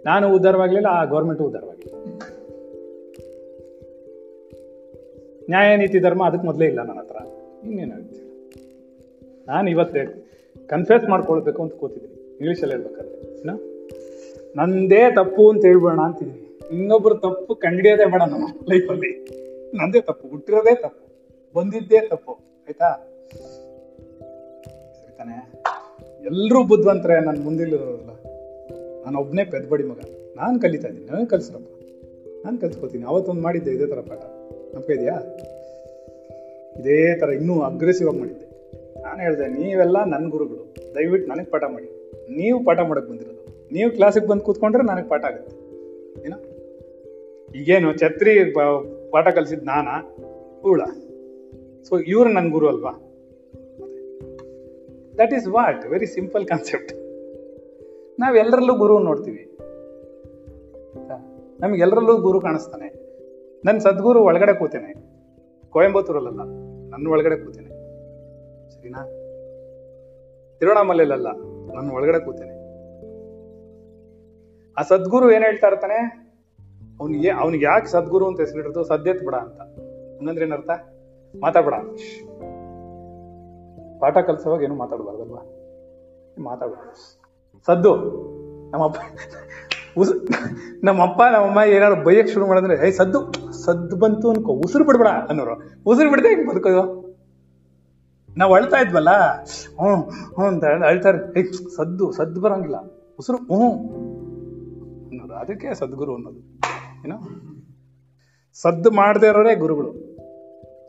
A: ನಾನು ಉದ್ಧಾರವಾಗ್ಲಿಲ್ಲ, ಆ ಗೌರ್ಮೆಂಟ್ ಉದ್ಧಾರವಾಗಿಲ್ಲ ನ್ಯಾಯ, ನೀತಿ, ಧರ್ಮ ಅದಕ್ಕೆ ಮೊದಲೇ ಇಲ್ಲ ನನ್ನ ಹತ್ರ. ಇನ್ನೇನಾಗುತ್ತೆ ನಾನು ಇವತ್ತೇ ಕನ್ಫ್ಯೂಸ್ ಮಾಡ್ಕೊಳ್ಬೇಕು ಅಂತ ಕೂತಿದ್ದೀನಿ. ಇಂಗ್ಲೀಷಲ್ಲಿ ಹೇಳ್ಬೇಕಾದ್ರೆ ನಂದೇ ತಪ್ಪು ಅಂತ ಹೇಳ್ಬೇಡ ಅಂತಿದ್ದೀನಿ. ಇನ್ನೊಬ್ರು ತಪ್ಪು ಕಂಡಿಡಿಯೋದೇ ಬೇಡ ನಮ್ಮ ಲೈಫಲ್ಲಿ ನಂದೇ ತಪ್ಪು, ಹುಟ್ಟಿರೋದೇ ತಪ್ಪು. ಬಂದಿದ್ದೇ ತಪ್ಪು, ಆಯ್ತಾ? ಸರಿತಾನೆ ಎಲ್ಲರೂ ಬುದ್ಧಿವಂತರೆ ನನ್ನ ಮುಂದಿಲ್ಲಿರೋರಲ್ಲ ನಾನು ಒಬ್ಬನೇ ಪೆದ್ಬಡಿ ಮಗ. ನಾನು ಕಲಿತಾ ಇದ್ದೀನಿ. ನನಗೆ ಕಲಿಸ್ರಪ್ಪ ನಾನು ಕಲ್ಸ್ಕೊತೀನಿ. ಅವತ್ತೊಂದು ಮಾಡಿದ್ದೆ ಇದೇ ಥರ ಪಾಠ. ನಂಬಿಕೆ ಇದೆಯಾ? ಇದೇ ಥರ ಇನ್ನೂ ಅಗ್ರೆಸಿವ್ ಆಗಿ ಮಾಡಿದ್ದೆ. ನಾನು ಹೇಳಿದೆ, ನೀವೆಲ್ಲ ನನ್ನ ಗುರುಗಳು. ದಯವಿಟ್ಟು ನನಗೆ ಪಾಠ ಮಾಡಿ. ನೀವು ಪಾಠ ಮಾಡೋಕೆ ಬಂದಿರೋದು. ನೀವು ಕ್ಲಾಸಿಗೆ ಬಂದು ಕೂತ್ಕೊಂಡ್ರೆ ನನಗೆ ಪಾಠ ಆಗುತ್ತೆ. ಏನೋ? ಈಗೇನು ಛತ್ರಿ ಪಾಠ ಕಲಿಸಿದ್ ನಾನಾ? ಹೂಳ. ಸೊ ಇವರು ನನ್ನ ಗುರು ಅಲ್ವಾ? That is what very simple concept ನಾವೆಲ್ಲರಲ್ಲೂ ಗುರು ನೋಡ್ತೀವಿ. ನಮಗೆಲ್ಲರಲ್ಲೂ ಗುರು ಕಾಣಿಸ್ತಾನೆ. ನನ್ನ ಸದ್ಗುರು ಒಳಗಡೆ ಕೂತೇನೆ. ಕೊಯಂಬತ್ತೂರಲ್ಲ ನನ್ನ ಒಳಗಡೆ ಕೂತೇನೆ. ಸರಿನಾ? ತಿರುವಣಾಮಲೆಯಲ್ಲ ನನ್ನ ಒಳಗಡೆ ಕೂತೇನೆ. ಆ ಸದ್ಗುರು ಏನ್ ಹೇಳ್ತಾ ಇರ್ತಾನೆ? ಅವ್ನಿಗೆ ಅವ್ನಿಗೆ ಯಾಕೆ ಸದ್ಗುರು ಅಂತ ಹೆಸರಿಡಿದು ಸದ್ಯತ್ ಬಿಡ ಅಂತ. ಹಂಗಂದ್ರೆ ಏನರ್ಥ ಮಾತಾಡ್ಬೇಡ ಪಾಠ ಕಲಿಸೋವಾಗ ಏನು ಮಾತಾಡಬಾರ್ದಲ್ವಾ? ಮಾತಾಡ್ಬೇಡ. ಸದ್ದು, ನಮ್ಮಪ್ಪ, ಉಸ್, ನಮ್ಮಪ್ಪ, ನಮ್ಮಮ್ಮ ಏನಾದ್ರು ಬೈಯಕ್ ಶುರು ಮಾಡಿದ್ರೆ, ಏಯ್ ಸದ್ದು ಸದ್ದು ಬಂತು ಅನ್ಕೋ, ಉಸಿರು ಬಿಡ್ಬೇಡ ಅನ್ನೋರು. ಉಸಿರು ಬಿಡದೆ ಹೆಂಗ್ ಬದುಕೋದು? ನಾವು ಅಳ್ತಾ ಇದ್ವಲ್ಲ, ಹ್ಞೂ ಹ್ಞೂ ಅಂತ ಅಳ್ತಾರೆ ಸದ್ದು ಸದ್ದು ಬರಂಗಿಲ್ಲ, ಉಸಿರು, ಹ್ಞೂ ಅನ್ನೋದು. ಅದಕ್ಕೆ ಸದ್ಗುರು ಅನ್ನೋದು. ಏನೋ? ಸದ್ದು ಮಾಡದೇ ಇರೋರೇ ಗುರುಗಳು.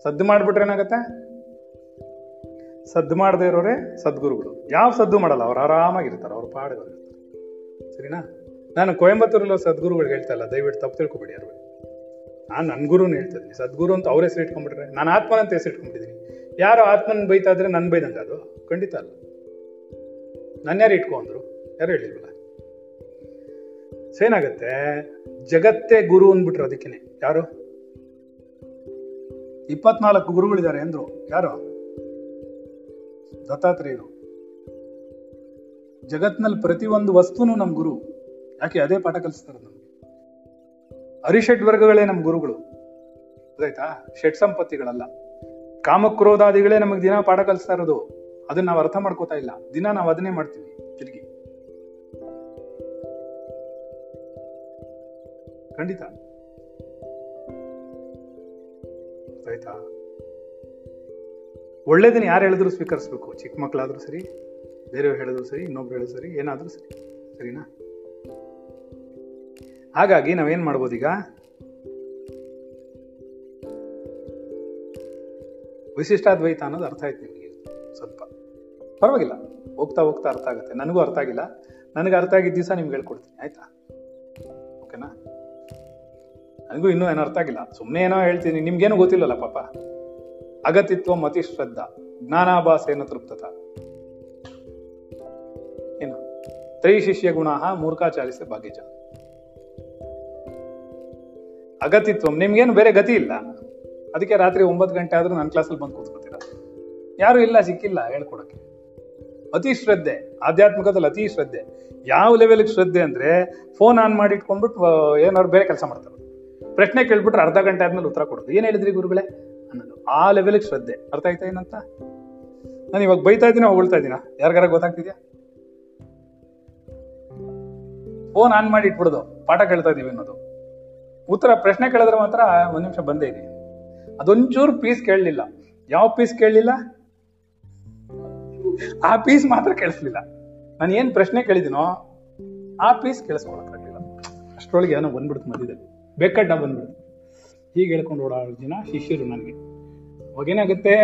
A: ಸದ್ದು ಮಾಡಿಬಿಟ್ರೆ ಏನಾಗುತ್ತೆ? ಸದ್ದು ಮಾಡದೆ ಇರೋರೇ ಸದ್ಗುರುಗಳು. ಯಾವ ಸದ್ದು ಮಾಡಲ್ಲ, ಅವ್ರು ಆರಾಮಾಗಿರ್ತಾರೆ, ಅವ್ರ ಪಾಡುಗಳು ಸರಿನಾ? ನಾನು ಕೊಯಂಬತ್ತೂರಲ್ಲ ಸದ್ಗುರುಗಳು ಹೇಳ್ತಾ ಇಲ್ಲ, ದಯವಿಟ್ಟು ತಪ್ಪು ತಿಳ್ಕೊಬೇಡಿ ಯಾರು. ನಾನು ನನ್ನ ಗುರುನ ಹೇಳ್ತಾ ಇದ್ದೀನಿ ಸದ್ಗುರು ಅಂತ ಅವ್ರ ಹೆಸರು ಇಟ್ಕೊಂಡ್ಬಿಟ್ರೆ, ನಾನು ಆತ್ಮನ ಅಂತ ಹೆಸರು ಇಟ್ಕೊಂಡಿದ್ದೀನಿ ಯಾರು ಆತ್ಮನ ಬೈತಾ ಇದ್ರೆ ನನ್ನ ಬೈದಂಗೆ ಅದು? ಖಂಡಿತ ಅಲ್ಲ. ನನ್ನ ಯಾರು ಇಟ್ಕೊ ಅಂದರು? ಯಾರು ಹೇಳಿಲ್ವಲ್ಲ? ಏನಾಗತ್ತೆ? ಜಗತ್ತೇ ಗುರು ಅಂದ್ಬಿಟ್ರು ಅದಕ್ಕೇನೆ. ಯಾರು? ಇಪ್ಪತ್ನಾಲ್ಕು ಗುರುಗಳಿದ್ದಾರೆ ಅಂದ್ರು ಯಾರು? ದತ್ತಾತ್ರೇಯರು. ಜಗತ್ನಲ್ಲಿ ಪ್ರತಿಯೊಂದು ವಸ್ತುನು ನಮ್ ಗುರು. ಯಾಕೆ? ಅದೇ ಪಾಠ ಕಲಿಸ್ತಾರೆ ನಮ್ಗೆ. ಅರಿಷಡ್ ವರ್ಗಗಳೇ ನಮ್ ಗುರುಗಳು. ಅದಾಯ್ತಾ ಷಡ್ ಸಂಪತ್ತಿಗಳಲ್ಲ. ಕಾಮಕ್ರೋಧಾದಿಗಳೇ ನಮಗೆ ದಿನ ಪಾಠ ಕಲಿಸ್ತಾ ಇರೋದು. ಅದನ್ನ ನಾವು ಅರ್ಥ ಮಾಡ್ಕೋತಾ ಇಲ್ಲ. ದಿನ ನಾವು ಅದನ್ನೇ ಮಾಡ್ತೀವಿ. ತಿರುಗಿ. ಖಂಡಿತ. ಆಯ್ತಾ ಒಳ್ಳೇದನ್ನ ಯಾರು ಹೇಳಿದ್ರು ಸ್ವೀಕರಿಸ್ಬೇಕು? ಚಿಕ್ಕ ಮಕ್ಕಳಾದ್ರೂ ಸರಿ, ಬೇರೆಯವ್ರು ಹೇಳಿದ್ರು ಸರಿ, ಇನ್ನೊಬ್ರು ಹೇಳಿದ್ರು ಸರಿ, ಏನಾದರೂ ಸರಿ, ಸರಿನಾ? ಹಾಗಾಗಿ ನಾವೇನ್ ಮಾಡ್ಬೋದು ಈಗ? ವಿಶಿಷ್ಟಾದ್ವೈತ ಅನ್ನೋದು ಅರ್ಥ ಆಯ್ತು ನಿಮಗೆ. ಸ್ವಲ್ಪ. ಪರವಾಗಿಲ್ಲ. ಹೋಗ್ತಾ ಹೋಗ್ತಾ ಅರ್ಥ ಆಗುತ್ತೆ. ನನಗೂ ಅರ್ಥ ಆಗಿಲ್ಲ. ನನಗೆ ಅರ್ಥ ಆಗಿದ್ದ ದಿವಸ ನಿಮ್ಗೆ ಹೇಳ್ಕೊಡ್ತೀನಿ. ಆಯ್ತಾ? ಓಕೆನಾ? ನನಗೂ ಇನ್ನೂ ಏನು ಅರ್ಥ ಆಗಿಲ್ಲ. ಸುಮ್ಮನೆ ಏನೋ ಹೇಳ್ತೀನಿ. ನಿಮ್ಗೇನು ಗೊತ್ತಿಲ್ಲಲ್ಲ ಪಾಪ. ಅಗತಿತ್ವ ಮತಿ ಶ್ರದ್ಧಾ. ಜ್ಞಾನಾಭಾಸೇನ ತೃಪ್ತತ? ಏನು? ತ್ರೈ ಶಿಷ್ಯ ಗುಣ ಮೂರ್ಖಾಚಾರಿಸ ಭಾಗ್ಯಜ. ಅಗತಿತ್ವ ನಿಮ್ಗೇನು ಬೇರೆ ಗತಿ ಇಲ್ಲ. ಅದಕ್ಕೆ ರಾತ್ರಿ ಒಂಬತ್ತು ಗಂಟೆ ಆದ್ರೂ ನನ್ನ ಕ್ಲಾಸಲ್ಲಿ ಬಂದು ಕೂತ್ಕೋತೀರ? ಯಾರು ಇಲ್ಲ, ಸಿಕ್ಕಿಲ್ಲ ಹೇಳ್ಕೊಡಕ್ಕೆ. ಅತಿ ಶ್ರದ್ಧೆ. ಆಧ್ಯಾತ್ಮಿಕದಲ್ಲಿ ಅತಿ ಶ್ರದ್ಧೆ. ಯಾವ ಲೆವೆಲ್ಗೆ ಶ್ರದ್ಧೆ ಅಂದ್ರೆ ಫೋನ್ ಆನ್ ಮಾಡಿ ಇಟ್ಕೊಂಡ್ಬಿಟ್ಟು ಏನಾದ್ರು ಬೇರೆ ಕೆಲಸ ಮಾಡ್ತಾರೆ. ಪ್ರಶ್ನೆ ಕೇಳ್ಬಿಟ್ರೆ ಅರ್ಧ ಗಂಟೆ ಆದ್ಮೇಲೆ ಉತ್ತರ ಕೊಡೋದು. ಏನು ಹೇಳಿದ್ರಿ ಗುರುಗಳೇ? ಅನ್ನೋದು. ಆ ಲೆವೆಲ್ಗೆ ಶ್ರದ್ಧೆ. ಅರ್ಥ ಆಯ್ತಾ ಏನಂತ? ನಾನು ಇವಾಗ ಬೈತಾ ಇದ್ದೀನ ಹೊಗಳ್ತಾ ಇದ್ದೀನ? ಯಾರಿಗಾರ ಗೊತ್ತಾಗ್ತಿದ್ಯಾ? ಫೋನ್ ಆನ್ ಮಾಡಿ ಇಟ್ಬಿಡೋದು. ಪಾಠ ಕೇಳ್ತಾ ಇದೀವಿ ಅನ್ನೋದು. ಉತ್ತರ ಪ್ರಶ್ನೆ ಕೇಳಿದ್ರೆ ಮಾತ್ರ ಒಂದು ನಿಮಿಷ ಬಂದೇ ಇದೆ. ಅದೊಂಚೂರು ಪೀಸ್ ಕೇಳಲಿಲ್ಲ. ಯಾವ ಪೀಸ್ ಕೇಳಲಿಲ್ಲ? ಆ ಪೀಸ್ ಮಾತ್ರ ಕೇಳಿಸ್ಲಿಲ್ಲ. ನಾನು ಏನು ಪ್ರಶ್ನೆ ಕೇಳಿದಿನೋ ಆ ಪೀಸ್ ಕೇಳಿಸ್ಕೊಳಕ್ಕಾಗಲಿಲ್ಲ. ಅಷ್ಟರೊಳಗೆ ಏನೋ ಬಂದ್ಬಿಡ್ತು ಮಧ್ಯದಲ್ಲಿ. ಬೇಕಡ್ಡ ಬಂದ್ಬಿಡ್ತು ಹೀಗೆ ಹೇಳ್ಕೊಂಡು ಓಡಾಡೋ ಜನ ಶಿಷ್ಯರು ನನಗೆ. ಅವಾಗೇನಾಗುತ್ತೆ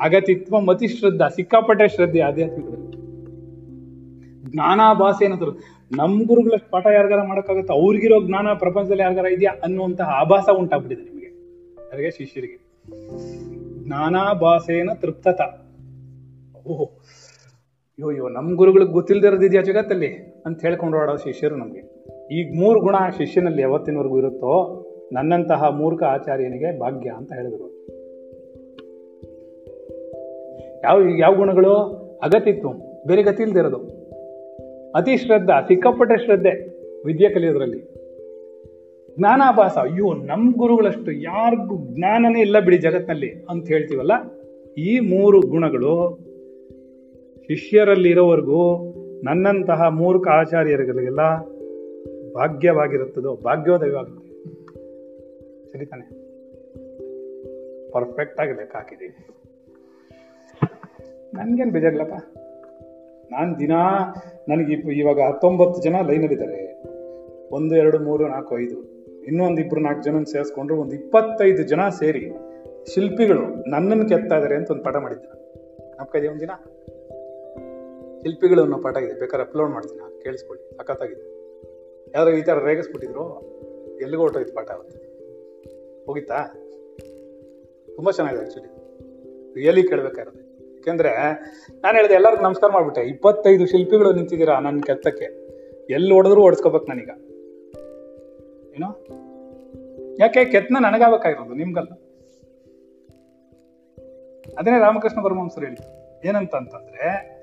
A: ಅಗತಿತ್ವ ಮತಿ ಶ್ರದ್ಧಾ ಸಿಕ್ಕಾಪಟ್ಟೆ ಶ್ರದ್ಧೆ ಆಧ್ಯಾತ್ಮಿಕದಲ್ಲಿ ಜ್ಞಾನಾಭಾಸ ಏನಂತಾರೆ ನಮ್ಮ ಗುರುಗಳ ಪಾಠ ಯಾರಿಗಾರ ಮಾಡೋಕ್ಕಾಗುತ್ತೆ? ಅವ್ರಿಗಿರೋ ಜ್ಞಾನ ಪ್ರಪಂಚದಲ್ಲಿ ಯಾರಿಗಾರ ಇದೆಯಾ ಅನ್ನುವಂತಹ ಆಭಾಸ ಉಂಟಾಗ್ಬಿಟ್ಟಿದೆ ನಿಮಗೆ. ಯಾರಿಗೆ? ಶಿಷ್ಯರಿಗೆ. ಜ್ಞಾನಾಭಾಸೇನ ತೃಪ್ತತ. ಓಹೋ. ಅಯ್ಯೋ ಅಯ್ಯೋ, ನಮ್ ಗುರುಗಳಿಗೆ ಗೊತ್ತಿಲ್ದಿರೋದಿದೆಯಾ ಜಗತ್ತಲ್ಲಿ? ಅಂತ ಹೇಳ್ಕೊಂಡು ಓಡೋ ಶಿಷ್ಯರು ನಮ್ಗೆ. ಈಗ ಮೂರು ಗುಣ ಶಿಷ್ಯನಲ್ಲಿ ಯಾವತ್ತಿನವರೆಗೂ ಇರುತ್ತೋ ನನ್ನಂತಹ ಮೂರ್ಖ ಆಚಾರ್ಯನಿಗೆ ಭಾಗ್ಯ ಅಂತ ಹೇಳಿದರು. ಯಾವ ಯಾವ ಗುಣಗಳು? ಅಗತಿತ್ವ ಬೇರೆ ಗತಿ ಇಲ್ದಿರೋದು ಅತಿ ಶ್ರದ್ಧಾ, ಸಿಕ್ಕಾಪಟ್ಟೆ ಶ್ರದ್ಧೆ ವಿದ್ಯೆ ಕಲಿಯೋದ್ರಲ್ಲಿ. ಜ್ಞಾನಾಭಾಸ ಅಯ್ಯೋ ನಮ್ಮ ಗುರುಗಳಷ್ಟು ಯಾರಿಗೂ ಜ್ಞಾನನೇ ಇಲ್ಲ ಬಿಡಿ ಜಗತ್ತಿನಲ್ಲಿ ಅಂತ ಹೇಳ್ತೀವಲ್ಲ? ಈ ಮೂರು ಗುಣಗಳು ಶಿಷ್ಯರಲ್ಲಿರೋವರೆಗೂ ನನ್ನಂತಹ ಮೂರ್ಖ ಆಚಾರ್ಯರಿಗೆಲ್ಲ ಭಾಗ್ಯವಾಗಿರುತ್ತದೋ, ಭಾಗ್ಯೋದಯವಾಗುತ್ತೆ. ಸರಿ ತಾನೆ. ಪರ್ಫೆಕ್ಟ್ ಆಗಿ ಲೆಕ್ಕ ಹಾಕಿದ್ದೀನಿ ನನ್ಗೇನು ಬೇಜಾರಿಲ್ಲಪ್ಪ. ನಾನು ದಿನ ನನಗೆ ಇವಾಗ ಹತ್ತೊಂಬತ್ತು ಜನ ಲೈನಲ್ಲಿದ್ದಾರೆ ಒಂದು, ಎರಡು, ಮೂರು, ನಾಲ್ಕು, ಐದು. ಇನ್ನೊಂದು ಇಬ್ರು ನಾಲ್ಕು ಜನ ಸೇರಿಸ್ಕೊಂಡ್ರು ಒಂದು ಇಪ್ಪತ್ತೈದು ಜನ ಸೇರಿ ಶಿಲ್ಪಿಗಳು ನನ್ನನ್ನು ಕೆತ್ತಾ ಇದಾರೆ ಅಂತ ಒಂದು ಪಾಠ ಮಾಡಿದ್ದೆ ನಾನು. ನಮ್ಗೆ ಇದೆ ಒಂದಿನ ಶಿಲ್ಪಿಗಳು ಅನ್ನೋ ಪಾಠ ಇದೆ. ಬೇಕಾದ್ರೆ ಅಪ್ಲೋಡ್ ಮಾಡ್ತೀನಿ. ಕೇಳಿಸ್ಕೊಳ್ಳಿ. ಸಖತ್ತಾಗಿದೆ ಯಾರು ಈ ಥರ ರೇಗಿಸ್ಬಿಟ್ಟಿದ್ರು, ಎಲ್ಲಿಗೂ ಹೊರಟೋಯ್ತು ಪಾಠ. ಅವತ್ತು ಹೋಗಿತ್ತಾ? ತುಂಬಾ ಚೆನ್ನಾಗಿದೆ ಆ್ಯಕ್ಚುಲಿ ರಿಯಲಿ ಕೇಳ್ಬೇಕಾಗಿರೋದು ಯಾಕೆಂದ್ರೆ ನಾನು ಹೇಳಿದೆ, ಎಲ್ಲರಿಗೂ ನಮಸ್ಕಾರ ಮಾಡ್ಬಿಟ್ಟೆ. ಇಪ್ಪತ್ತೈದು ಶಿಲ್ಪಿಗಳು ನಿಂತಿದ್ದೀರಾ ನನ್ನ ಕೆತ್ತಕ್ಕೆ? ಎಲ್ಲಿ ಹೊಡೆದ್ರು ಹೊಡೆಸ್ಕೋಬೇಕು ನಾನೀಗ. ಏನೋ? ಯಾಕೆ ಕೆತ್ತನ ನನಗಾಗಬೇಕಾಗಿರೋದು, ನಿಮ್ಗಲ್ಲ? ಅದನ್ನೇ ರಾಮಕೃಷ್ಣ ಪರಮಹಂಸರು ಹೇಳಿದ್ರು. ಏನಂತ ಅಂತಂದ್ರೆ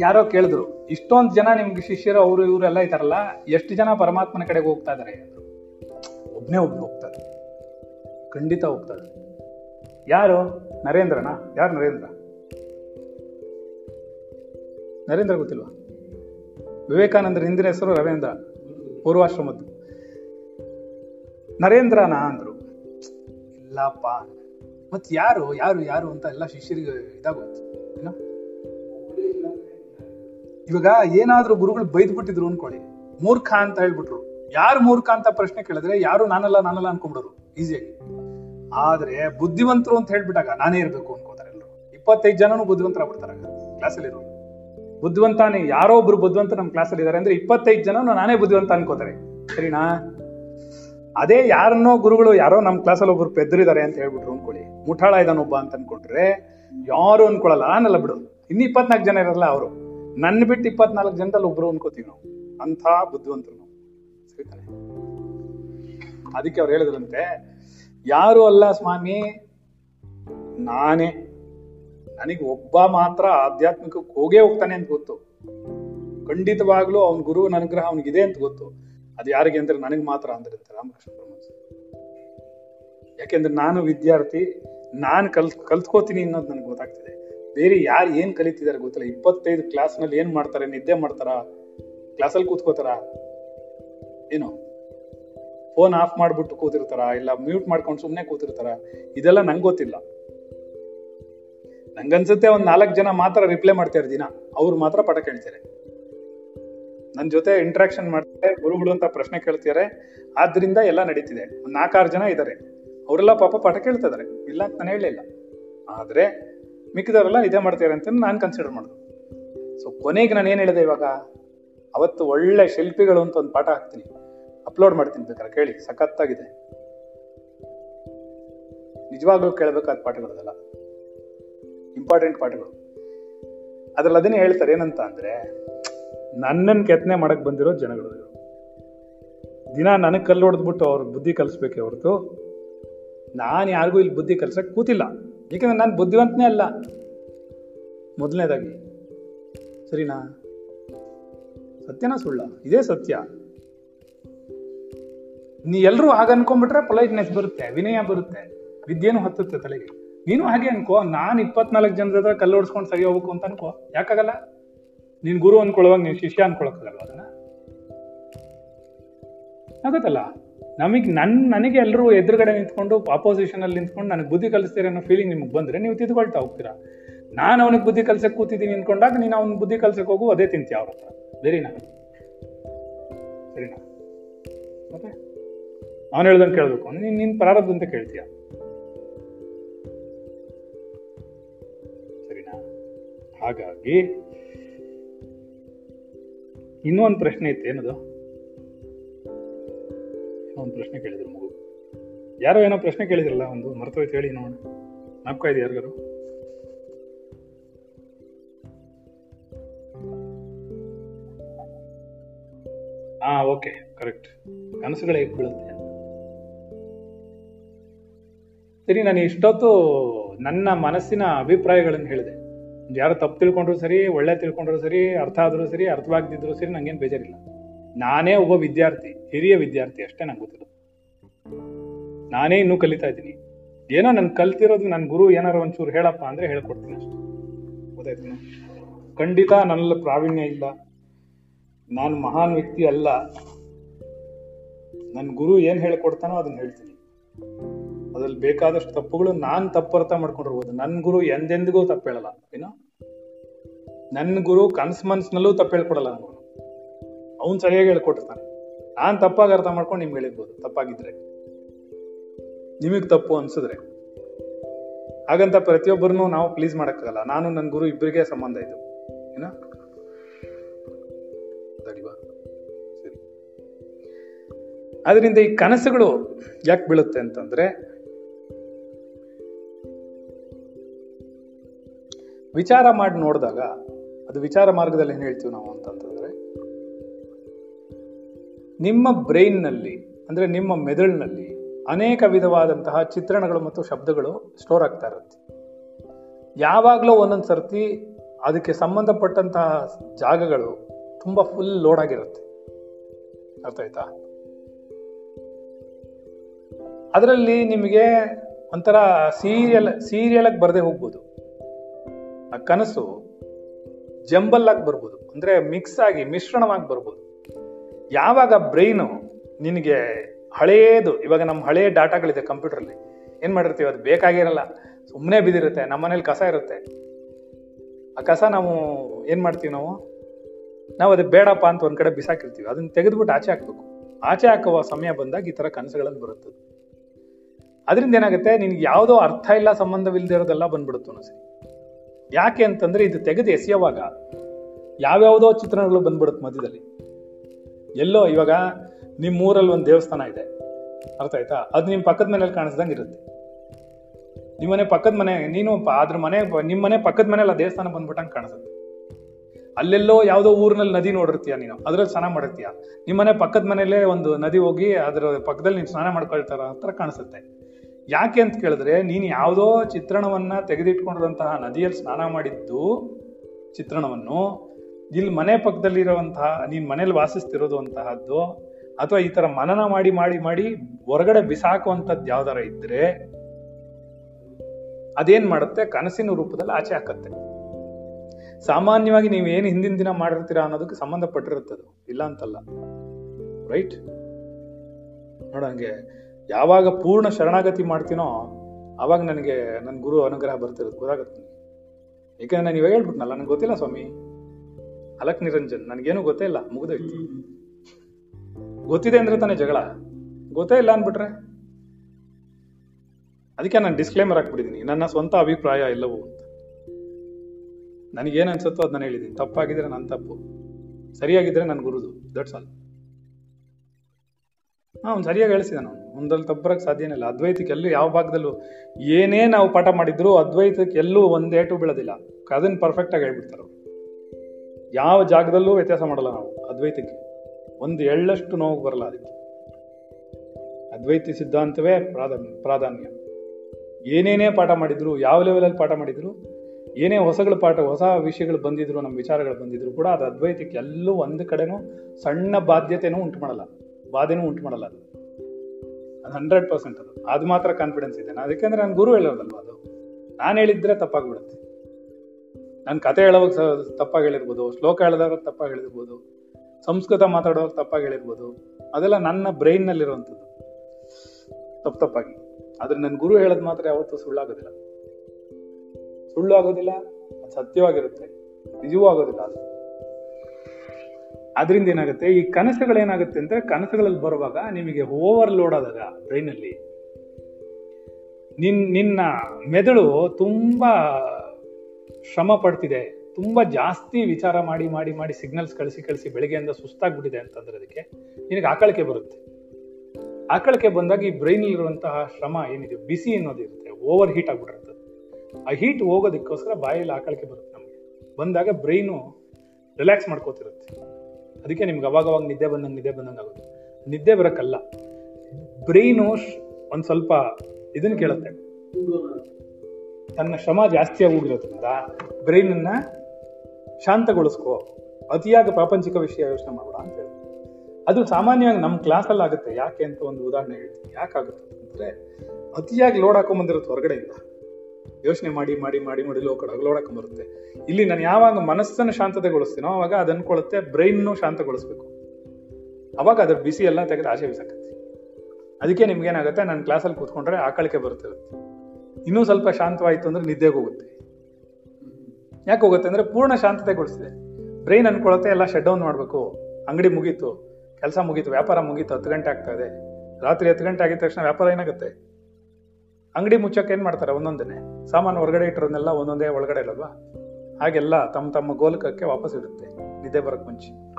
A: ಯಾರೋ ಕೇಳಿದ್ರು ಇಷ್ಟೊಂದು ಜನ ನಿಮ್ಗೆ ಶಿಷ್ಯರು, ಅವರು ಇವರೆಲ್ಲ ಇದಾರಲ್ಲ, ಎಷ್ಟು ಜನ ಪರಮಾತ್ಮನ ಕಡೆಗೆ ಹೋಗ್ತಾ ಇದಾರೆ? ಒಬ್ಬನೇ ಒಬ್ರು ಹೋಗ್ತಾರೆ ಖಂಡಿತ ಹೋಗ್ತಾರೆ ಯಾರು? ನರೇಂದ್ರನಾ? ಯಾರು ನರೇಂದ್ರ? ನರೇಂದ್ರ ಗೊತ್ತಿಲ್ವಾ? ವಿವೇಕಾನಂದರ ಹಿಂದಿನ ಹೆಸರು ರವೀಂದ್ರ, ಪೂರ್ವಾಶ್ರಮದ್ದು. ನರೇಂದ್ರನಾ ಅಂದ್ರು. ಇಲ್ಲಪ್ಪ. ಮತ್ ಯಾರು? ಯಾರು ಯಾರು ಅಂತ ಎಲ್ಲ ಶಿಷ್ಯರಿಗೆ ಇದಾಗೋಯ್ತು ಇವಾಗ ಏನಾದ್ರೂ ಗುರುಗಳು ಬೈದ್ ಬಿಟ್ಟಿದ್ರು ಅನ್ಕೊಳ್ಳಿ. ಮೂರ್ಖ ಅಂತ ಹೇಳ್ಬಿಟ್ರು. ಯಾರು ಮೂರ್ಖ ಅಂತ ಪ್ರಶ್ನೆ ಕೇಳಿದ್ರೆ ಯಾರು ನಾನಲ್ಲ ನಾನಲ್ಲ ಅನ್ಕೊಂಡ್ಬಿಡೋರು. ಈಸಿಯಾಗಿ. ಆದ್ರೆ ಬುದ್ಧಿವಂತರು ಅಂತ ಹೇಳ್ಬಿಟ್ಟಾಗ ನಾನೇ ಇರ್ಬೇಕು ಅನ್ಕೋತಾರೆ ಎಲ್ಲರು ಇಪ್ಪತ್ತೈದು ಜನನು ಬುದ್ಧಿವಂತರಾಗ್ಬಿಡ್ತಾರೆ ಕ್ಲಾಸಲ್ಲಿ ಇರೋರು. ಬುದ್ಧಿವಂತಾನೆ, ಯಾರೋ ಒಬ್ರು ಬುದ್ಧಿವಂತ ನಮ್ಮ ಕ್ಲಾಸಲ್ಲಿ ಇದಾರೆ ಅಂದ್ರೆ ಇಪ್ಪತ್ತೈದು ಜನ ನಾನೇ ಬುದ್ಧಿವಂತ ಅನ್ಕೋತಾರೆ. ಸರಿನಾ? ಅದೇ ಯಾರನ್ನೋ ಗುರುಗಳು, ಯಾರೋ ನಮ್ಮ ಕ್ಲಾಸಲ್ಲಿ ಒಬ್ರು ಪೆದ್ರಿದ್ದಾರೆ ಅಂತ ಹೇಳ್ಬಿಟ್ರು ಅನ್ಕೊಳ್ಳಿ. ಮುಠಾಳ ಇದಾನೊಬ್ಬ ಅಂತ ಅನ್ಕೊಂಡ್ರೆ ಯಾರು ಅನ್ಕೊಳ್ಳಲ್ಲ. ಅನ್ನಲ್ಲ ಬಿಡು. ಇನ್ನು ಇಪ್ಪತ್ನಾಲ್ಕು ಜನ ಇರಲ್ಲ ಅವರು. ನನ್ನ ಬಿಟ್ಟು ಇಪ್ಪತ್ನಾಲ್ಕು ಜನದಲ್ಲಿ ಒಬ್ರು ಅನ್ಕೋತೀವಿ ನಾವು. ಅಂಥ ಬುದ್ಧಿವಂತರು ನಾವು. ಸರಿ ತಾನೆ ಅದಕ್ಕೆ ಅವ್ರು ಹೇಳಿದ್ರಂತೆ, ಯಾರು ಅಲ್ಲ ಸ್ವಾಮಿ, ನಾನೇ. ನನಗೆ ಒಬ್ಬ ಮಾತ್ರ ಆಧ್ಯಾತ್ಮಿಕಕ್ಕೆ ಹೋಗೇ ಹೋಗ್ತಾನೆ ಅಂತ ಗೊತ್ತು. ಖಂಡಿತವಾಗ್ಲೂ ಅವನ ಗುರುವಿನ ಅನುಗ್ರಹ ಅವನಿಗಿದೆ ಅಂತ ಗೊತ್ತು. ಅದು ಯಾರಿಗೆ ಅಂದ್ರೆ ನನಗೆ ಮಾತ್ರ ಅಂದ್ರೆ ರಾಮಕೃಷ್ಣ ಪರಮಹಂಸ ಯಾಕೆಂದ್ರೆ ನಾನು ವಿದ್ಯಾರ್ಥಿ, ನಾನು ಕಲ್ ಕಲ್ತ್ಕೋತೀನಿ ಅನ್ನೋದು ನನಗೆ ಗೊತ್ತಾಗ್ತಿದೆ. ಬೇರೆ ಯಾರು ಏನ್ ಕಲಿತಿದ್ದಾರೆ ಗೊತ್ತಿಲ್ಲ. ಇಪ್ಪತ್ತೈದು ಕ್ಲಾಸ್ನಲ್ಲಿ ಏನ್ ಮಾಡ್ತಾರೆ? ನಿದ್ದೆ ಮಾಡ್ತಾರ? ಕ್ಲಾಸಲ್ಲಿ ಕೂತ್ಕೋತಾರ? ಏನು? ಫೋನ್ ಆಫ್ ಮಾಡಿಬಿಟ್ಟು ಕೂತಿರ್ತಾರ? ಇಲ್ಲ ಮ್ಯೂಟ್ ಮಾಡ್ಕೊಂಡು ಸುಮ್ಮನೆ ಕೂತಿರ್ತಾರ? ಇದೆಲ್ಲ ನಂಗೆ ಗೊತ್ತಿಲ್ಲ. ನಂಗನ್ಸುತ್ತೆ ಒಂದು ನಾಲ್ಕು ಜನ ಮಾತ್ರ ರಿಪ್ಲೈ ಮಾಡ್ತಾರೆ ದಿನ. ಅವ್ರು ಮಾತ್ರ ಪಾಠ ಕೇಳ್ತಾರೆ. ನನ್ನ ಜೊತೆ ಇಂಟ್ರಾಕ್ಷನ್ ಮಾಡ್ತಾರೆ, ಗುರುಗಳು ಅಂತ ಪ್ರಶ್ನೆ ಕೇಳ್ತಿದ್ದಾರೆ ಆದ್ರಿಂದ ಎಲ್ಲ ನಡೀತಿದೆ. ಒಂದು ನಾಲ್ಕಾರು ಜನ ಇದ್ದಾರೆ ಅವರೆಲ್ಲ ಪಾಪ ಪಾಠ ಕೇಳ್ತಾ ಇದಾರೆ. ಇಲ್ಲ ಅಂತ ನಾನು ಹೇಳಲಿಲ್ಲ ಆದ್ರೆ ಮಿಕ್ಕಿದವರೆಲ್ಲ ಇದೇ ಮಾಡ್ತಾರೆ ಅಂತ ನಾನು ಕನ್ಸಿಡರ್ ಮಾಡಿದೆ. ಸೊ ಕೊನೆಗೆ ನಾನು ಏನು ಹೇಳಿದೆ ಇವಾಗ? ಅವತ್ತು ಒಳ್ಳೆ ಶಿಲ್ಪಿಗಳು ಅಂತ ಒಂದು ಪಾಠ ಹಾಕ್ತೀನಿ. ಅಪ್ಲೋಡ್ ಮಾಡ್ತೀನಿ ಬೇಕಾದ್ರೆ, ಕೇಳಿ, ಸಖತ್ತಾಗಿದೆ. ನಿಜವಾಗ್ಲೂ ಕೇಳಬೇಕಾದ ಪಾಠಗಳದೆಲ್ಲ. ಇಂಪಾರ್ಟೆಂಟ್ ಪಾಠಗಳು. ಅದ್ರಲ್ಲಿ ಅದನ್ನೇ ಹೇಳ್ತಾರೆ, ಏನಂತ ಅಂದರೆ ನನ್ನನ್ನು ಕೆತ್ತನೆ ಮಾಡಕ್ ಬಂದಿರೋ ಜನಗಳು. ದಿನ ನನಗೆ ಕಲ್ಲು ಹೊಡೆದ್ಬಿಟ್ಟು ಅವ್ರ ಬುದ್ಧಿ ಕಲಿಸ್ಬೇಕೆ ಹೊರತು, ನಾನು ಯಾರಿಗೂ ಇಲ್ಲಿ ಬುದ್ಧಿ ಕಲ್ಸಕ್ಕೆ ಕೂತಿಲ್ಲ. ಯಾಕಂದ್ರೆ ನಾನು ಬುದ್ಧಿವಂತನೇ ಅಲ್ಲ. ಮೊದಲನೇದಾಗಿ. ಸರಿನಾ? ಸತ್ಯನಾ ಸುಳ್ಳ? ಇದೇ ಸತ್ಯ. ನೀ ಎಲ್ಲರೂ ಹಾಗೆ ಅನ್ಕೊಂಡ್ಬಿಟ್ರೆ ಪೊಲೈಟ್ನೆಸ್ ಬರುತ್ತೆ, ವಿನಯ ಬರುತ್ತೆ, ವಿದ್ಯೆನೂ ಹತ್ತುತ್ತೆ ತಲೆಗೆ. ನೀನು ಹಾಗೆ ಅನ್ಕೋ, ನಾನು ಇಪ್ಪತ್ನಾಲ್ಕು ಜನರ ಹತ್ರ ಕಲ್ಲು ಹೊಡ್ಸ್ಕೊಂಡು ಸರಿ ಹೋಗ್ಬೇಕು ಅಂತ ಅನ್ಕೋ. ಯಾಕಾಗಲ್ಲ? ನೀನ್ ಗುರು ಅನ್ಕೊಳ್ಳುವಾಗ ನೀನು ಶಿಷ್ಯ ಅನ್ಕೊಳಕ್ಕಾಗಲ್ಲ ಅದನ್ನ? ಆಗುತ್ತಲ್ಲ? ನಮಗೆ ನನ್ನ ನನಗೆ ಎಲ್ಲರೂ ಎದುರುಗಡೆ ನಿಂತ್ಕೊಂಡು ಆಪೋಸಿಷನ್ ಅಲ್ಲಿ ನಿಂತ್ಕೊಂಡು ನನಗೆ ಬುದ್ಧಿ ಕಲಿಸ್ತೀರ ಅನ್ನೋ ಫೀಲಿಂಗ್ ನಿಮಗೆ ಬಂದರೆ ನೀವು ತಿದ್ಕೊಳ್ತಾ ಹೋಗ್ತೀರಾ. ನಾನು ಅವನಿಗೆ ಬುದ್ಧಿ ಕಲ್ಸಕ್ಕೆ ಕೂತಿದ್ದೀನಿ ಅಂದ್ಕೊಂಡಾಗ ನೀನು ಅವ್ನ ಬುದ್ಧಿ ಕಲ್ಸಕ್ಕೆ ಹೋಗು, ಅದೇ ತಿಂತೀಯ ಅವ್ರ ಹತ್ರ. ಬೇರಿನಾ ಸರಿನಾ? ಮತ್ತೆ? ಅವನು ಹೇಳ್ದಂಗೆ ಕೇಳಬೇಕು. ನೀನು ನಿನ್ನ ಪ್ರಾರಬ್ಧ ಅಂತ ಕೇಳ್ತೀಯ? ಸರಿನಾ? ಹಾಗಾಗಿ ಇನ್ನೊಂದು ಪ್ರಶ್ನೆ ಇತ್ತು, ಏನದು? ಒಂದು ಪ್ರಶ್ನೆ ಕೇಳಿದ್ರು ಮಗು. ಯಾರೋ ಏನೋ ಪ್ರಶ್ನೆ ಕೇಳಿದ್ರಲ್ಲ ಒಂದು, ಮರ್ತೋಯ್ತು ಹೇಳಿ ನೋಡೋಣ. ನಾಪ್ಕಾ ಇದೆ ಯಾರಿಗಾರು? ಹಾ ಓಕೆ, ಕರೆಕ್ಟ್. ಕನಸುಗಳು ಹೇಗೆ ಬೀಳುತ್ತೆ. ಸರಿ, ನಾನು ಇಷ್ಟೊತ್ತು ನನ್ನ ಮನಸ್ಸಿನ ಅಭಿಪ್ರಾಯಗಳನ್ನು ಹೇಳಿದೆ. ಯಾರು ತಪ್ಪು ತಿಳ್ಕೊಂಡ್ರು ಸರಿ, ಒಳ್ಳೆ ತಿಳ್ಕೊಂಡ್ರು ಸರಿ, ಅರ್ಥ ಆದರೂ ಸರಿ, ಅರ್ಥವಾಗದಿದ್ರು ಸರಿ, ನಂಗೇನು ಬೇಜಾರಿಲ್ಲ. ನಾನೇ ಒಬ್ಬ ವಿದ್ಯಾರ್ಥಿ, ಹಿರಿಯ ವಿದ್ಯಾರ್ಥಿ ಅಷ್ಟೇ ನಂಗೆ ಗೊತ್ತಿರೋದು. ನಾನೇ ಇನ್ನೂ ಕಲಿತಾ ಇದ್ದೀನಿ. ಏನೋ ನನ್ ಕಲ್ತಿರೋದು ನನ್ನ ಗುರು ಏನಾರು ಒಂಚೂರು ಹೇಳಪ್ಪ ಅಂದ್ರೆ ಹೇಳ್ಕೊಡ್ತೀನಿ ಅಷ್ಟೇ. ಗೊತ್ತಾಯ್ತು ಖಂಡಿತ ನನ್ನಲ್ಲಿ ಪ್ರಾವೀಣ್ಯ ಇಲ್ಲ. ನಾನು ಮಹಾನ್ ವ್ಯಕ್ತಿ ಅಲ್ಲ. ನನ್ನ ಗುರು ಏನ್ ಹೇಳ್ಕೊಡ್ತಾನೋ ಅದನ್ನ ಹೇಳ್ತೀನಿ. ಅದ್ರಲ್ಲಿ ಬೇಕಾದಷ್ಟು ತಪ್ಪುಗಳು ನಾನು ತಪ್ಪು ಅರ್ಥ ಮಾಡ್ಕೊಂಡಿರ್ಬೋದು ನನ್ನ ಗುರು ಎಂದೆಂದಿಗೂ ತಪ್ಪು ಹೇಳಲ್ಲ ಏನೋ ನನ್ನ ಗುರು ಕನ್ಸ್ ಮನ್ಸ್ನಲ್ಲೂ ತಪ್ಪು ಹೇಳ್ಕೊಡಲ್ಲ ಅವ್ನು ಸರಿಯಾಗಿ ಹೇಳ್ಕೊಟ್ಟಿರ್ತಾನೆ. ನಾನು ತಪ್ಪಾಗಿ ಅರ್ಥ ಮಾಡ್ಕೊಂಡು ನಿಮ್ಗೆ ಹೇಳಿರ್ಬೋದು, ತಪ್ಪಾಗಿದ್ರೆ. ನಿಮಗೆ ತಪ್ಪು ಅನ್ಸಿದ್ರೆ. ಹಾಗಂತ ಪ್ರತಿಯೊಬ್ಬರನ್ನು ನಾವು ಪ್ಲೀಸ್ ಮಾಡೋಕ್ಕಾಗಲ್ಲ. ನಾನು ನನ್ನ ಗುರು ಇಬ್ಬರಿಗೆ ಸಂಬಂಧ ಇದು. ಏನ? ಅದರಿಂದ ಸರಿ. ಆದ್ರಿಂದ ಈ ಕನಸುಗಳು ಯಾಕೆ ಬೀಳುತ್ತೆ ಅಂತಂದ್ರೆ, ವಿಚಾರ ಮಾಡಿ ನೋಡಿದಾಗ, ಅದು ವಿಚಾರ ಮಾರ್ಗದಲ್ಲಿ ಏನು ಹೇಳ್ತೀವಿ ನಾವು ಅಂತಂತಂದ್ರೆ ನಿಮ್ಮ ಬ್ರೈನ್ನಲ್ಲಿ, ಅಂದರೆ ನಿಮ್ಮ ಮೆದುಳಿನಲ್ಲಿ ಅನೇಕ ವಿಧವಾದಂತಹ ಚಿತ್ರಣಗಳು ಮತ್ತು ಶಬ್ದಗಳು ಸ್ಟೋರ್ ಆಗ್ತಾ ಇರುತ್ತೆ. ಯಾವಾಗಲೂ ಒಂದೊಂದು ಸರ್ತಿ ಅದಕ್ಕೆ ಸಂಬಂಧಪಟ್ಟಂತಹ ಜಾಗಗಳು ತುಂಬ ಫುಲ್ ಲೋಡ್ ಆಗಿರುತ್ತೆ. ಅರ್ಥ ಆಯ್ತಾ? ಅದರಲ್ಲಿ ನಿಮಗೆ ಒಂಥರ ಸೀರಿಯಲ್ ಸೀರಿಯಲಾಗಿ ಬರದೇ ಹೋಗ್ಬೋದು. ಆ ಕನಸು ಜಂಬಲ್ ಆಗಿ ಬರ್ಬೋದು. ಅಂದರೆ ಮಿಕ್ಸ್ ಆಗಿ, ಮಿಶ್ರಣವಾಗಿ ಬರ್ಬೋದು. ಯಾವಾಗ ಬ್ರೈನು ನಿನಗೆ ಹಳೆಯದು ಇವಾಗ ನಮ್ಮ ಹಳೆಯ ಡಾಟಾಗಳಿದೆ ಕಂಪ್ಯೂಟ್ರಲ್ಲಿ ಏನು ಮಾಡಿರ್ತೀವಿ? ಅದು ಬೇಕಾಗಿರಲ್ಲ. ಸುಮ್ಮನೆ ಬಿದ್ದಿರುತ್ತೆ, ನಮ್ಮ ಮನೇಲಿ ಕಸ ಇರುತ್ತೆ. ಆ ಕಸ ನಾವು ಏನು ಮಾಡ್ತೀವಿ ನಾವು? ನಾವು ಅದು ಬೇಡಪ್ಪ ಅಂತ ಒಂದು ಕಡೆ ಬಿಸಾಕಿರ್ತೀವಿ. ಅದನ್ನು ತೆಗೆದುಬಿಟ್ಟು ಆಚೆ ಹಾಕ್ಬೇಕು. ಆಚೆ ಹಾಕುವ ಸಮಯ ಬಂದಾಗ ಈ ಥರ ಕನಸುಗಳಲ್ಲಿ ಬರುತ್ತೆ. ಅದರಿಂದ ಏನಾಗುತ್ತೆ? ನಿನಗೆ ಯಾವುದೋ ಅರ್ಥ ಇಲ್ಲ ಸಂಬಂಧವಿಲ್ಲದಿರೋದೆಲ್ಲ ಬಂದ್ಬಿಡುತ್ತೆ ಅನಿಸಿ ಯಾಕೆ ಅಂತಂದರೆ ಇದು ತೆಗೆದು ಎಸೆಯುವಾಗ ಯಾವ್ಯಾವುದೋ ಚಿತ್ರಣಗಳು ಬಂದ್ಬಿಡುತ್ತೆ ಮಧ್ಯದಲ್ಲಿ. ಎಲ್ಲೋ ಇವಾಗ ನಿಮ್ಮ ಊರಲ್ಲಿ ಒಂದು ದೇವಸ್ಥಾನ ಇದೆ. ಅರ್ಥ ಆಯ್ತಾ? ಅದು ನಿಮ್ಮ ಪಕ್ಕದ ಮನೇಲಿ ಕಾಣಿಸ್ದಂಗೆ ಇರುತ್ತೆ. ನಿಮ್ಮನೆ ಪಕ್ಕದ ಮನೆ, ನೀನು ಅದ್ರ ಮನೆ ನಿಮ್ಮ ಮನೆ ಪಕ್ಕದ ಮನೇಲಿ ದೇವಸ್ಥಾನ ಬಂದ್ಬಿಟ್ಟಂಗೆ ಕಾಣಿಸುತ್ತೆ. ಅಲ್ಲೆಲ್ಲೋ ಯಾವುದೋ ಊರಿನಲ್ಲಿ ನದಿ ನೋಡಿರ್ತೀಯ ನೀನು, ಅದ್ರಲ್ಲಿ ಸ್ನಾನ ಮಾಡಿರ್ತೀಯ. ನಿಮ್ಮನೆ ಪಕ್ಕದ ಮನೇಲೆ ಒಂದು ನದಿ ಹೋಗಿ ಅದ್ರ ಪಕ್ಕದಲ್ಲಿ ನೀನು ಸ್ನಾನ ಮಾಡ್ಕೊಳ್ತಾರ ಹತ್ರ ಕಾಣಿಸುತ್ತೆ. ಯಾಕೆ ಅಂತ ಕೇಳಿದ್ರೆ, ನೀನು ಯಾವುದೋ ಚಿತ್ರಣವನ್ನ ತೆಗೆದಿಟ್ಕೊಂಡಿರುವಂತಹ ನದಿಯಲ್ಲಿ ಸ್ನಾನ ಮಾಡಿದ್ದು ಚಿತ್ರಣವನ್ನು ಇಲ್ಲಿ ಮನೆ ಪಕ್ಕದಲ್ಲಿರುವಂತಹ, ನೀನ್ ಮನೇಲಿ ವಾಸಿಸ್ತಿರೋದು ಅಂತಹದ್ದು, ಅಥವಾ ಈ ತರ ಮನನ ಮಾಡಿ ಮಾಡಿ ಮಾಡಿ ಹೊರಗಡೆ ಬಿಸಾಕುವಂಥದ್ದು ಯಾವ್ದಾರ ಇದ್ರೆ, ಅದೇನ್ ಮಾಡುತ್ತೆ? ಕನಸಿನ ರೂಪದಲ್ಲಿ ಆಚೆ ಹಾಕತ್ತೆ. ಸಾಮಾನ್ಯವಾಗಿ ನೀವು ಏನು ಹಿಂದಿನ ದಿನ ಮಾಡಿರ್ತೀರಾ ಅನ್ನೋದಕ್ಕೆ ಸಂಬಂಧಪಟ್ಟಿರುತ್ತದು ಇಲ್ಲ ಅಂತಲ್ಲ. ರೈಟ್ ನೋಡಂಗೆ ಯಾವಾಗ ಪೂರ್ಣ ಶರಣಾಗತಿ ಮಾಡ್ತೀನೋ, ಅವಾಗ ನನಗೆ ನನ್ನ ಗುರು ಅನುಗ್ರಹ ಬರ್ತಿರೋದು ಗೊತ್ತಾಗುತ್ತೆ ಏಕೆಂದ್ರೆ ನಾನು ಇವಾಗ ಹೇಳ್ಬಿಟ್ನಲ್ಲ ನನಗೆ ಗೊತ್ತಿಲ್ಲ ಸ್ವಾಮಿ. ಅಲಕ್ ನಿರಂಜನ್ ನನಗೇನು ಗೊತ್ತೇ ಇಲ್ಲ ಮುಗಿದೋಯ್ತು ಗೊತ್ತಿದೆ ಅಂದ್ರೆ ತಾನೇ ಜಗಳ? ಗೊತ್ತೇ ಇಲ್ಲ ಅನ್ಬಿಟ್ರೆ? ಅದಕ್ಕೆ ನಾನು ಡಿಸ್ಕ್ಲೇಮರ್ ಹಾಕ್ಬಿಟ್ಟಿದ್ದೀನಿ ನನ್ನ ಸ್ವಂತ ಅಭಿಪ್ರಾಯ ಇಲ್ಲವೋ ಅಂತ. ನನಗೇನು ಅನ್ಸುತ್ತೋ ಅದನ್ನ ಹೇಳಿದ್ದೀನಿ ತಪ್ಪಾಗಿದ್ರೆ ನನ್ನ ತಪ್ಪು. ಸರಿಯಾಗಿದ್ರೆ ನನ್ನ ಗುರುದು ದಟ್ಸ್ ಆಲ್ ಹಾ ಅವ್ನು ಸರಿಯಾಗಿ ಹೇಳಿಸಿದ ನಾನು ಒಂದಲ್ಲಿ ತಪ್ಪರಕ್ಕೆ ಸಾಧ್ಯನೇ ಇಲ್ಲ. ಅದ್ವೈತಕ್ಕೆ ಎಲ್ಲೂ ಯಾವ ಭಾಗದಲ್ಲೂ ಏನೇ ನಾವು ಪಾಠ ಮಾಡಿದ್ರು ಅದ್ವೈತಕ್ಕೆ ಎಲ್ಲೂ ಒಂದೇಟು ಬೀಳೋದಿಲ್ಲ. ಅದನ್ನ ಪರ್ಫೆಕ್ಟ್ ಆಗಿ ಹೇಳ್ಬಿಡ್ತಾರೆ ಅವ್ರು. ಯಾವ ಜಾಗದಲ್ಲೂ ವ್ಯತ್ಯಾಸ ಮಾಡಲ್ಲ ನಾವು. ಅದ್ವೈತಕ್ಕೆ. ಒಂದು ಎಳ್ಳಷ್ಟು ನೋವು ಬರಲ್ಲ ಅದಕ್ಕೆ. ಅದ್ವೈತಿ ಸಿದ್ಧಾಂತವೇ ಪ್ರಾಧಾನ್ಯ ಪ್ರಾಧಾನ್ಯ. ಏನೇನೇ ಪಾಠ ಮಾಡಿದ್ರು, ಯಾವ ಲೆವೆಲಲ್ಲಿ ಪಾಠ ಮಾಡಿದ್ರು, ಏನೇ ಹೊಸಗಳ ಪಾಠ, ಹೊಸ ವಿಷಯಗಳು ಬಂದಿದ್ರು, ನಮ್ಮ ವಿಚಾರಗಳು ಬಂದಿದ್ರು ಕೂಡ ಅದು ಅದ್ವೈತಕ್ಕೆ ಎಲ್ಲೂ ಒಂದು ಕಡೆನೂ ಸಣ್ಣ ಬಾಧ್ಯತೆನೂ ಉಂಟು ಮಾಡಲ್ಲ. ಬಾಧೆನೂ ಉಂಟು ಮಾಡಲ್ಲ ಅದು. ಅದು ಹಂಡ್ರೆಡ್ ಪರ್ಸೆಂಟ್ ಅದು. ಅದು ಮಾತ್ರ ಕಾನ್ಫಿಡೆನ್ಸ್ ಇದೆ. ನಾನು ಅದಕ್ಕೆ ನಾನು ಗುರು ಹೇಳೋದಲ್ವ ಅದು? ನಾನು ಹೇಳಿದ್ರೆ ತಪ್ಪಾಗ್ಬಿಡುತ್ತೆ. ನಾನು ಕತೆ ಹೇಳೋವಾಗ ತಪ್ಪಾಗಿ ಹೇಳಿರ್ಬೋದು, ಶ್ಲೋಕ ಹೇಳಿದವಾಗ ತಪ್ಪಾಗಿ ಹೇಳಿರ್ಬೋದು, ಸಂಸ್ಕೃತ ಮಾತಾಡುವಾಗ ತಪ್ಪಾಗಿ ಹೇಳಿರ್ಬೋದು, ಅದೆಲ್ಲ ನನ್ನ ಬ್ರೈನ್ನಲ್ಲಿರುವಂಥದ್ದು. ತಪ್ಪು ತಪ್ಪಾಗಿ. ಆದ್ರೆ ನನ್ನ ಗುರು ಹೇಳೋದು ಮಾತ್ರ ಯಾವತ್ತೂ ಸುಳ್ಳಾಗೋದಿಲ್ಲ. ಸುಳ್ಳು ಆಗೋದಿಲ್ಲ ಅದು ಸತ್ಯವಾಗಿರುತ್ತೆ ನಿಜವೂ ಆಗೋದಿಲ್ಲ ಅದು. ಅದರಿಂದ ಏನಾಗುತ್ತೆ, ಈ ಕನಸುಗಳೇನಾಗುತ್ತೆ ಅಂದ್ರೆ ಕನಸುಗಳಲ್ಲಿ ಬರುವಾಗ ನಿಮಗೆ ಓವರ್ಲೋಡ್ ಆದಾಗ ಬ್ರೈನಲ್ಲಿ. ನಿನ್, ನಿನ್ನ ಮೆದುಳು ತುಂಬಾ ಶ್ರಮ ಪಡ್ತಿದೆ. ತುಂಬಾ ಜಾಸ್ತಿ ವಿಚಾರ ಮಾಡಿ ಮಾಡಿ ಮಾಡಿ ಸಿಗ್ನಲ್ಸ್ ಕಳಿಸಿ ಕಳಿಸಿ ಬೆಳಿಗ್ಗೆಯಿಂದ ಸುಸ್ತಾಗ್ಬಿಟ್ಟಿದೆ ಅಂತಂದ್ರೆ ಅದಕ್ಕೆ ನಿನಗೆ ಆಕಳಿಕೆ ಬರುತ್ತೆ. ಆಕಳಿಕೆ ಬಂದಾಗ ಈ ಬ್ರೈನಲ್ಲಿರುವಂತಹ ಶ್ರಮ ಏನಿದೆ, ಬಿಸಿ ಅನ್ನೋದು ಇರುತ್ತೆ ಓವರ್ ಹೀಟ್ ಆಗ್ಬಿಟ್ಟಿರುತ್ತೆ. ಆ ಹೀಟ್ ಹೋಗೋದಕ್ಕೋಸ್ಕರ ಬಾಯಲ್ಲಿ ಆಕಳಿಕೆ ಬರುತ್ತೆ ನಮಗೆ. ಬಂದಾಗ ಬ್ರೈನು ರಿಲ್ಯಾಕ್ಸ್ ಮಾಡ್ಕೋತಿರುತ್ತೆ. ಅದಕ್ಕೆ ನಿಮ್ಗೆ ಅವಾಗ ಅವಾಗ ನಿದ್ದೆ ಬಂದಂಗೆ ನಿದ್ದೆ ಬಂದಂಗೆ ಆಗುತ್ತೆ. ನಿದ್ದೆ ಬರೋಕ್ಕಲ್ಲ. ಬ್ರೈನು ಒಂದು ಸ್ವಲ್ಪ ಇದನ್ನ ಕೇಳುತ್ತೆ. ತನ್ನ ಶ್ರಮ ಜಾಸ್ತಿ ಆಗೋಗಿರೋದ್ರಿಂದ ಬ್ರೈನನ್ನು ಶಾಂತಗೊಳಿಸ್ಕೋ. ಅತಿಯಾಗಿ ಪ್ರಾಪಂಚಿಕ ವಿಷಯ ಯೋಚನೆ ಮಾಡೋಣ ಅಂತ ಹೇಳಿ ಅದು ಸಾಮಾನ್ಯವಾಗಿ ನಮ್ಮ ಕ್ಲಾಸಲ್ಲಿ ಆಗುತ್ತೆ. ಯಾಕೆ ಅಂತ ಒಂದು ಉದಾಹರಣೆ ಹೇಳ್ತೀನಿ. ಯಾಕಾಗುತ್ತೆ ಅಂದ್ರೆ ಅತಿಯಾಗಿ ಲೋಡ್ ಹಾಕೊಂಬಂದಿರುತ್ತೆ ಹೊರಗಡೆಯಿಂದ. ಯೋಚನೆ ಮಾಡಿ ಮಾಡಿ ಮಾಡಿ ಮಾಡಿ ಲೋ ಕಡೆ ಲೋಡ್ ಹಾಕೊಂಬರುತ್ತೆ ಇಲ್ಲಿ ನಾನು ಯಾವಾಗ ಮನಸ್ಸನ್ನು ಶಾಂತತೆಗೊಳಿಸ್ತೀನೋ ಅವಾಗ ಅದು ಅನ್ಕೊಳ್ಳುತ್ತೆ ಬ್ರೈನ್ನು ಶಾಂತಗೊಳಿಸ್ಬೇಕು. ಅವಾಗ ಅದ್ರ ಬಿಸಿ ಎಲ್ಲ ತೆಗೆದು ಆಸೆ ಬಿಸಾಕತ್ತೆ. ಅದಕ್ಕೆ ನಿಮ್ಗೆ ಏನಾಗುತ್ತೆ ನನ್ನ ಕ್ಲಾಸಲ್ಲಿ ಕೂತ್ಕೊಂಡ್ರೆ ಆಕಳಿಕೆ ಬರ್ತಿರುತ್ತೆ ಇನ್ನೂ ಸ್ವಲ್ಪ ಶಾಂತವಾಯಿತು ಅಂದ್ರೆ ನಿದ್ದೆಗೆ ಹೋಗುತ್ತೆ. ಯಾಕೆ ಹೋಗುತ್ತೆ ಅಂದ್ರೆ ಪೂರ್ಣ ಶಾಂತತೆಗೊಳಿಸಿದೆ ಬ್ರೈನ್ ಅನ್ಕೊಳತ್ತೆ, ಎಲ್ಲ ಶಟ್ ಡೌನ್ ಮಾಡಬೇಕು. ಅಂಗಡಿ ಮುಗೀತು, ಕೆಲಸ ಮುಗೀತು, ವ್ಯಾಪಾರ ಮುಗೀತು, ಹತ್ತು ಗಂಟೆ ಆಗ್ತಾ ಇದೆ. ರಾತ್ರಿ ಹತ್ತು ಗಂಟೆ ಆಗಿದ ತಕ್ಷಣ ವ್ಯಾಪಾರ ಏನಾಗುತ್ತೆ? ಅಂಗಡಿ ಮುಚ್ಚಕ್ಕೆ ಏನ್ ಮಾಡ್ತಾರೆ? ಒಂದೊಂದನೇ. ಸಾಮಾನು ಹೊರಗಡೆ ಇಟ್ಟಿರೋದನ್ನೆಲ್ಲ ಒಂದೊಂದೇ ಒಳಗಡೆ ಇಲ್ಲಲ್ವಾ ಹಾಗೆಲ್ಲ ತಮ್ಮ ತಮ್ಮ ಗೋಲಕಕ್ಕೆ ವಾಪಸ್ ಇಡುತ್ತೆ ನಿದ್ದೆ ಬರಕ್ ಮುಂಚೆ.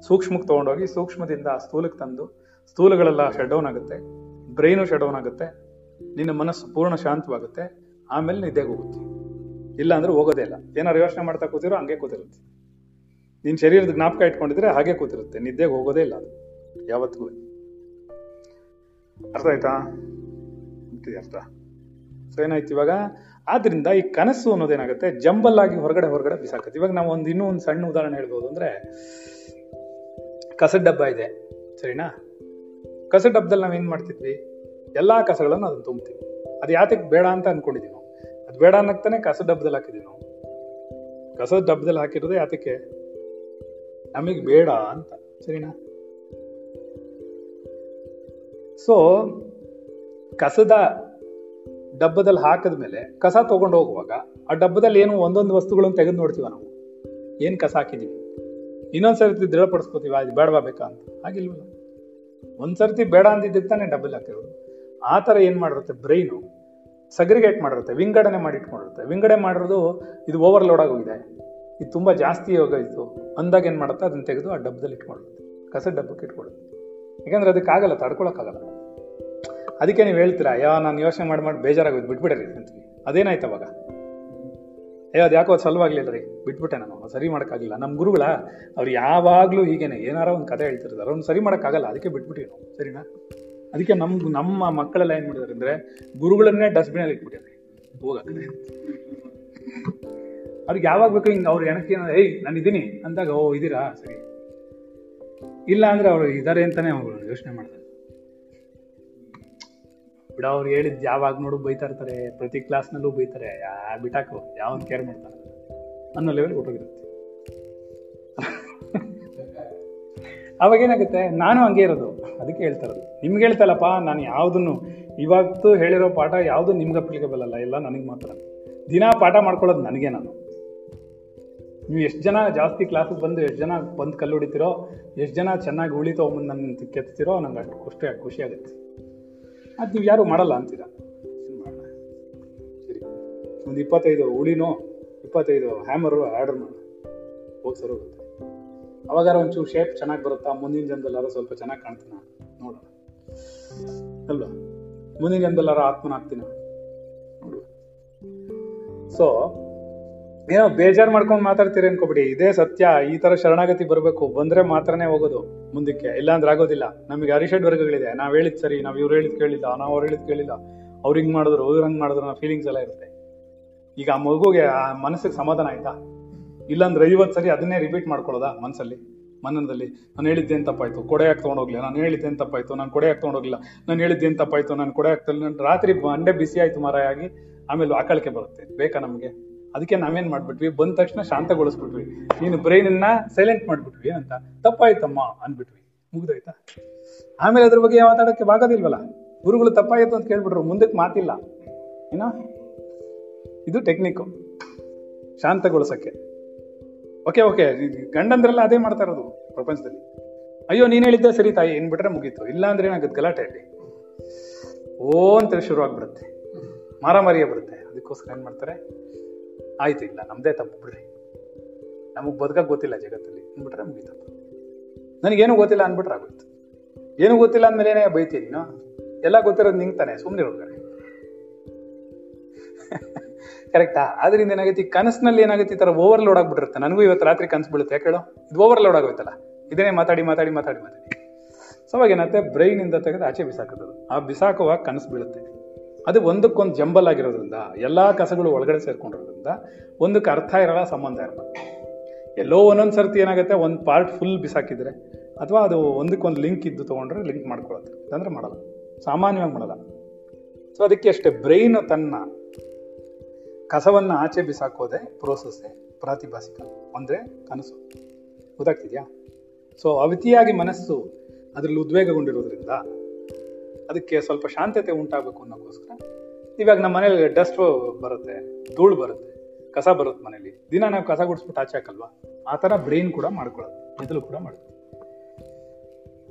A: ಸೂಕ್ಷ್ಮಕ್ಕೆ ತಗೊಂಡೋಗಿ ಸೂಕ್ಷ್ಮದಿಂದ ಸ್ಥೂಲಕ್ಕೆ ತಂದು, ಸ್ಥೂಲಗಳೆಲ್ಲ ಶಟ್ ಡೌನ್ ಆಗುತ್ತೆ. ಬ್ರೈನು ಶಟ್ ಡೌನ್ ಆಗುತ್ತೆ. ನಿನ್ನ ಮನಸ್ಸು ಪೂರ್ಣ ಶಾಂತವಾಗುತ್ತೆ, ಆಮೇಲೆ ನಿದ್ದೆಗೆ ಹೋಗುತ್ತೆ. ಇಲ್ಲ ಅಂದ್ರೆ ಹೋಗೋದೇ ಇಲ್ಲ. ಏನಾರು ಯೋಚನೆ ಮಾಡ್ತಾ ಕೂತಿರೋ ಹಂಗೆ ಕೂತಿರುತ್ತೆ. ನಿನ್ನ ಶರೀರದ ಜ್ಞಾಪಕ ಇಟ್ಕೊಂಡಿದ್ರೆ ಹಾಗೆ ಕೂತಿರುತ್ತೆ. ನಿದ್ದೆಗೆ ಹೋಗೋದೇ ಇಲ್ಲ ಅದು. ಯಾವತ್ತಿಗೂ. ಅರ್ಥ ಆಯ್ತಾ? ಅರ್ಥ. ಸೊ ಏನಾಯ್ತು ಇವಾಗ? ಆದ್ರಿಂದ ಈ ಕನಸು ಅನ್ನೋದೇನಾಗುತ್ತೆ ಜಂಬಲ್ ಆಗಿ ಹೊರಗಡೆ ಹೊರಗಡೆ ಬಿಸಾಕತ್ತೆ. ಇವಾಗ ನಾವು ಒಂದು ಇನ್ನೂ ಒಂದು ಸಣ್ಣ ಉದಾಹರಣೆ ಹೇಳ್ಬೋದು ಅಂದ್ರೆ, ಕಸದ ಡಬ್ಬ ಇದೆ. ಸರಿನಾ? ಕಸದ ಡಬ್ಬದಲ್ಲಿ ನಾವೇನು ಮಾಡ್ತಿದ್ವಿ? ಎಲ್ಲಾ ಕಸಗಳನ್ನು ಅದನ್ನು ತುಂಬ್ತೀವಿ. ಅದು ಯಾತಕ್ಕೆ ಬೇಡ ಅಂತ ಅಂದ್ಕೊಂಡಿದ್ದೀವಿ ನಾವು ಅದು ಬೇಡ ಅನ್ನಕ್ತಾನೆ ಕಸದ ಡಬ್ಬದಲ್ಲಿ ಹಾಕಿದ್ದೀವಿ ನಾವು ಕಸದ ಡಬ್ಬದಲ್ಲಿ ಹಾಕಿರೋದೇ ಯಾತಕ್ಕೆ? ನಮಗೆ ಬೇಡ ಅಂತ, ಸರಿನಾ? ಸೊ ಕಸದ ಡಬ್ಬದಲ್ಲಿ ಹಾಕಿದ್ಮೇಲೆ, ಕಸ ತೊಗೊಂಡು ಹೋಗುವಾಗ ಆ ಡಬ್ಬದಲ್ಲಿ ಏನು ಒಂದೊಂದು ವಸ್ತುಗಳನ್ನು ತೆಗೆದು ನೋಡ್ತೀವ ನಾವು? ಏನು ಕಸ ಹಾಕಿದ್ದೀವಿ ಇನ್ನೊಂದ್ಸರ್ತಿ ದೃಢಪಡಿಸ್ಕೋತೀವಿ ಅದು ಬೇಡವಾ ಬೇಕಾ ಅಂತ? ಹಾಗಿಲ್ವಲ್ಲ. ಒಂದ್ಸರ್ತಿ ಬೇಡ ಅಂದಿದ್ದಕ್ಕೆ ತಾನೇ ಡಬ್ಬಲ್ ಹಾಕಿರೋದು. ಆ ಥರ ಏನು ಮಾಡಿರುತ್ತೆ? ಬ್ರೈನು ಸಗ್ರಿಗೇಟ್ ಮಾಡಿರುತ್ತೆ, ವಿಂಗಡಣೆ ಮಾಡಿ ಇಟ್ಕೊಂಡಿರುತ್ತೆ ವಿಂಗಡಣೆ ಮಾಡಿರೋದು ಇದು ಓವರ್ಲೋಡ್ ಆಗೋಗಿದೆ. ಇದು ತುಂಬಾ ಜಾಸ್ತಿ ಹೋಗೋಯಿತು ಅಂದಾಗ ಏನು ಮಾಡುತ್ತೆ? ಅದನ್ನ ತೆಗೆದು ಆ ಡಬ್ಬದಲ್ಲಿ ಇಟ್ಕೊಳ್ಳುತ್ತೆ ಕಸದ ಡಬ್ಬಕ್ಕೆ ಇಟ್ಕೊಳ್ಳುತ್ತೆ ಯಾಕಂದ್ರೆ ಅದಕ್ಕಾಗಲ್ಲ, ತಡ್ಕೊಳಕ್ಕಾಗಲ್ಲ. ಅದಕ್ಕೆ ನೀವು ಹೇಳ್ತೀರಾ ಯಾವ ನಾನು ಯೋಚನೆ ಮಾಡಿ ಮಾಡಿ ಬೇಜಾರಾಗೋದು ಬಿಟ್ಬಿಡ್ರಿ ಅಂತೀವಿ. ಅದೇನಾಯ್ತು ಅವಾಗ? ಅಯ್ಯೋ ಅದು ಯಾಕೋ ಅದು ಸಲುವಾಗ್ಲಿಲ್ಲ ರೀ. ಬಿಟ್ಬಿಟ್ಟೆ ನಾನು ಸರಿ ಮಾಡೋಕ್ಕಾಗಲಿಲ್ಲ. ನಮ್ಮ ಗುರುಗಳ ಅವ್ರು ಯಾವಾಗಲೂ ಹೀಗೇನೆ, ಏನಾರ ಒಂದು ಕತೆ ಹೇಳ್ತಿರ್ತಾರೆ, ಅವ್ರನ್ನ ಸರಿ ಮಾಡೋಕ್ಕಾಗಲ್ಲ. ಅದಕ್ಕೆ ಬಿಟ್ಬಿಟ್ಟಿ ಸರಿನಾ? ಅದಕ್ಕೆ ನಮ್, ನಮ್ಮ ಮಕ್ಕಳೆಲ್ಲ ಏನ್ ಮಾಡಿದಾರೆ ಅಂದ್ರೆ ಗುರುಗಳನ್ನೇ ಡಸ್ಟ್ಬಿನ್ ಅಲ್ಲಿ ಇಟ್ಬಿಟ್ಟಿದ್ದಾರೆ. ಹೋಗಕ್ಕೆ ಅವ್ರಿಗೆ ಯಾವಾಗ ಬೇಕು ಹಿಂಗೆ ಅವ್ರು ಏನಕ್ಕೆ ಏಯ್, ನಾನು ಇದ್ದೀನಿ ಅಂದಾಗ, ಓ ಇದೀರಾ ಸರಿ. ಇಲ್ಲ ಅಂದ್ರೆ ಅವ್ರು ಇದಾರೆ ಅಂತಾನೆ ಅವ್ರು ಯೋಚನೆ ಮಾಡ್ತಾರೆ. ಬಿಡ, ಅವ್ರು ಹೇಳಿದ್ ಯಾವಾಗ ನೋಡು ಬೈತಾ ಇರ್ತಾರೆ, ಪ್ರತಿ ಕ್ಲಾಸ್ನಲ್ಲೂ ಬೈತಾರೆ. ಯಾ ಬಿಟಾಕು ಯಾವನ್ ಕೇರ್ ಮಾಡ್ತಾರೆ ಅನ್ನೋ ಲೆವೆಲ್ ಹೋಗಿರುತ್ತೆ ಅವಾಗ ಏನಾಗುತ್ತೆ? ನಾನು ಹಂಗೆ ಇರೋದು. ಅದಕ್ಕೆ ಹೇಳ್ತಾ ಇರೋದು ನಿಮ್ಗೆ ಹೇಳ್ತಲ್ಲಪ್ಪ ನಾನು ಯಾವುದನ್ನು ಇವತ್ತು ಹೇಳಿರೋ ಪಾಠ ಯಾವುದು ನಿಮ್ಗೆ ಅಪ್ಲಿಕೇಬಲ್ ಅಲ್ಲ ಎಲ್ಲ ನನಗೆ ಮಾತ್ರ. ದಿನ ಪಾಠ ಮಾಡ್ಕೊಳ್ಳೋದು ನನಗೆ ನಾನು. ನೀವು ಎಷ್ಟು ಜನ ಜಾಸ್ತಿ ಕ್ಲಾಸಿಗೆ ಬಂದು ಎಷ್ಟು ಜನ ಬಂದು ಕಲ್ಲು ಹೊಡಿತೀರೋ, ಎಷ್ಟು ಜನ ಚೆನ್ನಾಗಿ ಉಳಿತೋ ಮುಂದೆ ನನ್ನ ಕೆತ್ತೀರೋ ನಂಗೆ ಅಷ್ಟು ಖುಷಿ ಖುಷಿ ಆಗುತ್ತೆ. ಅದು ನೀವು ಯಾರು ಮಾಡಲ್ಲ ಅಂತೀರ? ಸರಿ. ಒಂದು ಇಪ್ಪತ್ತೈದು ಉಳಿನೋ, ಇಪ್ಪತ್ತೈದು ಹ್ಯಾಮರು ಆರ್ಡರ್ ಮಾಡಿ. ಹೋಗಿ ಸರಿ ಹೋಗುತ್ತೆ. ಅವಾಗಾರ ಒಂಚೂರು ಶೇಪ್ ಚೆನ್ನಾಗಿ ಬರುತ್ತಾ? ಮುಂದಿನ ಜನದಲ್ಲಾರು ಸ್ವಲ್ಪ ಚೆನ್ನಾಗಿ ಕಾಣ್ತೀನ ನೋಡೋಣ. ಅಲ್ವಾ? ಮುಂದಿನ ಜನ್ದಲ್ಲಾರ ಆತ್ಮನ ಆಗ್ತೀನ ನೋಡುವ ಸೊ ಏನೋ ಬೇಜಾರು ಮಾಡ್ಕೊಂಡು ಮಾತಾಡ್ತೀರಿ ಅನ್ಕೋಬಿಡಿ. ಇದೇ ಸತ್ಯ, ಈ ತರ ಶರಣಾಗತಿ ಬರಬೇಕು. ಬಂದ್ರೆ ಮಾತ್ರನೇ ಹೋಗೋದು ಮುಂದಕ್ಕೆ. ಇಲ್ಲಾಂದ್ರೆ ಆಗೋದಿಲ್ಲ. ನಮಗೆ ಅರಿಷಡ್ ವರ್ಗಗಳಿದೆ. ನಾವ್ ಹೇಳಿದ್ ಸರಿ, ನಾವ್ ಇವ್ರು ಹೇಳಿದ್ ಕೇಳಿಲ್ಲ, ನಾವ್ ಅವ್ರು ಹೇಳಿದ್ ಕೇಳಿಲ್ಲ. ಅವ್ರು ಹಿಂಗ್ ಮಾಡಿದ್ರು, ಇವ್ರು ಹಂಗ್ ಮಾಡಿದ್ರು ಅನ್ನೋ ಫೀಲಿಂಗ್ಸ್ ಎಲ್ಲ ಇರುತ್ತೆ. ಈಗ ಆ ಮಗುಗೆ ಆ ಮನಸ್ಸಿಗೆ ಸಮಾಧಾನ ಆಯ್ತಾ? ಇಲ್ಲಾಂದ್ರೆ ಐವತ್ತು ಸರಿ ಅದನ್ನೇ ರಿಪೀಟ್ ಮಾಡ್ಕೊಳ್ಳೋದಾ ಮನಸ್ಸಲ್ಲಿ ಮನನದಲ್ಲಿ, ನಾನು ಹೇಳಿದ್ದೇನು ತಪ್ಪಾಯ್ತು, ಕೊಡೆ ಯಾಕೆ ತೊಗೊಂಡೋಗ್ಲಿಲ್ಲ ನಾನು ಹೇಳಿದ್ದೆ ಹೇಳಿದ್ದೇನು ತಪ್ಪಾಯ್ತು, ನಾನು ಕೊಡೆ ಯಾಕೆ ತೊಗೊಂಡೋಗಿಲ್ಲ ನಾನು ಹೇಳಿದ್ದೇನು ತಪ್ಪಾಯ್ತು, ನಾನು ಕೊಡೆ ಹಾಕ್ತಲ್ಲ ನಾನು ರಾತ್ರಿ ಮಂಡೆ ಬಿಸಿ ಆಯ್ತು ಮಾರಾಯ, ಆಗಿ ಆಮೇಲೆ ಆಕಳಿಕೆ ಬರುತ್ತೆ, ಬೇಕಾ ನಮಗೆ? ಅದಕ್ಕೆ ನಾವೇನ್ ಮಾಡ್ಬಿಟ್ವಿ? ಬಂದ ತಕ್ಷಣ ಶಾಂತಗೊಳಿಸ್ಬಿಟ್ವಿ. ನೀನು ಬ್ರೈನನ್ನ ಸೈಲೆಂಟ್ ಮಾಡ್ಬಿಟ್ವಿ ಅಂತ ತಪ್ಪಾಯ್ತಮ್ಮ, ಅಂದ್ಬಿಟ್ವಿ. ಮುಗ್ದಾಯ್ತಾ? ಆಮೇಲೆ ಅದ್ರ ಬಗ್ಗೆ ಮಾತಾಡಕ್ಕೆ ಆಗೋದಿಲ್ವಲ್ಲ ಗುರುಗಳು ತಪ್ಪಾಯಿತು ಅಂತ ಕೇಳ್ಬಿಟ್ರು, ಮುಂದಕ್ಕೆ ಮಾತಿಲ್ಲ. ಏನೋ? ಇದು ಟೆಕ್ನಿಕ್ ಶಾಂತಗೊಳಿಸಕ್ಕೆ. ಓಕೆ ಓಕೆ ಗಂಡಂದ್ರೆಲ್ಲ ಅದೇ ಮಾಡ್ತಾ ಇರೋದು ಪ್ರಪಂಚದಲ್ಲಿ. ಅಯ್ಯೋ, ನೀನ್ ಹೇಳಿದ್ದೆ ಸರಿ ತಾಯಿ ಏನ್ ಬಿಟ್ರೆ ಮುಗೀತು. ಇಲ್ಲ ಅಂದ್ರೆ ಏನಾಗುತ್ತೆ? ಗಲಾಟೆ ಅಲ್ಲಿ ಓ, ಅಂತ ಶುರು ಆಗ್ಬಿಡುತ್ತೆ. ಮಾರಾಮಾರಿಯೇ ಬರುತ್ತೆ. ಅದಕ್ಕೋಸ್ಕರ ಏನ್ ಮಾಡ್ತಾರೆ? ಆಯ್ತು, ಇಲ್ಲ, ನಮ್ದೇ ತಪ್ಪು, ಬಿಡ್ರಿ. ನಮಗ್ ಬದುಕಕ್ ಗೊತ್ತಿಲ್ಲ ಜಗತ್ತಲ್ಲಿ. ಅಂದ್ಬಿಟ್ರೆ ಮುಗೀತಪ್ಪ ನನಗೇನು ಗೊತ್ತಿಲ್ಲ ಅಂದ್ಬಿಟ್ರೆ ಆಗೋಯ್ತು. ಏನು ಗೊತ್ತಿಲ್ಲ ಅಂದ್ಮೇಲೆ ಏನೇ ಬೈತೀನಿ ನೀನು? ಎಲ್ಲ ಗೊತ್ತಿರೋದು ನಿಂಗೆ ತಾನೆ. ಸುಮ್ಮನೆ ಹೋಗ್ತಾರೆ ಕರೆಕ್ಟಾ ಅದರಿಂದ ಏನಾಗುತ್ತೆ ಈ ಕನಸಿನಲ್ಲಿ ಏನಾಗುತ್ತೆ ಈ ತರ ಓವರ್ಲೋಡ್ ಆಗ್ಬಿಟ್ಟಿರುತ್ತೆ. ನನಗೂ ಇವತ್ತು ರಾತ್ರಿ ಕನಸು ಬೀಳುತ್ತೆ. ಕೇಳೋ ಇದು ಇದು ಓವರ್ಲೋಡ್ ಆಗೋಯ್ತಲ್ಲ. ಇದನ್ನೇ ಮಾತಾಡಿ ಮಾತಾಡಿ ಮಾತಾಡಿ ಮಾತಾಡಿ. ಸೊ ಅವಾಗ ಏನಾಗುತ್ತೆ? ಇಂದ ತೆಗೆದು ಆಚೆ ಬಿಸಾಕೋದು. ಆ ಬಿಸಾಕುವಾಗ ಕನಸು ಬೀಳುತ್ತೆ. ಅದು ಒಂದಕ್ಕೊಂದು ಜಂಬಲ್ ಆಗಿರೋದ್ರಿಂದ, ಎಲ್ಲಾ ಕಸಗಳು ಒಳಗಡೆ ಸೇರ್ಕೊಂಡಿರೋದ್ರಿಂದ, ಒಂದಕ್ಕೆ ಅರ್ಥ ಇರಲ್ಲ, ಸಂಬಂಧ ಇರಲ್ಲ. ಎಲ್ಲೋ ಒಂದೊಂದು ಸರ್ತಿ ಏನಾಗುತ್ತೆ? ಒಂದು ಪಾರ್ಟ್ ಫುಲ್ ಬಿಸಾಕಿದ್ರೆ, ಅಥವಾ ಅದು ಒಂದಕ್ಕೊಂದು ಲಿಂಕ್ ಇದ್ದು ತಗೊಂಡ್ರೆ ಲಿಂಕ್ ಮಾಡ್ಕೊಳತ್ತೆ. ಅಂದ್ರೆ ಮಾಡಲ್ಲ. ಸಾಮಾನ್ಯವಾಗಿ ಮಾಡಲ್ಲ. ಸೊ ಅದಕ್ಕೆ ಅಷ್ಟೇ ಬ್ರೈನ್ ತನ್ನ ಕಸವನ್ನ ಆಚೆ ಬಿಸಾಕೋದೆ ಪ್ರೋಸೆಸ್ಸೇ ಪ್ರಾತಿಭಾಸಿಕ. ಅಂದ್ರೆ ಕನಸು. ಗೊತ್ತಾಗ್ತಿದ್ಯಾ? ಸೊ ಅವಿತಿಯಾಗಿ ಮನಸ್ಸು ಅದ್ರಲ್ಲಿ ಉದ್ವೇಗಗೊಂಡಿರೋದ್ರಿಂದ ಅದಕ್ಕೆ ಸ್ವಲ್ಪ ಶಾಂತತೆ ಉಂಟಾಗಬೇಕು ಅನ್ನೋಕ್ಕೋಸ್ಕರ ಇವಾಗ ನಮ್ಮ ಮನೇಲಿ ಡಸ್ಟ್ ಬರುತ್ತೆ, ಧೂಳು ಬರುತ್ತೆ, ಕಸ ಬರುತ್ತೆ ಮನೇಲಿ ದಿನ ನಾವು ಕಸ ಗುಡಿಸ್ಬಿಟ್ಟು ಆಚೆ ಹಾಕಲ್ವಾ? ಆ ಥರ ಬ್ರೈನ್ ಕೂಡ ಮಾಡ್ಕೊಳ್ಳೋದು, ಮೆದುಳು ಕೂಡ ಮಾಡುತ್ತೆ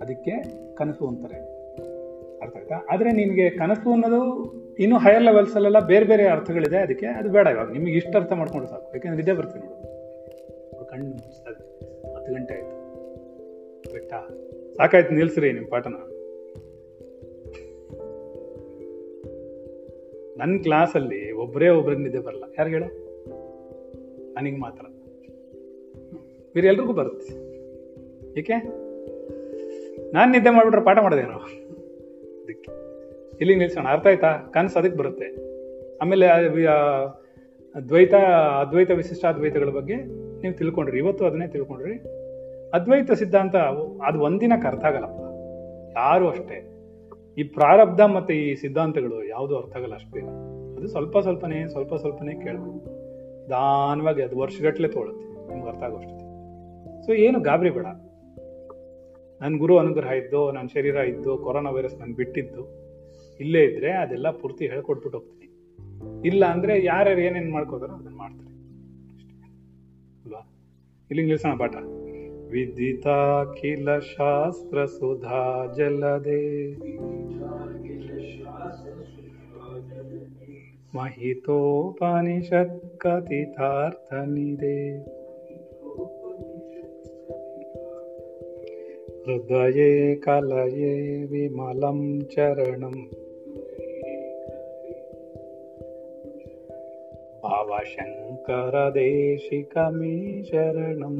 A: ಅದಕ್ಕೆ ಕನಸು ಅಂತಾರೆ. ಅರ್ಥ ಆಯ್ತಾ? ಆದರೆ ನಿಮಗೆ ಕನಸು ಅನ್ನೋದು ಇನ್ನು ಹೈಯರ್ ಲೆವೆಲ್ಸ್ ಅಲ್ಲೆಲ್ಲ ಬೇರೆ ಬೇರೆ ಅರ್ಥಗಳಿದೆ, ಅದಕ್ಕೆ ಅದು ಬೇಡ ಇವಾಗ. ನಿಮಗೆ ಇಷ್ಟ ಅರ್ಥ ಮಾಡ್ಕೊಂಡು ಸಾಕು. ಯಾಕೆಂದ್ರೆ ನಿದ್ದೆ ಬರ್ತೀನಿ ನೋಡು. ಕಣ್ಣು ಹತ್ತು ಗಂಟೆ ಆಯ್ತು. ಬೆಟ್ಟ. ಸಾಕಾಯ್ತು, ನಿಲ್ಸ್ರಿ ನಿಮ್ಮ ಪಾಠನ. ನನ್ನ ಕ್ಲಾಸಲ್ಲಿ ಒಬ್ಬರೇ ಒಬ್ರಿಗೆ ನಿದ್ದೆ ಬರಲ್ಲ. ಯಾರು ಹೇಳು? ನನಗೆ ಮಾತ್ರ. ಬೇರೆ ಎಲ್ರಿಗೂ ಬರುತ್ತೆ. ಏಕೆ? ನಾನು ನಿದ್ದೆ ಮಾಡಿಬಿಟ್ರೆ ಪಾಠ ಮಾಡೋದೇನೋ ಅದಕ್ಕೆ ಇಲ್ಲಿ ನಿಲ್ಸೋಣ, ಅರ್ಥ ಆಯ್ತಾ? ಕನಸು ಅದಕ್ಕೆ ಬರುತ್ತೆ. ಆಮೇಲೆ ದ್ವೈತ ಅದ್ವೈತ ವಿಶಿಷ್ಟ ಅದ್ವೈತಗಳ ಬಗ್ಗೆ ನೀವು ತಿಳ್ಕೊಂಡ್ರಿ. ಇವತ್ತು ಅದನ್ನೇ ತಿಳ್ಕೊಂಡ್ರಿ. ಅದ್ವೈತ ಸಿದ್ಧಾಂತ, ಅದು ಒಂದಿನಕ್ಕೆ ಅರ್ಥ ಆಗಲ್ಲಪ್ಪ. ಯಾರು ಅಷ್ಟೇ. ಈ ಪ್ರಾರಬ್ಧ ಮತ್ತೆ ಈ ಸಿದ್ಧಾಂತಗಳು ಯಾವುದು ಅರ್ಥ ಆಗಲ್ಲ ಅಷ್ಟೇ. ಅದು ಸ್ವಲ್ಪ ಸ್ವಲ್ಪನೇ ಸ್ವಲ್ಪ ಸ್ವಲ್ಪನೇ ಕೇಳಬೇಕು. ನಿಧಾನವಾಗಿ ಅದು ವರ್ಷಗಟ್ಟಲೆ ತೋಳುತ್ತೆ. ನಿಮ್ಗೆ ಅರ್ಥ ಆಗೋಷ್ಟೇ ಸೊ ಏನು ಗಾಬರಿ ಬೇಡ. ನನ್ನ ಗುರು ಅನುಗ್ರಹ ಇದ್ದು ನನ್ನ ಶರೀರ ಇದ್ದು, ಕೊರೋನಾ ವೈರಸ್ ನಾನು ಬಿಟ್ಟಿದ್ದು, ಇಲ್ಲೇ ಇದ್ರೆ ಅದೆಲ್ಲ ಪೂರ್ತಿ ಹೇಳ್ಕೊಟ್ಬಿಟ್ಟು ಹೋಗ್ತೀನಿ. ಇಲ್ಲ ಅಂದ್ರೆ ಯಾರ್ಯಾರು ಏನೇನ್ ಮಾಡ್ಕೋತಾರೋ ಅದನ್ನ ಮಾಡ್ತಾರೆ. ಅಲ್ವಾ? ಇಲ್ಲಿ ನಿಲ್ಸೋಣ ಪಾಠ. ವಿದಿತಾಖಿಲ ಶಾಸ್ತ್ರ ಸುಧಾ ಜಲದೆ. ಮಹಿತೋಪನಿಷತ್ हृदये कलये विमलं चरणम् भावशङ्करदेशिकमे शरणम्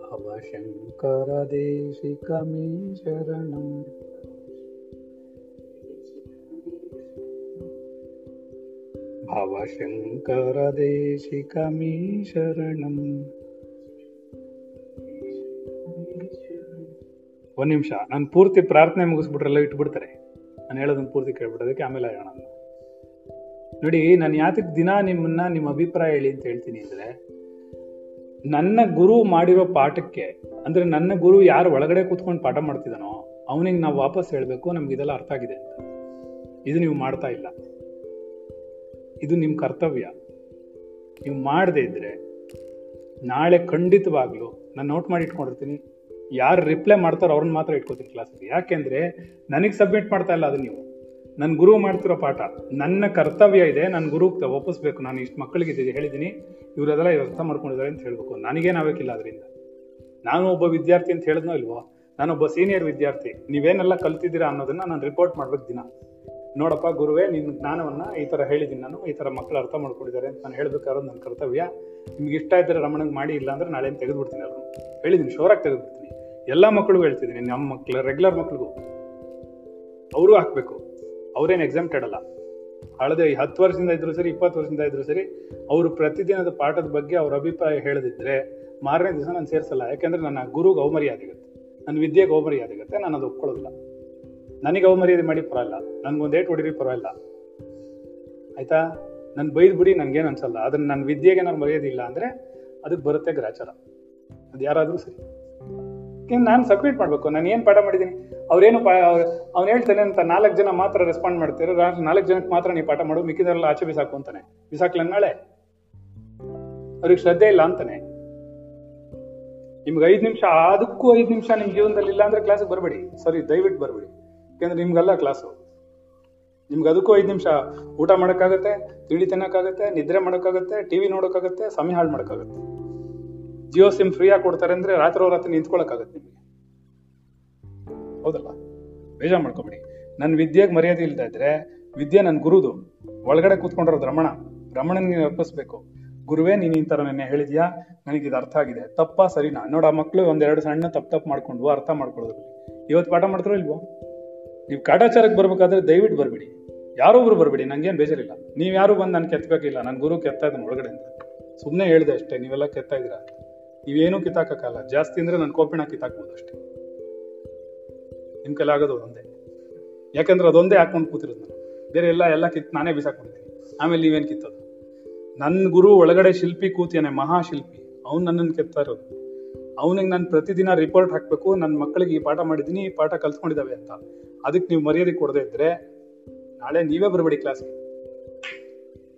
A: भवशङ्करदेशिकमे शरणम् भव शरणम् ಒಂದ್ ನಿಮಿಷ. ನಾನು ಪೂರ್ತಿ ಪ್ರಾರ್ಥನೆ ಮುಗಿಸ್ಬಿಟ್ರೆಲ್ಲ ಇಟ್ಬಿಡ್ತಾರೆ. ನಾನು ಹೇಳೋದನ್ನು ಪೂರ್ತಿ ಕೇಳ್ಬಿಡೋದಕ್ಕೆ ಆಮೇಲೆ ಹೇಳೋಣ ನೋಡಿ, ನಾನು ಯಾತಕ್ಕೆ ದಿನ ನಿಮ್ಮನ್ನ ನಿಮ್ಮ ಅಭಿಪ್ರಾಯ ಹೇಳಿ ಅಂತ ಹೇಳ್ತೀನಿ ಅಂದ್ರೆ, ನನ್ನ ಗುರು ಮಾಡಿರೋ ಪಾಠಕ್ಕೆ, ಅಂದ್ರೆ ನನ್ನ ಗುರು ಯಾರು ಒಳಗಡೆ ಕೂತ್ಕೊಂಡು ಪಾಠ ಮಾಡ್ತಿದ್ದಾನೋ, ಅವನಿಗೆ ನಾವು ವಾಪಸ್ ಹೇಳಬೇಕು, ನಮ್ಗೆ ಇದೆಲ್ಲ ಅರ್ಥ ಆಗಿದೆ ಅಂತ. ಇದು ನೀವು ಮಾಡ್ತಾ ಇಲ್ಲ. ಇದು ನಿಮ್ಮ ಕರ್ತವ್ಯ. ನೀವು ಮಾಡದೇ ಇದ್ರೆ, ನಾಳೆ ಖಂಡಿತವಾಗ್ಲೂ, ನಾನು ನೋಟ್ ಮಾಡಿ ಇಟ್ಕೊಂಡಿರ್ತೀನಿ ಯಾರು ರಿಪ್ಲೈ ಮಾಡ್ತಾರೋ ಅವ್ರನ್ನ ಮಾತ್ರ ಇಟ್ಕೋತೀನಿ ಕ್ಲಾಸಲ್ಲಿ ಯಾಕೆಂದ್ರೆ ನನಗೆ ಸಬ್ಮಿಟ್ ಮಾಡ್ತಾ ಇಲ್ಲ ಅದು ನೀವು. ನನ್ನ ಗುರು ಮಾಡ್ತಿರೋ ಪಾಠ, ನನ್ನ ಕರ್ತವ್ಯ ಇದೆ ನನ್ನ ಗುರುಗೆ ಒಪ್ಪಿಸ್ಬೇಕು, ನಾನು ಇಷ್ಟು ಮಕ್ಕಳಿಗೆ ಇದು ಹೇಳಿದ್ದೀನಿ ಇವರೆಲ್ಲ ಇವ್ರು ಅರ್ಥ ಮಾಡ್ಕೊಂಡಿದ್ದಾರೆ ಅಂತ ಹೇಳ್ಬೇಕು. ನನಗೇನು ಆಗಬೇಕಿಲ್ಲ ಅದರಿಂದ. ನಾನು ಒಬ್ಬ ವಿದ್ಯಾರ್ಥಿ ಅಂತ ಹೇಳಿದ್ನೋ ಇಲ್ವೋ? ನಾನೊಬ್ಬ ಸೀನಿಯರ್ ವಿದ್ಯಾರ್ಥಿ. ನೀವೇನೆಲ್ಲ ಕಲ್ತಿದ್ದೀರಾ ಅನ್ನೋದನ್ನ ನಾನು ರಿಪೋರ್ಟ್ ಮಾಡ್ಬೇಕು ದಿನ. ನೋಡಪ್ಪ ಗುರುವೇ ನಿನ್ನ ಜ್ಞಾನವನ್ನು ಈ ಥರ ಹೇಳಿದ್ದೀನಿ ನಾನು, ಈ ಥರ ಮಕ್ಕಳು ಅರ್ಥ ಮಾಡ್ಕೊಂಡಿದ್ದಾರೆ ಅಂತ ನಾನು ಹೇಳಬೇಕಾದ್ರೆ ನನ್ನ ಕರ್ತವ್ಯ. ನಿಮ್ಗೆ ಇಷ್ಟ ಇದ್ದರೆ ರಮಣಂಗೆ ಮಾಡಿ ಇಲ್ಲ ಅಂದ್ರೆ ನಾಳೆ ತೆಗೆದುಬಿಡ್ತೀನಿ ಅವರು ಹೇಳಿದ್ದೀನಿ ಶೋರಾಗಿ ತೆಗೆದುಬಿಡ್ತೀನಿ. ಎಲ್ಲ ಮಕ್ಕಳಿಗೂ ಹೇಳ್ತಿದ್ದೀನಿ ನಮ್ಮ ಮಕ್ಳು ರೆಗ್ಯುಲರ್ ಮಕ್ಳಿಗೂ. ಅವರು ಹಾಕ್ಬೇಕು. ಅವರೇನು ಎಕ್ಸಾಮ್ಟೆಡ್ ಅಲ್ಲ. ಹಳದೆ ಹತ್ತು ವರ್ಷದಿಂದ ಇದ್ರು ಸರಿ, ಇಪ್ಪತ್ತು ವರ್ಷದಿಂದ ಇದ್ರು ಸರಿ, ಅವರು ಪ್ರತಿದಿನದ ಪಾಠದ ಬಗ್ಗೆ ಅವ್ರ ಅಭಿಪ್ರಾಯ ಹೇಳದಿದ್ರೆ, ಮಾರನೇ ದಿವಸ ನಾನು ಸೇರಿಸಲ್ಲ. ಯಾಕೆಂದರೆ ನನ್ನ ಗುರುಗೆ ಅವಮರ್ಯಾದೆಗುತ್ತೆ ನನ್ನ ವಿದ್ಯೆಗೆ ಅವಮರ್ಯಾದೆಗುತ್ತೆ ನಾನು ಅದು ಒಪ್ಕೊಳ್ಳೋದಿಲ್ಲ. ನನಗೆ ಅವಮರ್ಯಾದೆ ಮಾಡಿ ಪರವಾಗಿಲ್ಲ. ನನ್ಗೊಂದು ಏಟ್ ಹೊಡಿರಿ ಪರವಾಗಿಲ್ಲ. ಆಯಿತಾ? ನನ್ನ ಬೈದು ಬಿಡಿ ನನಗೇನು ಅನ್ಸಲ್ಲ. ಅದನ್ನ ನನ್ನ ವಿದ್ಯೆಗೆ ನಾನು ಮರ್ಯಾದೆ ಇಲ್ಲ ಅಂದರೆ ಅದಕ್ಕೆ ಬರುತ್ತೆ ಗ್ರಾಚಾರ. ಅದು ಯಾರಾದರೂ ಸರಿ. ನಾನು ಸಬ್ಮಿಟ್ ಮಾಡಬೇಕು. ನಾನು ಏನು ಪಾಠ ಮಾಡಿದ್ದೀನಿ? ಅವ್ರೇನು ಅವ್ನು ಹೇಳ್ತಾನೆ ಅಂತ ನಾಲ್ಕು ಜನ ಮಾತ್ರ ರೆಸ್ಪಾಂಡ್ ಮಾಡ್ತಾರೆ? ನಾಲ್ಕು ಜನಕ್ಕೆ ಮಾತ್ರ ನೀವು ಪಾಠ ಮಾಡು ಮಿಕ್ಕಿದರೆಲ್ಲ ಆಚೆ ಬಿಸಾಕು ಅಂತಾನೆ. ಬಿಸಾಕ್ಲ ನಾಳೆ? ಅವ್ರಿಗೆ ಶ್ರದ್ಧೆ ಇಲ್ಲ ಅಂತಾನೆ. ನಿಮ್ಗೆ ಐದು ನಿಮಿಷ, ಅದಕ್ಕೂ ಐದು ನಿಮಿಷ ನಿಮ್ಮ ಜೀವನದಲ್ಲಿ ಇಲ್ಲ ಅಂದ್ರೆ ಕ್ಲಾಸಿಗೆ ಬರಬೇಡಿ. ಸರಿ ದಯವಿಟ್ಟು ಬರಬೇಡಿ. ಯಾಕಂದ್ರೆ ನಿಮ್ಗಲ್ಲ ಕ್ಲಾಸು ನಿಮ್ಗೆ ಅದಕ್ಕೂ ಐದು ನಿಮಿಷ. ಊಟ ಮಾಡೋಕ್ಕಾಗತ್ತೆ ತಿಳಿ ತಿನ್ನೋಕ್ಕಾಗತ್ತೆ, ನಿದ್ರೆ ಮಾಡೋಕ್ಕಾಗತ್ತೆ, ಟಿವಿ ನೋಡೋಕ್ಕಾಗತ್ತೆ, ಸಮಯ ಹಾಳು ಮಾಡೋಕ್ಕಾಗತ್ತೆ. ಜಿಯೋ ಸಿಮ್ ಫ್ರೀ ಆಗಿ ಕೊಡ್ತಾರೆ ಅಂದ್ರೆ ರಾತ್ರಿ ರಾತ್ರಿ ನಿಂತ್ಕೊಳಕ್ಕಾಗತ್ತೆ ನಿಮಗೆ. ಹೌದಲ್ಲ? ಬೇಜಾರು ಮಾಡ್ಕೊಬೇಡಿ. ನನ್ನ ವಿದ್ಯೆಗೆ ಮರ್ಯಾದೆ ಇಲ್ದ ಇದ್ರೆ ವಿದ್ಯೆ ನನ್ನ ಗುರುದು. ಒಳಗಡೆ ಕೂತ್ಕೊಂಡಿರೋದು ರಮಣ. ರಮಣನ ನೀನು ಅರ್ಪಿಸ್ಬೇಕು. ಗುರುವೇ, ನೀನು ಈ ತರ ನೆನ್ನೆ ಹೇಳಿದ್ಯಾ? ನನಗೆ ಇದು ಅರ್ಥ ಆಗಿದೆ. ತಪ್ಪಾ, ಸರಿನಾ? ನೋಡ, ಆ ಮಕ್ಳು ಒಂದೆರಡು ಸಣ್ಣ ತಪ್ಪು ತಪ್ಪು ಮಾಡ್ಕೊಂಡು ಅರ್ಥ ಮಾಡ್ಕೊಳ್ಳೋದ್ರಲ್ಲಿ ಇವತ್ತು ಪಾಠ ಮಾಡ್ತಾರೋ ಇಲ್ವೋ? ನೀವು ಕಾಟಾಚಾರಕ್ಕೆ ಬರ್ಬೇಕಾದ್ರೆ ದಯವಿಟ್ಟು ಬರ್ಬೇಡಿ. ಯಾರೊಬ್ರು ಬರ್ಬೇಡಿ. ನನಗೇನು ಬೇಜಾರಿಲ್ಲ. ನೀವು ಯಾರು ಬಂದು ನಾನು ಕೆತ್ತಬೇಕಿಲ್ಲ ನನ್ನ ಗುರು ಕೆತ್ತಾ ಇದ್ದಾನೆ ಅಂತ. ಸುಮ್ಮನೆ ಹೇಳಿದೆ ಅಷ್ಟೇ. ನೀವೆಲ್ಲ ಕೆತ್ತಾ ಇದ್ದೀರಾ? ನೀವೇನೂ ಕಿತ್ತಾಕಲ್ಲ ಜಾಸ್ತಿ ಅಂದ್ರೆ ನನ್ನ ಕೋಪಿಣ ಕಿತ್ತಾಕ್ಬೋದು ಅಷ್ಟೇ. ನಿಮ್ ಕೈಲಿ ಆಗೋದು ಅದೊಂದೇ. ಯಾಕಂದ್ರೆ ಅದೊಂದೇ ಹಾಕೊಂಡು ಕೂತಿರೋದು ನಾನು. ಬೇರೆ ಎಲ್ಲ ಎಲ್ಲ ಕಿತ್, ನಾನೇ ಬಿಸಾಕೊಂಡಿದ್ದೀನಿ ಆಮೇಲೆ ನೀವೇನ್ ಕಿತ್ತೋದು? ನನ್ನ ಗುರು ಒಳಗಡೆ ಶಿಲ್ಪಿ ಕೂತಿಯಾನೆ ಮಹಾಶಿಲ್ಪಿ. ಅವ್ನು ನನ್ನನ್ನು ಕೆತ್ತಾ ಇರೋದು. ಅವನಿಗೆ ನಾನು ಪ್ರತಿದಿನ ರಿಪೋರ್ಟ್ ಹಾಕ್ಬೇಕು. ನನ್ನ ಮಕ್ಕಳಿಗೆ ಈ ಪಾಠ ಮಾಡಿದ್ದೀನಿ, ಈ ಪಾಠ ಕಲ್ತ್ಕೊಂಡಿದ್ದಾವೆ ಅಂತ. ಅದಕ್ಕೆ ನೀವು ಮರ್ಯಾದೆ ಕೊಡದೇ ಇದ್ರೆ ನಾಳೆ ನೀವೇ ಬರಬೇಡಿ ಕ್ಲಾಸ್ಗೆ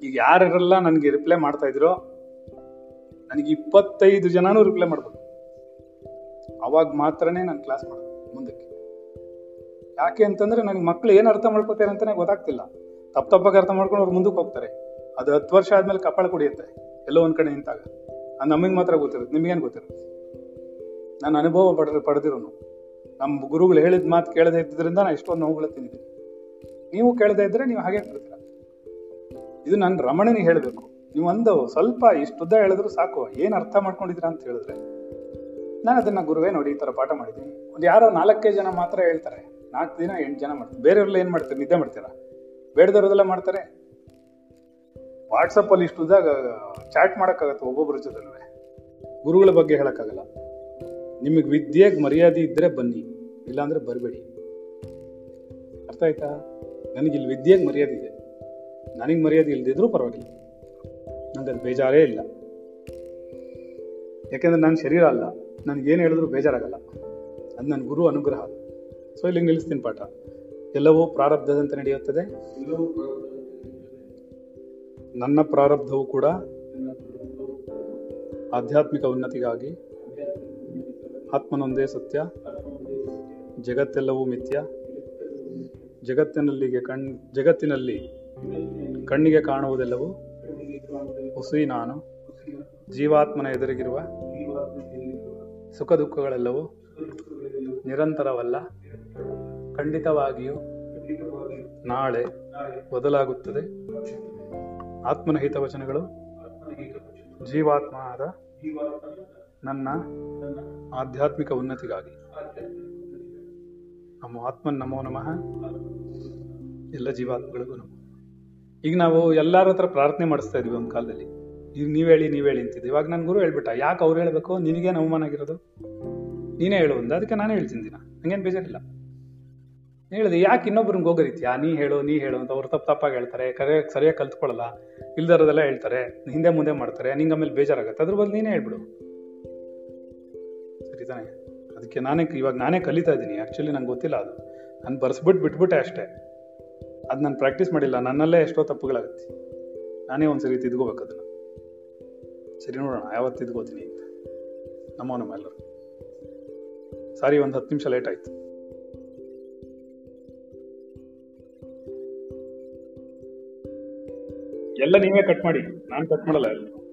A: ಈಗ ಯಾರೆಲ್ಲ ನನಗೆ ರಿಪ್ಲೈ ಮಾಡ್ತಾ ಇದ್ರೋ ನನಗೆ ಇಪ್ಪತ್ತೈದು ಜನನೂ ರಿಪ್ಲೈ ಮಾಡಬೇಕು. ಅವಾಗ ಮಾತ್ರನೇ ನಾನು ಕ್ಲಾಸ್ ಮಾಡೋದು ಮುಂದಕ್ಕೆ. ಯಾಕೆ ಅಂತಂದ್ರೆ ನನಗೆ ಮಕ್ಳು ಏನು ಅರ್ಥ ಮಾಡ್ಕೋತಾರೆ ಅಂತಾನೆ ಗೊತ್ತಾಗ್ತಿಲ್ಲ. ತಪ್ಪ ತಪ್ಪಾಗಿ ಅರ್ಥ ಮಾಡ್ಕೊಂಡು ಅವ್ರು ಮುಂದಕ್ಕೆ ಹೋಗ್ತಾರೆ. ಅದು ಹತ್ತು ವರ್ಷ ಆದಮೇಲೆ ಕಪಾಳ ಕುಡಿಯುತ್ತೆ. ಎಲ್ಲೋ ಒಂದ್ ಕಡೆ ನಿಂತಾಗ. ಅದು ನಮಗೆ ಮಾತ್ರ ಗೊತ್ತಿರುತ್ತೆ ನಿಮಗೇನು ಗೊತ್ತಿರುತ್ತೆ ನಾನು ಅನುಭವ ಪಡ ಪಡೆದಿರೋನು. ನಮ್ಮ ಗುರುಗಳು ಹೇಳಿದ ಮಾತು ಕೇಳದೇ ಇದ್ದಿದ್ರಿಂದ ನಾನು ಎಷ್ಟೊಂದು ನೋವುಗಳು ತಿಂದಿದ್ದೀನಿ. ನೀವು ಕೇಳದೇ ಇದ್ರೆ ನೀವು ಹಾಗೆ ಕೇಳ್ತೀರ ಇದು ನಾನು ರಮಣನಿಗೆ ಹೇಳಬೇಕು. ನೀವು ಒಂದು ಸ್ವಲ್ಪ ಇಷ್ಟುದ್ದ ಹೇಳಿದ್ರು ಸಾಕು. ಏನು ಅರ್ಥ ಮಾಡ್ಕೊಂಡಿದ್ದೀರಾ ಅಂತ ಹೇಳಿದ್ರೆ, ನಾನು ಅದನ್ನ ಗುರುವೇ ನೋಡಿ ಈ ಥರ ಪಾಠ ಮಾಡಿದ್ದೀನಿ. ಒಂದು ಯಾರೋ ನಾಲ್ಕೇ ಜನ ಮಾತ್ರ ಹೇಳ್ತಾರೆ. ನಾಲ್ಕು ದಿನ ಎಂಟು ಜನ ಮಾಡ್ತಾರೆ. ಬೇರೆಯವ್ರೆಲ್ಲ ಏನು ಮಾಡ್ತಾರೆ? ನಿದ್ದೆ ಮಾಡ್ತೀರಾ? ಬೇಡದವ್ರದೆಲ್ಲ ಮಾಡ್ತಾರೆ? ವಾಟ್ಸಪ್ ಅಲ್ಲಿ ಇಷ್ಟುದಾಗ ಚಾಟ್ ಮಾಡೋಕ್ಕಾಗತ್ತೆ ಒಬ್ಬೊಬ್ಬರ ಜೊತೆ ಗುರುಗಳ ಬಗ್ಗೆ ಹೇಳೋಕ್ಕಾಗಲ್ಲ. ನಿಮಗೆ ವಿದ್ಯೆಗೆ ಮರ್ಯಾದೆ ಇದ್ದರೆ ಬನ್ನಿ, ಇಲ್ಲಾಂದರೆ ಬರಬೇಡಿ. ಅರ್ಥ ಆಯ್ತಾ? ನನಗಿಲ್ಲಿ ವಿದ್ಯೆಗೆ ಮರ್ಯಾದೆ ಇದೆ. ನನಗೆ ಮರ್ಯಾದೆ ಇಲ್ದಿದ್ರೂ ಪರವಾಗಿಲ್ಲ. ನಂಗೆ ಅದು ಬೇಜಾರೇ ಇಲ್ಲ. ಯಾಕೆಂದ್ರೆ ನನ್ನ ಶರೀರ ಅಲ್ಲ ನನಗೇನು ಹೇಳಿದ್ರು ಬೇಜಾರಾಗಲ್ಲ. ಅದು ನನ್ನ ಗುರು ಅನುಗ್ರಹ. ಸೊ ಇಲ್ಲಿ ನಿಲ್ಲಿಸ್ತೀನಿ ಪಾಠ. ಎಲ್ಲವೂ ಪ್ರಾರಬ್ಧದಂತೆ ನಡೆಯುತ್ತದೆ. ನನ್ನ ಪ್ರಾರಬ್ಧವು ಕೂಡ ಆಧ್ಯಾತ್ಮಿಕ ಉನ್ನತಿಗಾಗಿ, ಆತ್ಮನೊಂದೇ ಸತ್ಯ, ಜಗತ್ತೆಲ್ಲವೂ ಮಿಥ್ಯ. ಜಗತ್ತಿನಲ್ಲಿಗೆ ಕಣ್, ಜಗತ್ತಿನಲ್ಲಿ ಕಣ್ಣಿಗೆ ಕಾಣುವುದೆಲ್ಲವೂ ಹುಸಿ ನಾನು ಜೀವಾತ್ಮನ ಎದುರಿಗಿರುವ ಸುಖ ದುಃಖಗಳೆಲ್ಲವೂ ನಿರಂತರವಲ್ಲ. ಖಂಡಿತವಾಗಿಯೂ ನಾಳೆ ಬದಲಾಗುತ್ತದೆ. ಆತ್ಮನ ಹಿತವಚನಗಳು ಜೀವಾತ್ಮ ಆದ ನನ್ನ ಆಧ್ಯಾತ್ಮಿಕ ಉನ್ನತಿಗಾಗಿ. ನಮ್ಮ ಆತ್ಮನ್ ನಮೋ ನಮಃ. ಎಲ್ಲ ಜೀವಾತ್ಮಗಳಿಗೂ ನಮೋ. ಈಗ ನಾವು ಎಲ್ಲರ ಹತ್ರ ಪ್ರಾರ್ಥನೆ ಮಾಡಿಸ್ತಾ ಇದ್ವಿ ಒಂದು ಕಾಲದಲ್ಲಿ. ಈಗ ನೀವು ಹೇಳಿ ನೀವು ಹೇಳಿ ಅಂತಿದ್ದೆ. ಇವಾಗ ನನ್ನ ಗುರು ಹೇಳ್ಬಿಟ್ಟ, ಯಾಕೆ ಅವ್ರು ಹೇಳಬೇಕು? ನಿನಗೇನು ಅವಮಾನ ಆಗಿರೋದು? ನೀನೇ ಹೇಳು ಅಂದ ಅದಕ್ಕೆ ನಾನು ಹೇಳ್ತೀನಿ ದಿನ. ಹಂಗೇನು ಬೇಜಾರಿಲ್ಲ. ಹೇಳಿದೆ, ಯಾಕೆ ಇನ್ನೊಬ್ರನ್ನ ಹೋಗರಿತ್ಯಾ ನೀ ಹೇಳು ನೀ ಹೇಳು ಅಂತ ಅವ್ರು ತಪ್ಪು ತಪ್ಪಾಗಿ ಹೇಳ್ತಾರೆ. ಕರೆ, ಸರಿಯಾಗಿ ಕಲ್ತ್ಕೊಳ್ಳಲ್ಲ ಇಲ್ದರದೆಲ್ಲ ಹೇಳ್ತಾರೆ. ಹಿಂದೆ ಮುಂದೆ ಮಾಡ್ತಾರೆ. ನಿಂಗೆ ಆಮೇಲೆ ಬೇಜಾರಾಗುತ್ತೆ. ಅದ್ರ ಬದಲು ನೀನೇ ಹೇಳ್ಬಿಡು. ಸರಿ ತಾನೆ. ಅದಕ್ಕೆ ನಾನೇ ಇವಾಗ ನಾನೇ ಕಲಿತಾ ಇದ್ದೀನಿ. ಆ್ಯಕ್ಚುಲಿ ನಂಗೆ ಗೊತ್ತಿಲ್ಲ ಅದು. ನಾನು ಬರ್ಸ್ಬಿಟ್ಟು ಬಿಟ್ಬಿಟ್ಟೆ ಅಷ್ಟೇ. ಅದು ನಾನು ಪ್ರಾಕ್ಟೀಸ್ ಮಾಡಿಲ್ಲ. ನನ್ನಲ್ಲೇ ಎಷ್ಟೋ ತಪ್ಪುಗಳಾಗುತ್ತೆ. ನಾನೇ ಒಂದ್ಸರಿ ತಿದ್ಕೋಬೇಕು ಅದನ್ನು. ಸರಿ ನೋಡೋಣ ಯಾವತ್ತು ತಿದ್ಕೋತೀನಿ ಅಂತ. ನಮ್ಮೋ ನಮ್ಮ ಎಲ್ಲರು. ಸಾರಿ, ಒಂದು ಹತ್ತು ನಿಮಿಷ ಲೇಟ್ ಆಯ್ತು. ಎಲ್ಲ ನೀವೇ ಕಟ್ ಮಾಡಿ. ನಾನು ಕಟ್ ಮಾಡಲ್ಲ